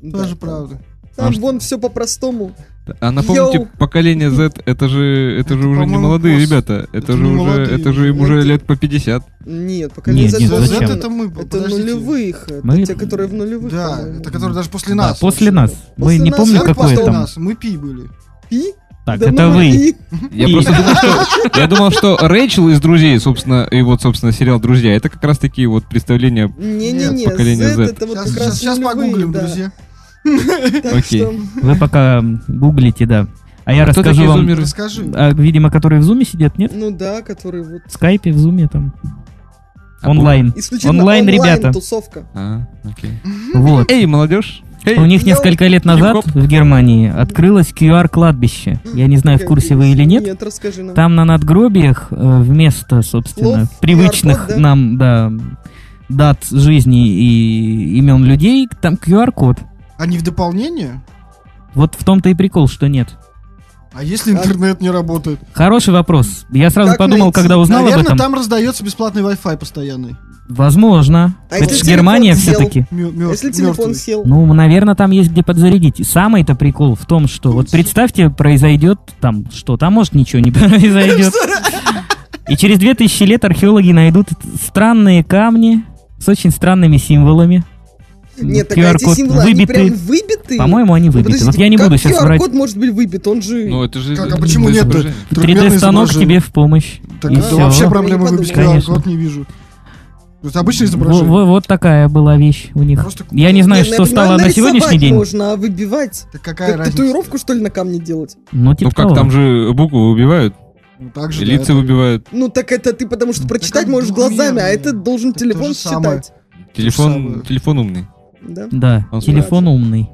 Speaker 2: да,
Speaker 5: Тоже
Speaker 2: там-
Speaker 5: правда.
Speaker 2: Там вон все по-простому.
Speaker 7: А напомните,
Speaker 2: Йоу.
Speaker 7: поколение Z, это же, это
Speaker 5: Это,
Speaker 7: же уже не молодые
Speaker 5: пос-
Speaker 7: ребята. Это,
Speaker 5: это
Speaker 7: же
Speaker 5: не
Speaker 7: уже,
Speaker 5: молодые.
Speaker 7: это же им уже
Speaker 2: Это-
Speaker 7: лет по 50.
Speaker 2: Нет, поколение
Speaker 6: Нет,
Speaker 2: Z
Speaker 6: нет,
Speaker 2: это-
Speaker 6: зачем?
Speaker 5: это мы,
Speaker 2: Это
Speaker 5: подождите.
Speaker 2: нулевых. Это
Speaker 6: Мы-
Speaker 2: те, которые в нулевых.
Speaker 5: Да,
Speaker 2: по-моему.
Speaker 5: это которые даже после
Speaker 6: Да,
Speaker 5: нас.
Speaker 6: после нас. Мы
Speaker 2: После
Speaker 6: не
Speaker 2: нас.
Speaker 6: помню,
Speaker 2: Как
Speaker 6: какое там.
Speaker 5: нас. Мы пи были.
Speaker 2: Пи?
Speaker 6: Так,
Speaker 2: Да
Speaker 6: это
Speaker 2: мы
Speaker 6: вы.
Speaker 2: пи.
Speaker 7: Я
Speaker 6: И-
Speaker 7: просто думал, что... Я думал, что Рэйчел из «Друзей», собственно, и вот, собственно, сериал «Друзья», это как раз такие вот представления...
Speaker 2: Не-не-не,
Speaker 7: Нет, поколение
Speaker 2: Z
Speaker 7: Z.
Speaker 2: это вот
Speaker 5: Сейчас,
Speaker 2: как раз
Speaker 5: сейчас, сейчас погуглим,
Speaker 2: да.
Speaker 5: друзья.
Speaker 7: Окей.
Speaker 6: Вы пока гуглите, да. А я
Speaker 7: А кто
Speaker 6: расскажу
Speaker 7: такие
Speaker 6: вам,
Speaker 7: зумеры?
Speaker 5: Расскажи.
Speaker 6: а, видимо, которые в зуме сидят, нет?
Speaker 2: ну да, которые вот
Speaker 6: В скайпе, в зуме там.
Speaker 7: А,
Speaker 6: Онлайн.
Speaker 2: исключительно
Speaker 6: Онлайн, ребята.
Speaker 2: тусовка.
Speaker 7: А, окей.
Speaker 6: Вот.
Speaker 7: Эй, молодежь! Эй!
Speaker 6: У них
Speaker 2: Yo.
Speaker 6: несколько лет назад
Speaker 7: Хип-хоп.
Speaker 6: в Германии открылось QR-кладбище. Я не знаю, в курсе вы или нет.
Speaker 2: Нет, расскажи нам.
Speaker 6: Там на надгробиях э, вместо, собственно,
Speaker 2: Слов,
Speaker 6: привычных
Speaker 2: да?
Speaker 6: нам, да, дат жизни и имен людей, там QR-код.
Speaker 5: А не в дополнение?
Speaker 6: Вот в том-то и прикол, что нет.
Speaker 5: А если интернет не работает?
Speaker 6: Хороший вопрос. Я сразу
Speaker 2: Как
Speaker 6: подумал,
Speaker 2: найти?
Speaker 6: когда узнал
Speaker 5: Наверное,
Speaker 6: об этом.
Speaker 5: там раздается бесплатный Wi-Fi постоянный.
Speaker 6: Возможно.
Speaker 2: А
Speaker 6: Это
Speaker 2: если
Speaker 6: ж
Speaker 2: телефон
Speaker 6: Германия
Speaker 2: сел?
Speaker 6: все-таки.
Speaker 2: Если телефон
Speaker 5: мёртвый.
Speaker 2: сел.
Speaker 6: Ну, наверное, там есть где подзарядить. Самый-то прикол в том, что вот представьте, произойдет там что, там может ничего не [LAUGHS] произойдет. И через 2000 лет археологи найдут странные камни с очень странными символами.
Speaker 2: Нет, так а эти символы, они прям
Speaker 6: выбиты.
Speaker 2: выбиты?
Speaker 6: По-моему, они
Speaker 2: Ну,
Speaker 6: выбиты.
Speaker 2: подождите,
Speaker 6: Вот я не
Speaker 2: как
Speaker 6: буду сейчас врать.
Speaker 2: QR-код может быть выбит, он же...
Speaker 7: Ну, это же...
Speaker 5: Как, а почему нет?
Speaker 7: изображение.
Speaker 5: Трехмерное
Speaker 6: 3D-станок
Speaker 5: изображение.
Speaker 6: тебе в помощь.
Speaker 5: Так
Speaker 6: И
Speaker 5: это
Speaker 6: всё.
Speaker 5: вообще
Speaker 2: Я
Speaker 5: проблемы
Speaker 2: не
Speaker 5: выбить. QR-код не вижу. То есть обычное изображение.
Speaker 6: во- Вот такая была вещь у них.
Speaker 5: Просто
Speaker 6: Я не знаю,
Speaker 2: Не, ну,
Speaker 6: что
Speaker 2: я понимаю,
Speaker 6: стало на сегодняшний день.
Speaker 2: можно, а выбивать?
Speaker 5: Так какая
Speaker 2: Как
Speaker 5: разница?
Speaker 2: татуировку, что ли, на камне делать?
Speaker 6: Ну,
Speaker 7: Ну
Speaker 6: типа
Speaker 7: как,
Speaker 6: того.
Speaker 7: там же буквы выбивают,
Speaker 5: Ну, так же,
Speaker 7: и
Speaker 5: да,
Speaker 7: лица
Speaker 5: это-
Speaker 7: выбивают.
Speaker 2: Ну, так это ты потому что
Speaker 5: Ну,
Speaker 2: прочитать
Speaker 5: так
Speaker 2: можешь
Speaker 5: двухмерно.
Speaker 2: глазами, а это должен
Speaker 5: Так
Speaker 2: телефон считать.
Speaker 7: Телефон, телефон умный.
Speaker 2: Да?
Speaker 6: Да,
Speaker 7: Он
Speaker 6: телефон умный.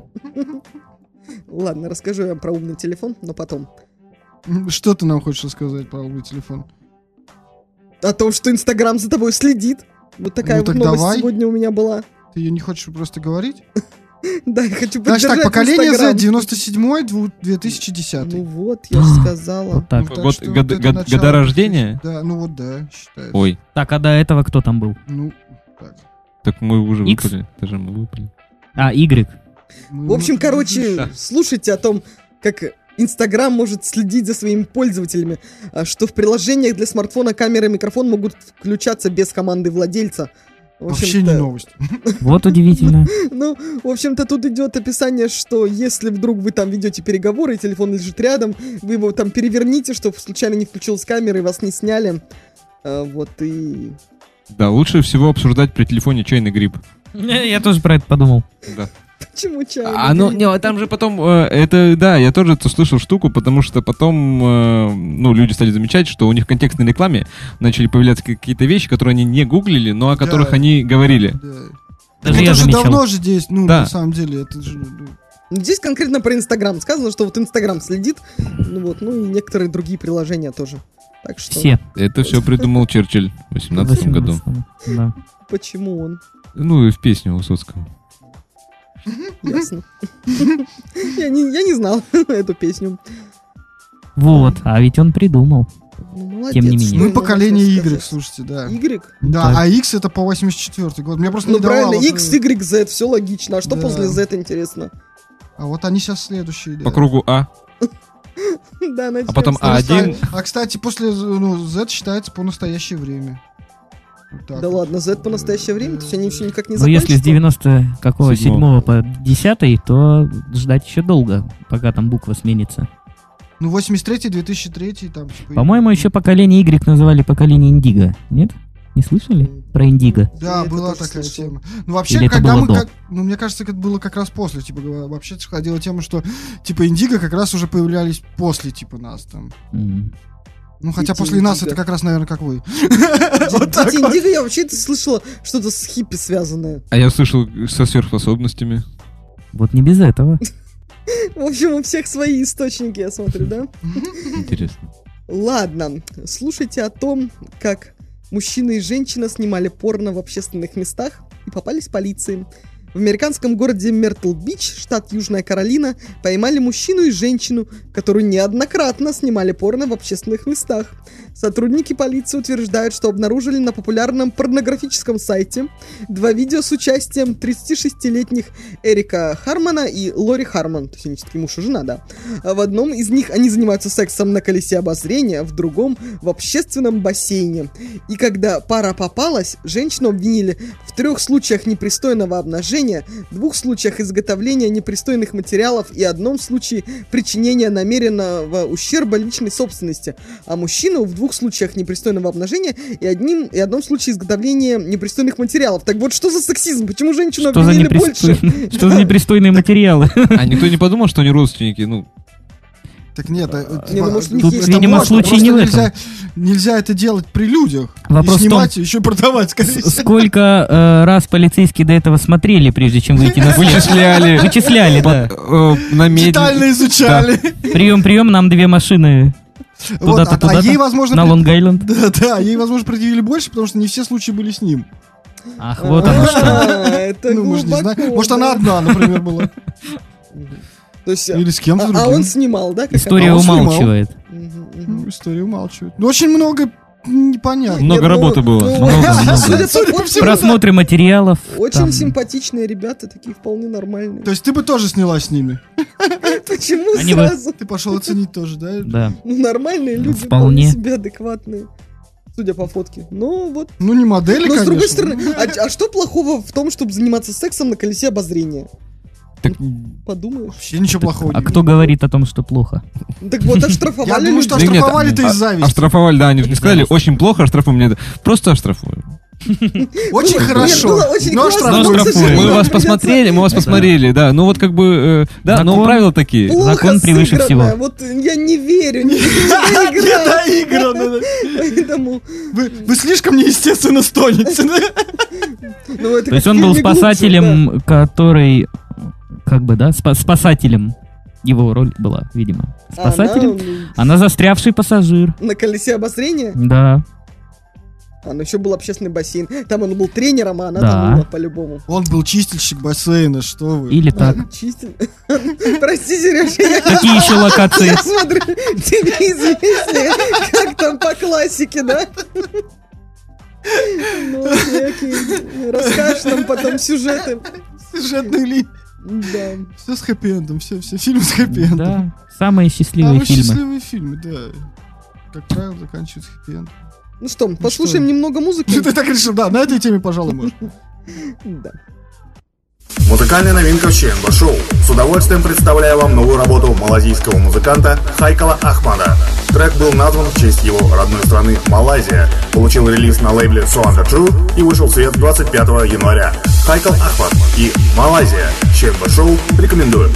Speaker 2: Ладно, расскажу я про умный телефон, но потом.
Speaker 5: Что ты нам хочешь рассказать про умный телефон?
Speaker 2: О том, что Инстаграм за тобой следит. Вот такая
Speaker 5: Ну,
Speaker 2: вот новость
Speaker 5: давай.
Speaker 2: сегодня у меня была.
Speaker 5: Ты ее не хочешь просто говорить? [LAUGHS]
Speaker 2: Да, я хочу
Speaker 5: Значит
Speaker 2: поддержать
Speaker 5: так, поколение. Z, 97 дву- 2010
Speaker 2: Ну вот, я же сказала.
Speaker 6: Вот так.
Speaker 5: Ну, так
Speaker 7: Год-
Speaker 5: что
Speaker 7: год-
Speaker 5: вот
Speaker 7: год- года рождения?
Speaker 5: Да, ну вот да, считается.
Speaker 7: Ой,
Speaker 6: Так, а до этого кто там был?
Speaker 5: Ну, так.
Speaker 7: мы уже
Speaker 6: Икс?
Speaker 7: выпали. Даже мы выпали.
Speaker 6: А, Y.
Speaker 5: Мы-
Speaker 2: В общем, короче, слушайте о том, как Инстаграм может следить за своими пользователями, а, что в приложениях для смартфона камера и микрофон могут включаться без команды владельца.
Speaker 5: Вообще не новость. [LAUGHS]
Speaker 6: Вот удивительно.
Speaker 2: Ну, в общем-то, тут идет описание, что если вдруг вы там ведете переговоры, и телефон лежит рядом, вы его там переверните, чтобы случайно не включилась камера и вас не сняли. А, вот и...
Speaker 7: Да, лучше всего обсуждать при телефоне чайный гриб.
Speaker 6: Я тоже про это подумал.
Speaker 7: Да. [LAUGHS]
Speaker 2: Почему чай?
Speaker 7: А, ну, не, а там же потом, э, это, да, я тоже это слышал штуку, потому что потом, э, ну, люди стали замечать, что у них в контекстной рекламе начали появляться какие-то вещи, которые они не гуглили, но о которых
Speaker 5: Да.
Speaker 7: они говорили.
Speaker 5: Да.
Speaker 6: Даже
Speaker 5: это
Speaker 6: я
Speaker 5: же
Speaker 6: замечал.
Speaker 5: давно же здесь, ну,
Speaker 7: Да.
Speaker 5: на самом деле, это же... ну,
Speaker 2: Здесь конкретно про Инстаграм. Сказано, что вот Инстаграм следит, ну вот, ну и некоторые другие приложения тоже. Так что...
Speaker 6: Все.
Speaker 7: Это все придумал Черчилль в 18 году.
Speaker 6: 18-м. Да.
Speaker 2: Почему он?
Speaker 7: Ну, и в песню Высоцкого.
Speaker 2: Ясно. Я не, я не знал [LAUGHS] эту песню.
Speaker 6: Вот, а ведь он придумал.
Speaker 2: Ну, молодец.
Speaker 6: Тем не менее.
Speaker 5: Мы
Speaker 2: можно
Speaker 5: поколение Y, слушайте, да.
Speaker 2: Y?
Speaker 5: Да,
Speaker 6: Так.
Speaker 5: а X это по 84 год. Мне просто
Speaker 2: Ну
Speaker 5: не давало...
Speaker 2: правильно, X, Y, Z, все логично. А что
Speaker 5: Да.
Speaker 2: после Z интересно?
Speaker 5: А вот они сейчас следующие. да.
Speaker 7: По кругу А. [LAUGHS]
Speaker 2: Да, начнем
Speaker 7: А потом
Speaker 2: с-
Speaker 7: А1.
Speaker 5: А, кстати, после ну, Z считается по настоящее время. Так
Speaker 2: Да ладно, Z по настоящее время, то есть они еще никак не
Speaker 6: Ну, если с
Speaker 2: закончатся?
Speaker 6: 90 какого
Speaker 7: Седьмого.
Speaker 6: 7 по 10, то ждать еще долго, пока там буква сменится.
Speaker 5: Ну, 83-й, 2003 там. типа,
Speaker 6: По-моему, еще поколение Y называли поколение Индиго. Нет? Не слышали про Индиго?
Speaker 5: Да,
Speaker 2: Я это
Speaker 5: была такая
Speaker 2: слышал.
Speaker 5: тема. Ну, вообще,
Speaker 6: Или это
Speaker 5: когда
Speaker 6: было
Speaker 5: мы...
Speaker 6: до?
Speaker 5: как- ну, мне кажется, это было как раз после. Типа, вообще ходила тема, что, типа, Индиго как раз уже появлялись после, типа, нас там.
Speaker 6: М.
Speaker 5: Ну, хотя
Speaker 2: Дети
Speaker 5: после нас
Speaker 2: Индиго.
Speaker 5: это как раз, наверное, как вы.
Speaker 2: Дети. [LAUGHS] Индиго, я вообще это слышала что-то с хиппи связанное.
Speaker 7: А я слышал со сверхспособностями.
Speaker 6: Вот не без этого. [LAUGHS]
Speaker 2: В общем, у всех свои источники, я смотрю, да?
Speaker 7: Интересно.
Speaker 2: Ладно, слушайте о том, как мужчина и женщина снимали порно в общественных местах и попались полиции. В американском городе Мертл-Бич, штат Южная Каролина, поймали мужчину и женщину, которые неоднократно снимали порно в общественных местах. Сотрудники полиции утверждают, что обнаружили на популярном порнографическом сайте два видео с участием 36-летних Эрика Хармона и Лори Хармон, то есть они все-таки муж и жена, да. В одном из них они занимаются сексом на колесе обозрения, в другом в общественном бассейне. И когда пара попалась, женщину обвинили в трех случаях непристойного обнажения, двух случаях изготовления непристойных материалов и одном случае причинения намеренного ущерба личной собственности, а мужчину в двух случаях непристойного обнажения и, одним, и одном случае изготовления непристойных материалов. Так вот, что за сексизм? Почему женщину
Speaker 6: Что
Speaker 2: обвинили больше?
Speaker 6: непристойные, [LAUGHS] что за непристойные материалы? [LAUGHS]
Speaker 7: А никто не подумал, что они родственники? Ну,
Speaker 5: Так нет, э,
Speaker 2: Не, ну, может, у них
Speaker 6: Тут,
Speaker 2: есть
Speaker 6: видимо,
Speaker 2: там
Speaker 6: случай не в
Speaker 5: нельзя, нельзя это делать при людях.
Speaker 6: Вопрос
Speaker 5: и
Speaker 6: в том-
Speaker 5: снимать, и еще продавать, скорее.
Speaker 6: Сколько э, раз полицейские до этого смотрели, прежде чем выйти на?
Speaker 7: Вычисляли.
Speaker 6: Вычисляли, да.
Speaker 7: э, на меди.
Speaker 5: Детально изучали.
Speaker 6: Прием, прием, нам две машины туда-то,
Speaker 5: а- а
Speaker 6: туда-то,
Speaker 5: ей, возможно,
Speaker 6: на Лонг-Айленд. [LAUGHS]
Speaker 5: Да, да, ей, возможно, предъявили больше, потому что не все случаи были с ним.
Speaker 6: Ах, вот оно что.
Speaker 2: А, [LAUGHS] Это
Speaker 5: ну, мы же не знаем. Может, она одна, например, была.
Speaker 2: То есть,
Speaker 5: Или с кем-то
Speaker 2: а, а он снимал, да? как
Speaker 6: История
Speaker 5: А
Speaker 6: умалчивает.
Speaker 5: Ну, история умалчивает. Ну, очень много непонятно.
Speaker 7: Много
Speaker 2: Нет, ну,
Speaker 7: работы было.
Speaker 2: ну,
Speaker 6: Много, [LAUGHS] много.
Speaker 2: Судя по
Speaker 5: Судя по
Speaker 2: фотке,
Speaker 5: всему,
Speaker 6: Просмотры материалов.
Speaker 2: Очень
Speaker 6: там.
Speaker 2: симпатичные ребята, такие вполне нормальные.
Speaker 5: То есть ты бы тоже снялась с ними? [LAUGHS]
Speaker 2: Почему
Speaker 6: Они бы-
Speaker 2: сразу?
Speaker 5: Ты пошел оценить тоже, да?
Speaker 6: Да.
Speaker 2: Ну, нормальные люди,
Speaker 6: Вполне.
Speaker 2: вполне себе адекватные. Судя по фотке. Ну, вот.
Speaker 5: Ну, не модели,
Speaker 2: Но, с другой
Speaker 5: конечно.
Speaker 2: стороны, а, а что плохого в том, чтобы заниматься сексом на колесе обозрения?
Speaker 7: Так,
Speaker 2: Подумаешь.
Speaker 5: Вообще ничего плохого
Speaker 6: А
Speaker 5: не
Speaker 6: кто говорит о том, что плохо?
Speaker 2: Так вот, [LAUGHS]
Speaker 5: Я
Speaker 2: оштрафовали
Speaker 5: думаю,
Speaker 2: людей.
Speaker 5: что оштрафовали-то
Speaker 7: а-
Speaker 5: из зависти.
Speaker 7: Оштрафовали, да, они же не сказали, очень плохо оштрафуем. Нет, просто оштрафуем. [LAUGHS]
Speaker 5: Очень хорошо.
Speaker 2: очень
Speaker 5: Но оштрафуем.
Speaker 2: сожалению,
Speaker 7: Мы вас посмотрели, мы вас посмотрели, да. Ну вот как бы, э, да, но
Speaker 6: Закон-
Speaker 7: правила такие.
Speaker 6: Закон превыше всего.
Speaker 2: Вот я не верю, не [LAUGHS]
Speaker 5: доиграно.
Speaker 2: Поэтому,
Speaker 5: Вы, слишком неестественно
Speaker 2: ну, это
Speaker 6: То есть он был спасателем, который, как бы, да, спа- спасателем. Его роль была, видимо.
Speaker 2: А
Speaker 6: Спасателем.
Speaker 2: она,
Speaker 6: Она застрявший пассажир.
Speaker 2: На колесе обозрения?
Speaker 6: Да.
Speaker 2: А, ну еще был общественный бассейн. Там он был тренером, а она
Speaker 6: Да.
Speaker 2: тонула по-любому.
Speaker 5: Он был чистильщик бассейна, что вы.
Speaker 6: Или так.
Speaker 2: Чистил. [LAUGHS] Прости, Сережа, [LAUGHS]
Speaker 6: Какие еще локации?
Speaker 2: Я [LAUGHS] смотрю, тебе известнее, как там по классике, да? Ну, окей, окей. Расскажешь нам потом сюжеты.
Speaker 5: Сюжетный ли.
Speaker 2: Да.
Speaker 5: Все с хэппи-эндом, все, все фильмы с хэппи-эндом.
Speaker 6: Да. Самые счастливые
Speaker 5: Самые
Speaker 6: фильмы.
Speaker 5: счастливые фильмы, да. Как правило, заканчиваются хэппи-эндом.
Speaker 2: Ну что, послушаем
Speaker 5: что?
Speaker 2: немного музыки? [LAUGHS]
Speaker 5: Ты так решил, да, на этой теме, пожалуй, можно.
Speaker 2: Да.
Speaker 1: Музыкальная новинка в ЧНБ Шоу. С удовольствием представляю вам новую работу малазийского музыканта Хайкала Ахмада. Трек был назван в честь его родной страны Малайзия. Получил релиз на лейбле So True и вышел в свет 25 января. Хайкал Ахмад и Малайзия. ЧНБ Шоу рекомендую.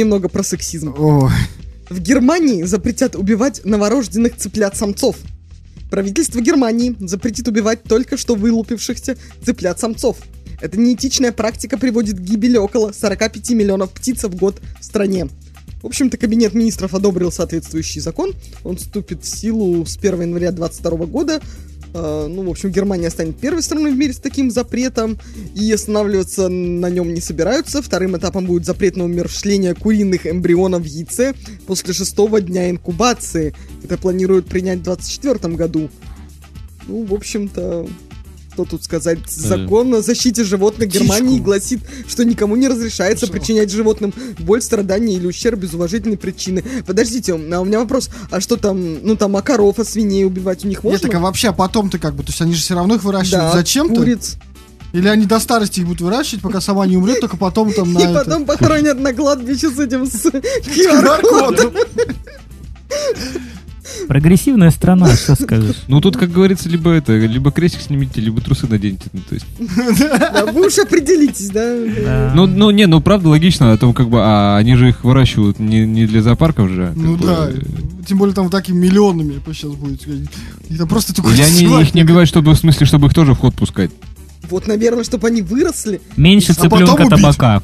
Speaker 2: Немного про сексизм.
Speaker 5: Ой,
Speaker 2: В Германии запретят убивать новорожденных цыплят-самцов. Правительство Германии запретит убивать только что вылупившихся цыплят-самцов. Эта неэтичная практика приводит к гибели около 45 миллионов птиц в год в стране. В общем-то, Кабинет министров одобрил соответствующий закон. Он вступит в силу с 1 января 2022 года. Э, ну, в общем, Германия станет первой страной в мире с таким запретом. И останавливаться на нем не собираются. Вторым этапом будет запрет на умерщвление куриных эмбрионов в яйце после шестого дня инкубации. Это планируют принять в 2024 году. Ну, в общем-то, что тут сказать? Закон о защите животных Германии
Speaker 5: Птичку.
Speaker 2: гласит, что никому не разрешается
Speaker 5: Что?
Speaker 2: причинять животным боль, страдания или ущерб без уважительной причины. Подождите, а у меня вопрос, а что там, ну там, а коров, а свиней убивать у них можно?
Speaker 5: Нет, так а вообще, а потом-то как бы, то есть они же все равно их выращивают
Speaker 2: да,
Speaker 5: зачем-то?
Speaker 2: куриц.
Speaker 5: Или они до старости их будут выращивать, пока сама не умрет, только потом там на
Speaker 2: И
Speaker 5: это-
Speaker 2: потом похоронят на кладбище с этим с
Speaker 5: QR-кодом.
Speaker 6: Прогрессивная страна, что скажешь?
Speaker 7: Ну тут, как говорится, либо это, либо крестик снимите, либо трусы наденьте. Ну, то есть,
Speaker 2: Да, Вы уж определитесь, да?
Speaker 6: Да.
Speaker 7: ну, ну, не, ну правда логично, о том, как бы, а они же их выращивают не, не для зоопарков же.
Speaker 5: Ну
Speaker 7: бы,
Speaker 5: да, тем более там такими миллионами сейчас будет. И там просто только
Speaker 7: Или они их не убивают, чтобы в смысле, чтобы их тоже в ход пускать.
Speaker 2: Вот, наверное, чтобы они выросли.
Speaker 6: Меньше
Speaker 5: А
Speaker 6: цыпленка табака.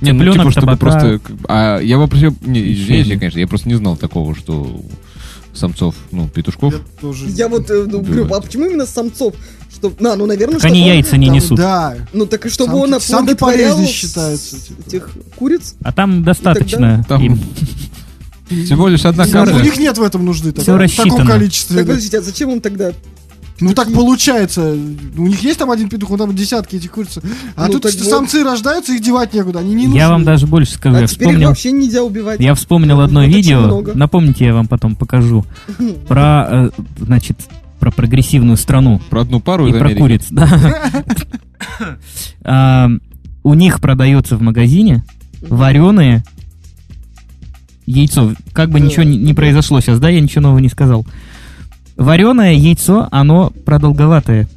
Speaker 7: Не, ну
Speaker 6: Цыпленок,
Speaker 7: типа, чтобы
Speaker 6: табака.
Speaker 7: просто... А я вообще... Не, извините, конечно, я просто не знал такого, что самцов, ну, петушков.
Speaker 5: Я тоже-
Speaker 2: Я вот э, ну, говорю, а почему именно самцов? Что, на, ну, наверное,
Speaker 6: Так они
Speaker 2: он-
Speaker 6: яйца не
Speaker 5: Там,
Speaker 6: несут.
Speaker 5: Да.
Speaker 2: Ну, так и чтобы
Speaker 5: Самки-
Speaker 2: он
Speaker 5: самки
Speaker 2: оплодотворял
Speaker 5: полезнее считаются, типа.
Speaker 2: этих куриц.
Speaker 6: А там достаточно
Speaker 7: Там
Speaker 6: им.
Speaker 7: всего лишь одна капля.
Speaker 5: У них нет в этом нужды. так-
Speaker 6: Всё
Speaker 5: в таком
Speaker 6: рассчитано.
Speaker 5: количестве.
Speaker 2: Так, подождите, а зачем он тогда?
Speaker 5: Ну так получается. У них есть там один петух, у там десятки этих куриц. А
Speaker 2: Ну,
Speaker 5: тут
Speaker 2: вот.
Speaker 5: самцы рождаются, их девать некуда. Они не нужны.
Speaker 6: Я вам даже больше скажу.
Speaker 2: А
Speaker 6: Я
Speaker 2: теперь их
Speaker 6: вспомнил,
Speaker 2: вообще нельзя убивать.
Speaker 6: я вспомнил одно
Speaker 2: Вот
Speaker 6: видео.
Speaker 2: много.
Speaker 6: Напомните, я вам потом покажу. [LAUGHS] Про, э, значит, про прогрессивную страну.
Speaker 7: Про одну пару
Speaker 6: И
Speaker 7: из
Speaker 6: про
Speaker 7: Америки.
Speaker 6: куриц, да. [LAUGHS] А, У них продается в магазине вареные яйцо. Как бы ничего не произошло сейчас, да? Я ничего нового не сказал. Вареное яйцо, оно продолговатое.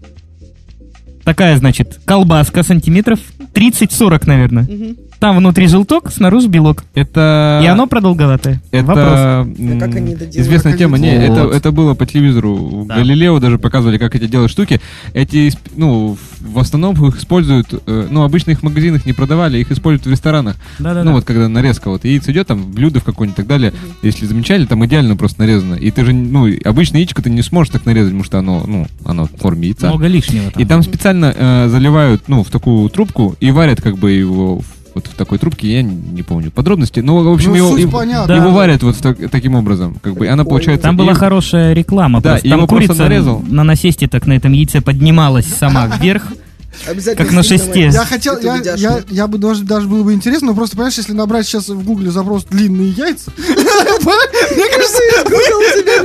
Speaker 6: Такая, значит, колбаска сантиметров 30-40, наверное.
Speaker 2: Мгм.
Speaker 6: Там внутри желток, снаружи белок.
Speaker 7: Это...
Speaker 6: И оно продолговатое. Вопрос.
Speaker 7: Это
Speaker 2: как они это делают?
Speaker 7: известная
Speaker 2: Как
Speaker 7: тема. Не, это, это было по телевизору. В
Speaker 6: Да.
Speaker 7: Галилео даже показывали, как эти делают штуки. Эти, ну, в- основном их используют, э, ну, обычно их в магазинах не продавали, их используют в ресторанах.
Speaker 6: Да-да-да.
Speaker 7: Ну, вот когда нарезка, вот яйцо идет, там, блюдо в какое-нибудь и так далее. Если замечали, там идеально просто нарезано. И ты же, ну, обычно яичко ты не сможешь так нарезать, потому что оно, ну, оно в форме яйца.
Speaker 6: Много лишнего там.
Speaker 7: И там специально э, заливают, ну, в такую трубку и варят как бы его в- вот в такой трубке, я не, не помню подробности, но, в общем,
Speaker 5: Ну,
Speaker 7: его,
Speaker 5: суть
Speaker 7: его,
Speaker 5: понятна.
Speaker 7: его
Speaker 6: Да.
Speaker 7: варят вот так- таким образом, как бы, она получается...
Speaker 6: Там была
Speaker 7: и-
Speaker 6: хорошая реклама.
Speaker 7: Да,
Speaker 6: просто.
Speaker 7: и
Speaker 6: Там
Speaker 7: его просто
Speaker 6: курица
Speaker 7: нарезал.
Speaker 6: на насесте так на этом яйце поднималась сама вверх.
Speaker 2: Обязательно
Speaker 6: Как на шесте.
Speaker 5: Я хотел, я, я, я бы даже, даже было бы интересно, но просто, понимаешь, если набрать сейчас в гугле запрос длинные яйца, [LAUGHS] мне кажется,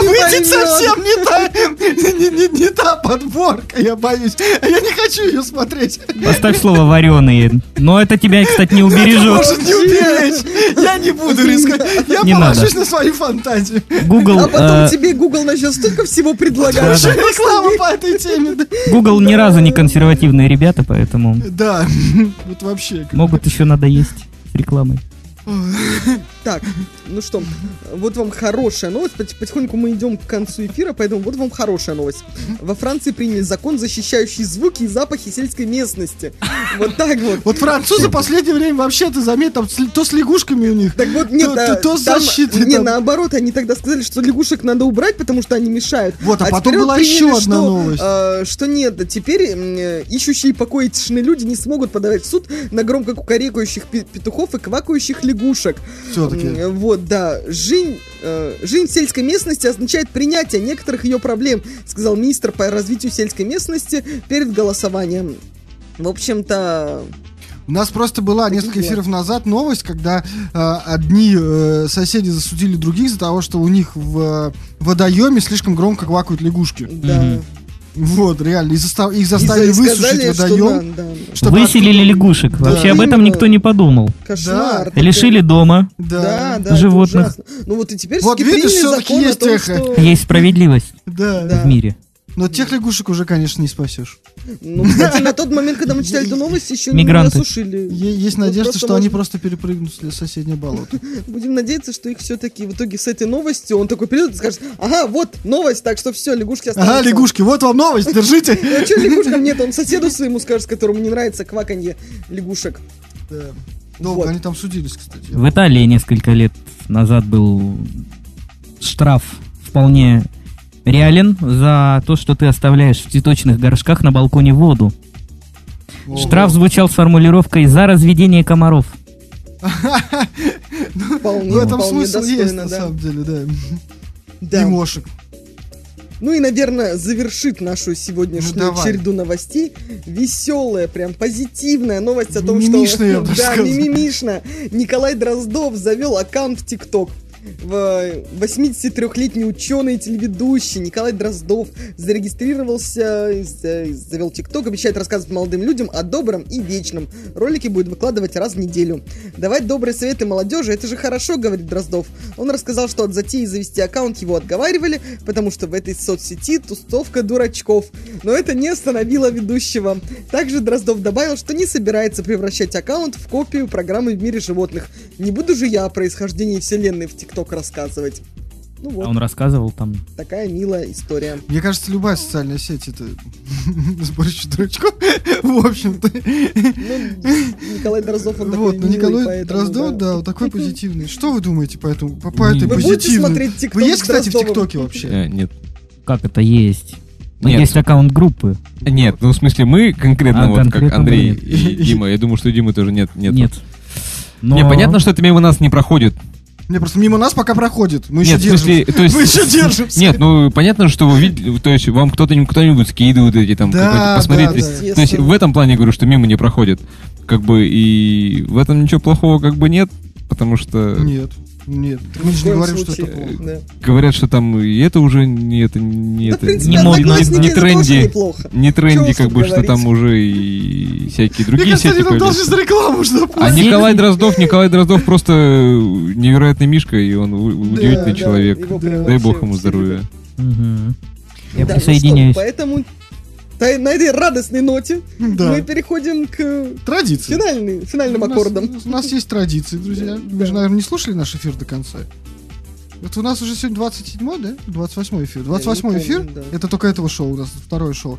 Speaker 5: выйдет совсем не та, не, не- не та подборка, я боюсь. А Я не хочу ее смотреть.
Speaker 6: Поставь слово вареные. Но это тебя, кстати, не убережет.
Speaker 5: Может не уберечь. Я не буду рисковать. Я
Speaker 6: Не
Speaker 5: положусь
Speaker 6: надо.
Speaker 5: на свою фантазию.
Speaker 6: Google,
Speaker 2: А потом
Speaker 6: э,
Speaker 2: тебе Google начнет столько всего предлагать.
Speaker 5: Реклама по этой теме.
Speaker 6: Google ни разу не консервативные ребята, поэтому
Speaker 5: Да, [LAUGHS] вот вообще.
Speaker 6: могут еще надоесть рекламой. [LAUGHS]
Speaker 2: Так, ну что, вот вам хорошая новость. Пот- Потихоньку мы идем к концу эфира, поэтому вот вам хорошая новость. Во Франции приняли закон, защищающий звуки и запахи сельской местности. [LAUGHS] Вот так вот.
Speaker 5: Вот французы в последнее время вообще, ты заметь, там с- то с лягушками у них.
Speaker 2: Так вот, нет,
Speaker 5: То-
Speaker 2: а,
Speaker 5: то- с защитой
Speaker 2: Не, наоборот, они тогда сказали, что лягушек надо убрать, потому что они мешают.
Speaker 5: Вот, а потом
Speaker 2: теперь
Speaker 5: была еще одна
Speaker 2: что,
Speaker 5: новость.
Speaker 2: а, что нет, теперь э, ищущие покой и тишины люди не смогут подавать в суд на громко кукарекающих пе- петухов и квакающих лягушек.
Speaker 5: Все-таки.
Speaker 2: М, Вот, да. Жизнь, э, жизнь в сельской местности означает принятие некоторых ее проблем, сказал министр по развитию сельской местности перед голосованием. В общем-то,
Speaker 5: У нас просто была несколько эфиров назад новость, когда э, одни э, соседи засудили других за того, что у них в э, водоеме слишком громко квакают лягушки.
Speaker 2: да.
Speaker 5: Вот, реально. И застав- их заставили
Speaker 2: за- и
Speaker 5: высушить
Speaker 2: сказали, что
Speaker 5: водоем.
Speaker 2: да, да.
Speaker 6: Выселили
Speaker 5: оттуда-
Speaker 6: лягушек.
Speaker 5: Да.
Speaker 6: Вообще об этом никто не подумал.
Speaker 2: Кошмар.
Speaker 5: Да.
Speaker 6: Лишили дома.
Speaker 2: Да,
Speaker 5: Да,
Speaker 2: да,
Speaker 6: животных.
Speaker 2: Ну вот и теперь
Speaker 5: Вот
Speaker 2: все-таки
Speaker 5: видишь,
Speaker 2: о
Speaker 5: есть эхо.
Speaker 2: что...
Speaker 6: Есть справедливость
Speaker 5: да.
Speaker 2: Да.
Speaker 6: в мире.
Speaker 5: Но тех лягушек уже, конечно, не спасешь.
Speaker 2: Ну, кстати, на тот момент, когда мы читали эту новость, еще не осушили.
Speaker 5: Есть надежда, что они просто перепрыгнут в соседнее болото. [LAUGHS]
Speaker 2: Будем надеяться, что их все-таки в итоге с этой новостью он такой придет и скажет, ага, вот новость, так что все, лягушки останутся.
Speaker 5: Ага, лягушки, вот вам новость, [LAUGHS] держите.
Speaker 2: Ну, а что лягушкам нет? Он соседу своему скажет, которому не нравится кваканье лягушек.
Speaker 5: Да. Долго
Speaker 2: Вот.
Speaker 5: они там судились, кстати.
Speaker 6: В Италии несколько лет назад был штраф вполне реален за то, что ты оставляешь в цветочных горшках на балконе воду.
Speaker 5: Ого.
Speaker 6: Штраф звучал с формулировкой «за разведение комаров». [LAUGHS]
Speaker 2: Вполне,
Speaker 5: В этом смысл есть, на
Speaker 2: да.
Speaker 5: самом деле, да. [LAUGHS]
Speaker 2: Да.
Speaker 5: И мошек.
Speaker 2: Ну и, наверное, завершит нашу сегодняшнюю
Speaker 5: Ну, давай.
Speaker 2: череду новостей веселая, прям позитивная новость о том, [LAUGHS]
Speaker 5: Мимимишная, я
Speaker 2: что...
Speaker 5: бы
Speaker 2: да,
Speaker 5: сказал.
Speaker 2: мимимишно. Николай Дроздов завел аккаунт в ТикТок. В 83-летний ученый и телеведущий Николай Дроздов зарегистрировался, за- и завел ТикТок, обещает рассказывать молодым людям о добром и вечном. Ролики будет выкладывать раз в неделю. Давать добрые советы молодежи, это же хорошо, говорит Дроздов. Он рассказал, что от затеи завести аккаунт его отговаривали, потому что в этой соцсети тустовка дурачков. Но это не остановило ведущего. Также Дроздов добавил, что не собирается превращать аккаунт в копию программы в мире животных. Не буду же я о происхождении вселенной в ТикТок рассказывать. Ну вот,
Speaker 6: А он рассказывал там.
Speaker 2: такая милая история.
Speaker 5: Мне кажется, любая социальная сеть это [LAUGHS] сборище дурачков. [LAUGHS] В общем-то.
Speaker 2: Ну, Николай Дроздов, он такой
Speaker 5: Вот, но
Speaker 2: милый,
Speaker 5: Николай Дроздов, да, вот такой позитивный. Что вы думаете по этому, по, этой
Speaker 7: Вы
Speaker 2: будете
Speaker 5: позитивной?
Speaker 2: смотреть TikTok
Speaker 5: Вы есть, кстати, в? ТикТоке вообще?
Speaker 7: Э, Нет.
Speaker 6: Как это есть?
Speaker 7: Нет.
Speaker 6: Есть аккаунт группы.
Speaker 7: Нет, ну в смысле мы конкретно,
Speaker 6: А,
Speaker 7: вот как
Speaker 6: конкретно
Speaker 7: Андрей
Speaker 6: мы
Speaker 7: и Дима. Я думаю, что Димы тоже нет. Нет.
Speaker 6: Нет. Но...
Speaker 7: Не, понятно, что это мимо нас не проходит.
Speaker 5: Не, просто мимо нас пока проходит. Мы еще
Speaker 7: Нет, смысле,
Speaker 5: держимся.
Speaker 7: то есть...
Speaker 5: Мы еще держимся.
Speaker 7: Нет, ну понятно, что вы видели, то есть вам кто-то кто-нибудь скидывает эти там,
Speaker 5: Да,
Speaker 7: посмотреть.
Speaker 5: да, да.
Speaker 7: То есть в этом плане говорю, что мимо не проходит. Как бы и в этом ничего плохого как бы нет, потому что
Speaker 5: Нет, нет. Мы же не говорим, что
Speaker 2: случае.
Speaker 5: это плохо.
Speaker 2: Да.
Speaker 7: говородят, что там и это уже не это не
Speaker 2: Да,
Speaker 7: это
Speaker 2: принципе,
Speaker 6: не модно,
Speaker 7: не
Speaker 2: тоже
Speaker 7: тренди. не тренди, как бы, что там уже и всякие
Speaker 5: Мне
Speaker 7: другие
Speaker 5: кажется,
Speaker 7: сети
Speaker 5: должны за рекламу что
Speaker 7: А Николай Дроздов, Николай Дроздов просто невероятный мишка, и он удивительный
Speaker 2: да,
Speaker 7: человек. Дай бог ему здоровья.
Speaker 6: Я
Speaker 2: Да, ну
Speaker 6: присоединяюсь.
Speaker 2: что, поэтому та- на этой радостной ноте
Speaker 5: Да.
Speaker 2: мы переходим к
Speaker 5: Традиции.
Speaker 2: финальным
Speaker 5: У нас-
Speaker 2: аккордам.
Speaker 5: У нас есть традиции, друзья. Вы же, наверное, не слушали наш эфир до конца. Вот у нас уже сегодня 27 да? 28 эфир. 28
Speaker 2: помню,
Speaker 5: эфир.
Speaker 2: да.
Speaker 5: Это только этого шоу у нас, второе шоу.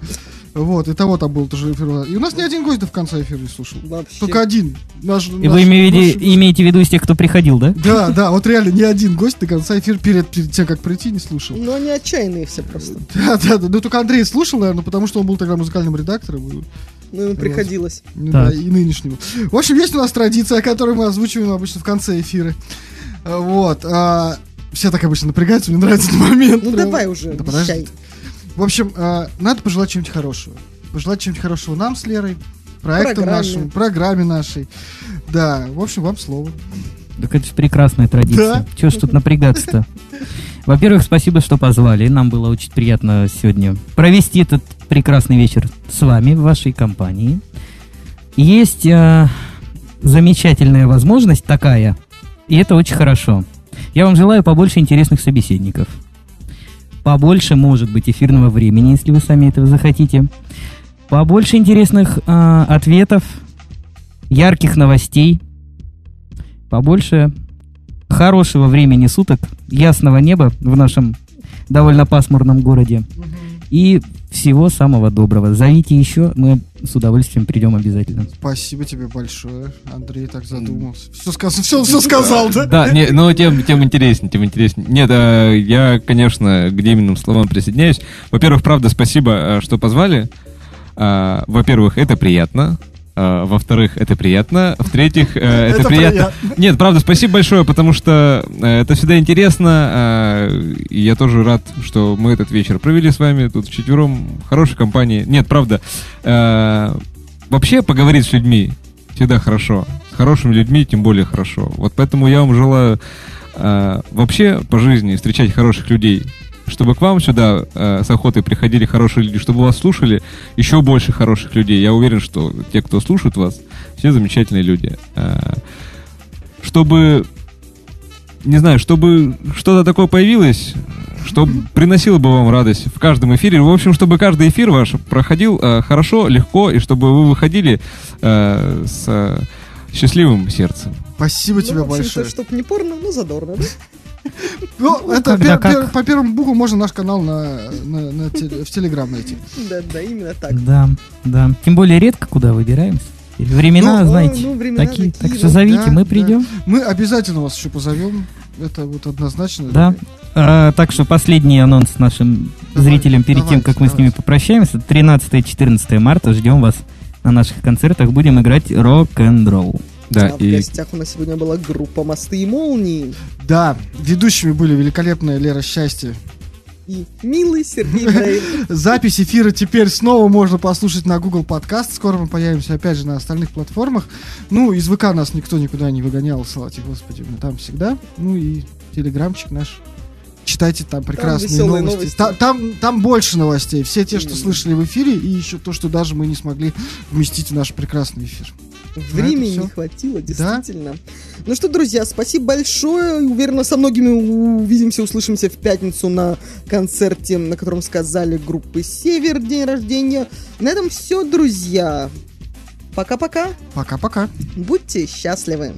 Speaker 5: Вот, и того там был тоже эфир. И у нас ни один гость до в конце эфира не слушал.
Speaker 2: Вообще.
Speaker 5: Только один. Наш,
Speaker 6: И
Speaker 5: наш-
Speaker 6: вы имеете,
Speaker 5: наш-
Speaker 6: имеете в виду из тех, кто приходил, да?
Speaker 5: Да, да, вот реально ни один гость до конца эфира перед, перед тем, как прийти, не слушал.
Speaker 2: Ну, они отчаянные все просто. [LAUGHS]
Speaker 5: Да, да, да. Ну только Андрей слушал, наверное, потому что он был тогда музыкальным редактором.
Speaker 2: Ну, ему приходилось.
Speaker 5: Ну да, и нынешнему. В общем, есть у нас традиция, которую мы озвучиваем обычно в конце эфира. Вот. а, все так обычно напрягаются, мне нравится этот момент.
Speaker 2: Ну,
Speaker 5: прям.
Speaker 2: давай уже,
Speaker 5: Да. В общем, а, надо пожелать чего-нибудь хорошего. Пожелать чего-нибудь хорошего нам с Лерой, проектам
Speaker 2: Программе.
Speaker 5: нашим, программе нашей. Да, в общем, вам слово.
Speaker 6: Так это же прекрасная традиция.
Speaker 5: Да.
Speaker 6: Чего ж тут напрягаться-то? Во-первых, спасибо, что позвали. Нам было очень приятно сегодня провести этот прекрасный вечер с вами в вашей компании. Есть э, замечательная возможность такая, и это очень хорошо. Я вам желаю побольше интересных собеседников. Побольше, может быть, эфирного времени, если вы сами этого захотите. Побольше интересных э, ответов, ярких новостей, побольше хорошего времени суток, ясного неба в нашем довольно пасмурном городе. И всего самого доброго. Зовите еще, мы с удовольствием придем обязательно.
Speaker 5: Спасибо тебе большое. Андрей так задумался. Все, сказ... все, все сказал, да?
Speaker 7: Да, не, ну тем, тем интереснее, тем интереснее. Нет, а, я, конечно, к Деминым словам присоединяюсь. Во-первых, правда, спасибо, а, что позвали. А, Во-первых, это приятно. А, Во-вторых, это приятно. В-третьих, э, [LAUGHS] это,
Speaker 5: Это
Speaker 7: приятно. Нет, правда, спасибо большое, потому что э, это всегда интересно. И я тоже рад, что мы этот вечер провели с вами тут вчетвером. в Хорошей компании. Нет, правда. э, Вообще поговорить с людьми всегда хорошо. С хорошими людьми тем более хорошо. Вот поэтому я вам желаю э, вообще по жизни встречать хороших людей. Чтобы к вам сюда э, с охотой приходили хорошие люди, чтобы вас слушали еще больше хороших людей. Я уверен, что те, кто слушает вас, все замечательные люди. Э, чтобы, не знаю, чтобы что-то такое появилось, что приносило бы вам радость в каждом эфире. В общем, чтобы каждый эфир ваш проходил э, хорошо, легко, и чтобы вы выходили э, с э, счастливым сердцем.
Speaker 5: Спасибо тебе
Speaker 2: ну, в общем-то,
Speaker 5: большое.
Speaker 2: чтоб не порно, но задорно, да?
Speaker 5: Ну, это пер-
Speaker 6: как.
Speaker 5: пер- по первому букву можно наш канал на, на- на теле- в Телеграм найти.
Speaker 2: Да, да, именно так.
Speaker 6: Да, да. Тем более редко куда выбираемся. Времена,
Speaker 2: Ну,
Speaker 6: знаете,
Speaker 2: ну, времена
Speaker 6: такие.
Speaker 2: такие,
Speaker 6: Так что
Speaker 2: ну,
Speaker 6: зовите,
Speaker 5: да,
Speaker 6: мы
Speaker 5: да.
Speaker 6: придем.
Speaker 5: Мы обязательно вас еще позовем. Это вот однозначно.
Speaker 6: Да. А, так что последний анонс нашим
Speaker 5: Давай,
Speaker 6: зрителям перед тем,
Speaker 5: давайте,
Speaker 6: как мы с ними
Speaker 5: давайте.
Speaker 6: попрощаемся. 13-14 марта ждем вас на наших концертах. Будем играть рок-н-ролл.
Speaker 7: Да,
Speaker 2: а в
Speaker 7: и
Speaker 2: гостях у нас сегодня была группа «Мосты и молнии»
Speaker 5: Да, ведущими были великолепная Лера Счастье.
Speaker 2: и милый Сергей Брейн. [LAUGHS]
Speaker 5: Запись эфира теперь снова можно послушать на Google Подкаст. Скоро мы появимся опять же на остальных платформах. Ну, из ВК нас никто никуда не выгонял, слава тебе, Господи, мы там всегда. Ну и телеграмчик наш. Читайте там прекрасные
Speaker 2: веселые
Speaker 5: новости.
Speaker 2: новости.
Speaker 5: Та- Там, там больше новостей. Все те, что
Speaker 2: Именно.
Speaker 5: слышали в эфире, и еще то, что даже мы не смогли вместить в наш прекрасный эфир.
Speaker 2: Времени не хватило, действительно. Ну что, друзья, спасибо большое. Уверена, со многими увидимся, услышимся в пятницу на концерте, на котором сказали группы «Север» день рождения. На этом все, друзья. Пока-пока.
Speaker 5: Пока-пока.
Speaker 2: Будьте счастливы.